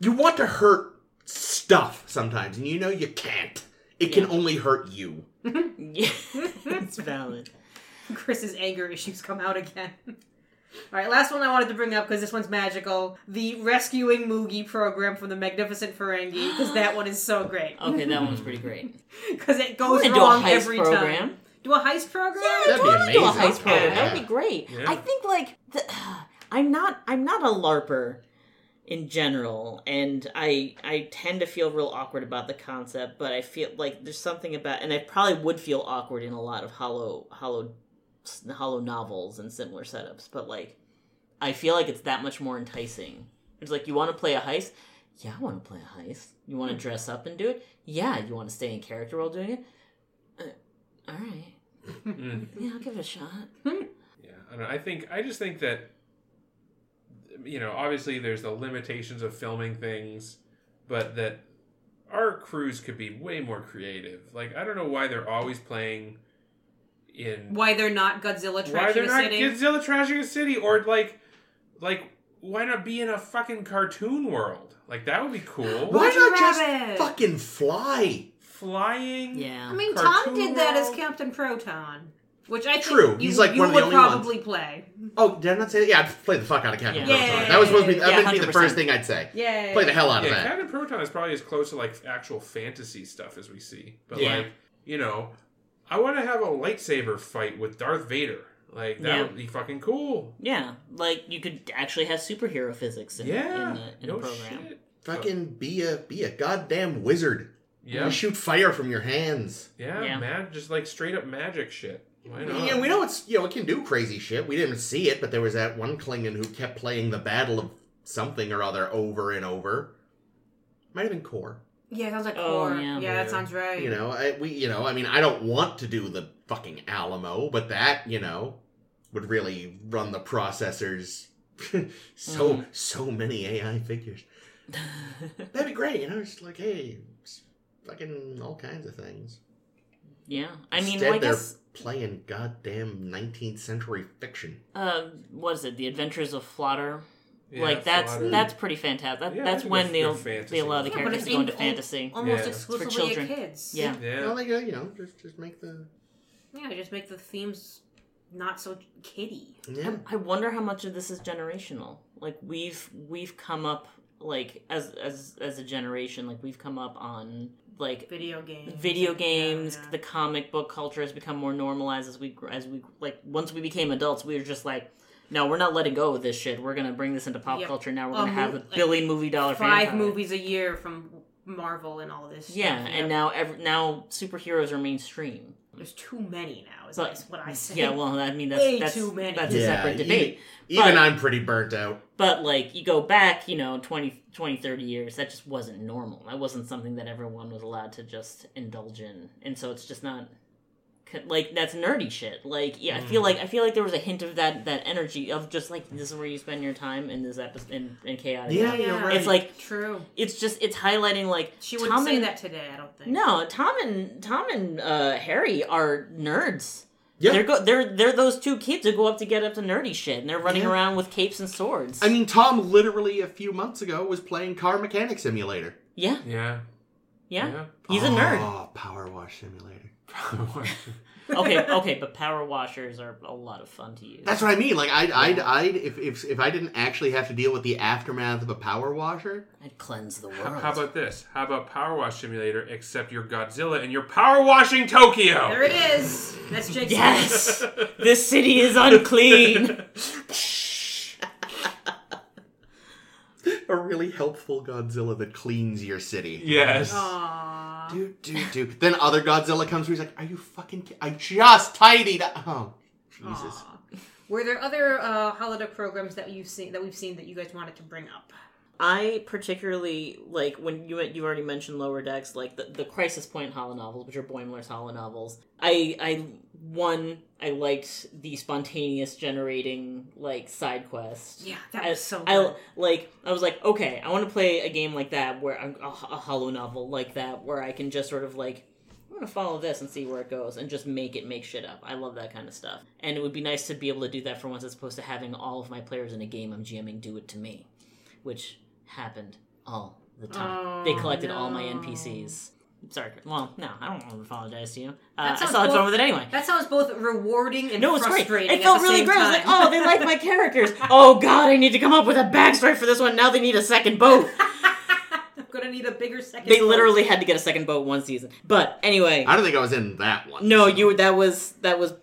You want to hurt stuff sometimes, and you know you can't. It can only hurt you. Yeah, it's valid. Chris's anger issues come out again. All right, last one I wanted to bring up because this one's magical. The Rescuing Moogie program from the Magnificent Ferengi, because that one is so great. Okay, that one's pretty great. Because it I goes wanna do a wrong heist every program. time. Do a heist program? Yeah, That'd be totally do a amazing. heist program. Yeah. That would be great. Yeah. I think like the, I'm not I'm not a larper in general, and I I tend to feel real awkward about the concept. But I feel like there's something about, and I probably would feel awkward in a lot of holo holo holo novels and similar setups. But like, I feel like it's that much more enticing. It's like you want to play a heist. Yeah, I want to play a heist. You want to dress up and do it? Yeah, you want to stay in character while doing it? Uh, all right. Mm. Yeah, I'll give it a shot. Yeah, I don't know. I think I just think that you know, obviously there's the limitations of filming things, but that our crews could be way more creative. Like I don't know why they're always playing in Why they're not Godzilla trashing why they're a not city? Godzilla trashing a city or like like why not be in a fucking cartoon world? Like that would be cool. Why Roger not just Rabbit. fucking fly? Flying. Yeah. I mean, Tom Cartoon did that as. Captain Proton, which I think True, you, he's like you one of the would only ones. probably play. Oh, did I not say that? Yeah, I'd play the fuck out of Captain Yeah. Proton. That was supposed to be that Yeah, would be the first thing I'd say. Yeah, Play the hell out of that. Captain Proton is probably as close to like actual fantasy stuff as we see. But Yeah. like, you know, I want to have a lightsaber fight with Darth Vader. Like that Yeah. would be fucking cool. Yeah, like you could actually have superhero physics in, Yeah. in, the, in no a program. shit. Fucking be a be a goddamn wizard. Yeah. You shoot fire from your hands. Yeah, Yeah. mag just like straight up magic shit. Why not? Yeah, we know it's you know it can do crazy shit. We didn't see it, but there was that one Klingon who kept playing the Battle of something or other over and over. Might have been Kor. Yeah, sounds like Oh, Kor. yeah. Yeah, Yeah. that sounds right. You know, I, we you know I mean I don't want to do the fucking Alamo, but that you know would really run the processors. so Mhm. so many AI figures. That'd be great. You know, it's like hey, it's fucking all kinds of things. yeah, I mean, Instead, well, I they're guess playing goddamn 19th century fiction. uh, what is it? The Adventures of Flotter. Yeah, like that's Fodder. that's pretty fantastic. That, Yeah, that's when they're they fantasy. allow the characters it's to go into aimed al- fantasy. Almost Yeah. exclusively children. kids. Yeah. Yeah. Well, they go, you know, just just make the Yeah, just make the themes not so kiddie. yeah. I wonder how much of this is generational. Like we've we've come up like as as as a generation, like we've come up on like Video games. video games. Yeah, yeah. The comic book culture has become more normalized as we as we like once we became adults. We were just like. No, we're not letting go of this shit. We're gonna bring this into pop Yep. culture now. We're Um, gonna have a like, billion movie dollar Five franchise. movies a year from Marvel and all this. Yeah, stuff, and now every, now superheroes are mainstream. there's too many now. Is But- what I say. Yeah, well, I mean that's Way that's, too many. that's a Yeah, separate debate. Even But- I'm pretty burnt out. But like you go back, you know, 20, 20, 30 years, that just wasn't normal. That wasn't something that everyone was allowed to just indulge in, and so it's just not like that's nerdy shit. Like yeah, I feel like I feel like there was a hint of that that energy of just like this is where you spend your time in this episode in, in chaotic. Yeah, Yeah, you're right. It's like true. it's just it's highlighting like She wouldn't Tom say and- that today. I don't think. No, Tom and Tom and uh, Harry are nerds. Yeah. They're go- they're they're those two kids who go up to get up to nerdy shit, and they're running Yeah. around with capes and swords. I mean, Tom literally a few months ago was playing Car Mechanic Simulator. yeah, Yeah. yeah, he's a nerd. Oh, Power Wash Simulator. okay, okay, but power washers are a lot of fun to use. That's what I mean. Like, I'd, I'd, I'd if, if, if I didn't actually have to deal with the aftermath of a power washer, I'd cleanse the How, world. how about this? How about Power Wash Simulator, except you're Godzilla and you're power washing Tokyo? There it is. That's Jake's. yes, this city is unclean. a really helpful Godzilla that cleans your city. yes. Aww. Dude, dude, dude. Then other Godzilla comes. He's like, "Are you fucking? Ki- I just tidied. up." Oh, Jesus. Aw. Were there other uh, holiday programs that you've seen that we've seen that you guys wanted to bring up? I particularly like when you you already mentioned lower decks, like the, the Crisis Point holo novels, which are Boimler's holo novels. I I one I liked the spontaneous generating like side quest. Yeah, that I, was so I like I was like okay I want to play a game like that where a, a holo novel like that where I can just sort of like I'm gonna follow this and see where it goes and just make it make shit up. I love that kind of stuff, and it would be nice to be able to do that for once as opposed to having all of my players in a game I'm GMing do it to me, which happened all the time. Oh, they collected all my. NPCs. Sorry, well, no, I don't want to apologize to you. Uh, That I sounds still had fun both- with it anyway. That sounds both rewarding and No, it's great. frustrating. It at felt the really same great. I was like, oh, they like my characters. Oh god, I need to come up with a backstory for this one. Now they need a second boat. I'm gonna need a bigger second. They boat. literally had to get a second boat one season. But anyway, I don't think I was in that one. no, so. you that was that was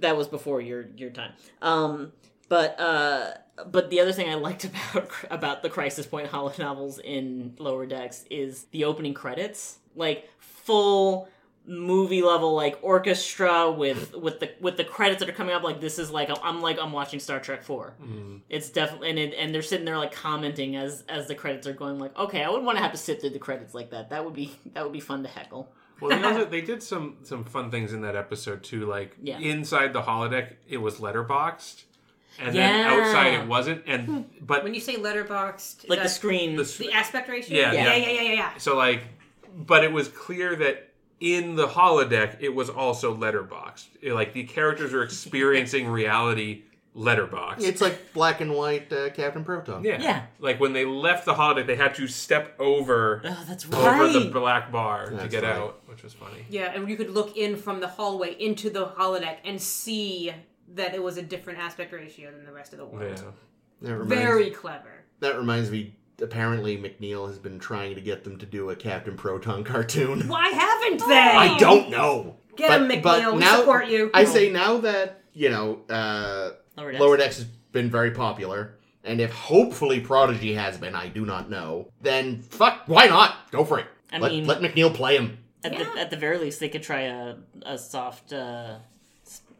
that was before your your time. Um, but uh, but the other thing I liked about about the Crisis Point holo novels in Lower Decks is the opening credits, like full movie level like orchestra with with the with the credits that are coming up like this is like I'm like I'm watching Star Trek 4. Mm-hmm. It's definitely and it, and they're sitting there like commenting as as the credits are going like okay, I would want to have to sit through the credits like that. That would be that would be fun to heckle. Well, they, also, they did some some fun things in that episode too. Like Yeah. inside the holodeck, it was letterboxed, and Yeah. then outside it wasn't. And but When you say letterboxed, Like the that- screen the, the aspect ratio. Yeah, yeah, yeah. yeah, yeah, yeah. yeah. so like, but it was clear that in the holodeck it was also letterboxed. It- like the characters are experiencing reality letterboxed. It's like black and white uh, Captain Proton. yeah, Yeah. Like when they left the holodeck, they had to step over Oh, that's right. over right. the black bar to get funny. out, which was funny. Yeah, and you could look in from the hallway into the holodeck and see that it was a different aspect ratio than the rest of the world. Yeah. That reminds, Very clever. That reminds me. Apparently, McNeill has been trying to get them to do a Captain Proton cartoon. Why haven't they? I don't know. Get But- him, but McNeill. We now- support you. I say now that you know, uh, Lower Decks. Lower Decks has been very popular, and if hopefully Prodigy has been, I do not know, then fuck, why not? Go for it. I let, mean- let McNeill play him. At Yeah. the at the very least, they could try a a soft, uh, s-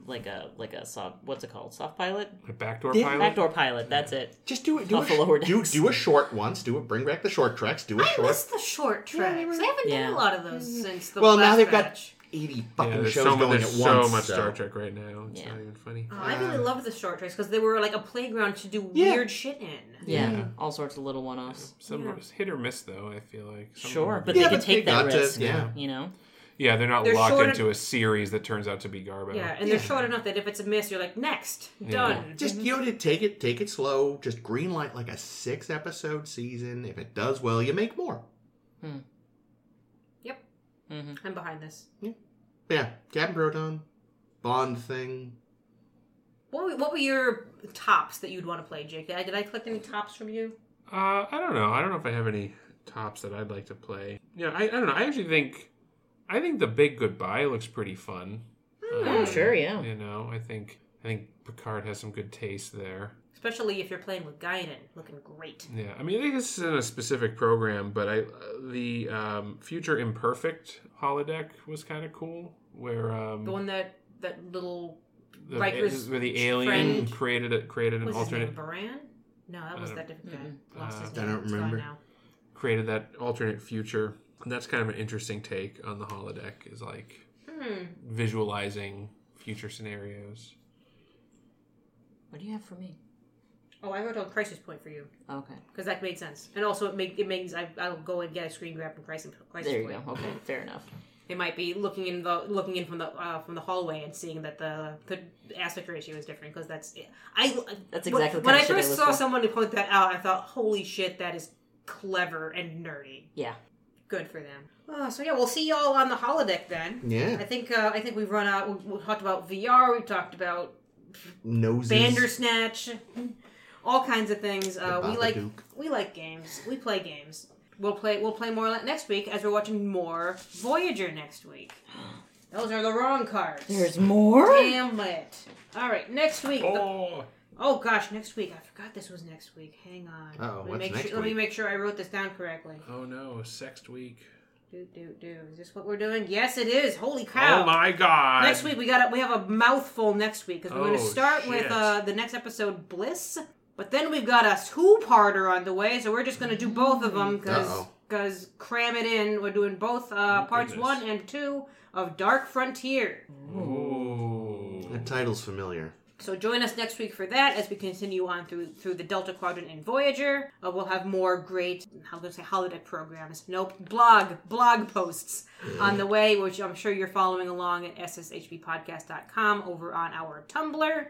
like a like a soft. What's it called? Soft pilot, A backdoor Yeah. pilot. backdoor pilot. That's it. Just do it. Do, Off a, Lower do, Decks. do a short once. Do it. Bring back the short treks. Do a I short. miss the short treks. I haven't Yeah. done a lot of those mm-hmm. since the Well, last now they've got eighty fucking there's shows so, mu- going there's at so once. much so- Star Trek right now. It's Yeah. not even funny. Oh, I really love the short treks because they were like a playground to do Yeah. weird shit in. Yeah, Yeah. all sorts of little one-offs. Some Yeah. hit or miss though. I feel like Some Sure, them- but Yeah, they can but they take that got to- risk. yeah. you know. Yeah, they're not They're locked short- into a series that turns out to be garbage. Yeah, and they're short enough that if it's a miss, you're like next, done. Just you know, to take it, take it slow. Just green light like a six episode season. If it does well, you make more. Yep, hmm I'm behind this. Yeah, Captain Proton, Bond thing. What were, what were your tops that you'd want to play, Jake? Did I, did I collect any tops from you? Uh, I don't know. I don't know if I have any tops that I'd like to play. Yeah, I, I don't know. I actually think I think the Big Goodbye looks pretty fun. Oh, Um, sure, yeah. You know, I think I think Picard has some good taste there. Especially if you're playing with Guinan, looking great. Yeah, I mean, I think this is in a specific program, but I uh, the um, Future Imperfect holodeck was kind of cool, where um, The one that that little the, Riker's where the alien created a, created an was his name alternate Baran? No, that was that different guy. Mm-mm. Lost his Uh, name. I don't remember. now. created that alternate future. And that's kind of an interesting take on the holodeck. Is like Hmm. visualizing future scenarios. What do you have for me? Oh, I wrote on Crisis Point for you Okay, because that made sense, and also it make it means I I'll go and get a screen grab from Crisis, Crisis there you Point. go. Okay, fair enough. They might be looking in the looking in from the uh, from the hallway and seeing that the the aspect ratio is different because that's I. That's when- exactly the when kind I of I first look saw for. someone to point that out. I thought, holy shit, that is clever and nerdy. Yeah. Good for them. Oh, so yeah, we'll see y'all on the holodeck then. Yeah. I think uh, I think we've run out. We, we talked about VR. We talked about noses. Bandersnatch, all kinds of things. Uh, we like we like games. We play games. We'll play we'll play more next week as we're watching more Voyager next week. Those are the wrong cards. There's more. Damn it! All right, next week. the- Oh, oh gosh, next week. I forgot this was next week. Hang on. Uh-oh, let me what's make next sure, Let me week? make sure I wrote this down correctly. oh no, sext week. Do do do. Is this what we're doing? Yes, it is. Holy cow! Oh my god! Next week we got a, we have a mouthful next week because we're going to Oh, start with uh, the next episode Bliss, but then we've got a two-parter on the way, so we're just going to do both of them because Uh-oh. because cram it in. We're doing both uh, Oh, parts goodness. one and two of Dark Frontier. Ooh. That title's familiar. So join us next week for that as we continue on through through the Delta Quadrant and Voyager. Uh, we'll have more great, how to say, holodeck programs. Nope, blog blog posts on the way, which I'm sure you're following along at sshbpodcast.com over on our Tumblr.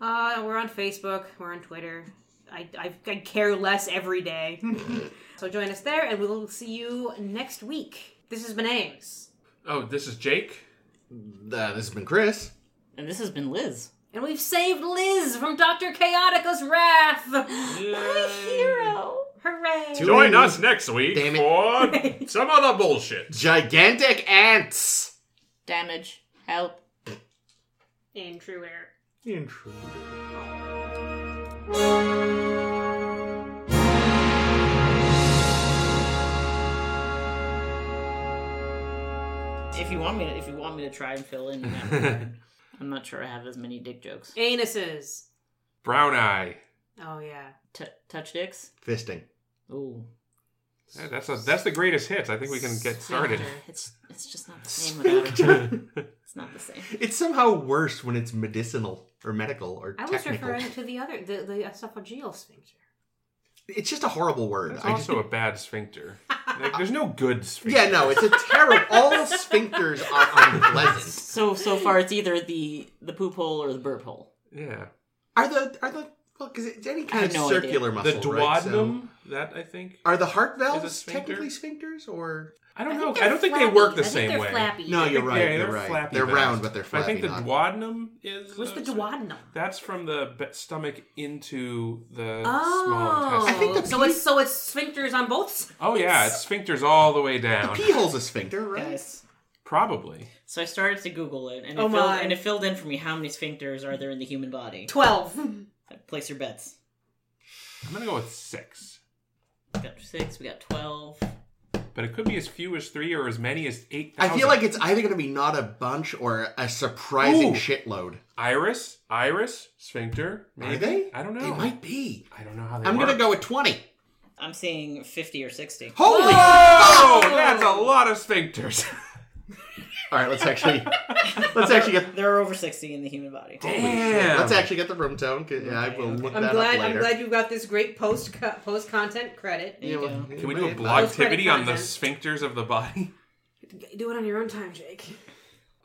Uh, we're on Facebook. We're on Twitter. I, I, I care less every day. so join us there, and we'll see you next week. This has been Ames, Oh, this is Jake. Uh, this has been Chris. And this has been Liz. And we've saved Liz from Doctor Chaotica's wrath. My hero. Hooray! Join us next week Damn for some other bullshit. Gigantic ants. Damage. Help. Intruder. Intruder. If you want me to, if you want me to try and fill in, you know, I'm not sure I have as many dick jokes. Anuses. Brown eye. Oh yeah. T- touch dicks. Fisting. Ooh. Yeah, that's a, that's the greatest hits. I think we can get started. It's it's just not the same without it. It's not the same. It's somehow worse when it's medicinal or medical or I was technical. referring to the other, the the esophageal sphincter. It's just a horrible word. It's I just, also a bad sphincter. Like, there's no good sphincter. yeah, no, it's a terrible. All sphincters are unpleasant. So so far, it's either the the poop hole or the burp hole. Yeah. Are the are the well because it's any kind of no circular The muscle, right? So- duodenum. That I think. are the heart valves sphincter? technically sphincters or? I don't I know. I don't think they work the I think same they're way. Flappy. No, you're right. yeah, you're they're right. flappy They're valves. round, but they're flappy. I think the not- duodenum is. What's the duodenum? That's from the stomach into the Oh, small intestine. I think the so pee- it's so it's sphincters on both sides. Oh yeah, it's sphincters all the way down. The down. pee hole's a sphincter, right? Yes. Probably. So I started to Google it, and it, Oh filled, and it filled in for me how many sphincters are there in the human body. Twelve. Place your bets. I'm gonna go with six, We got six. We got twelve. But it could be as few as three or as many as eight. I feel like it's either going to be not a bunch or a surprising Ooh. shitload. iris, iris, sphincter. Maybe Are they? I don't know. They might be. I don't know how they. I'm going to go with 20. I'm seeing fifty or sixty. Holy! Oh, that's a lot of sphincters. All right, let's actually let's actually get There are over sixty in the human body. Damn. let's actually get the room tone. 'cause, Yeah, I will look I'm that glad. up I'm glad you got this great post co- post content credit. There you Yeah, go. well, Can we do a yeah, blog Post-credit on the sphincters of the body? Do it on your own time, Jake.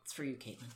It's for you, Caitlin.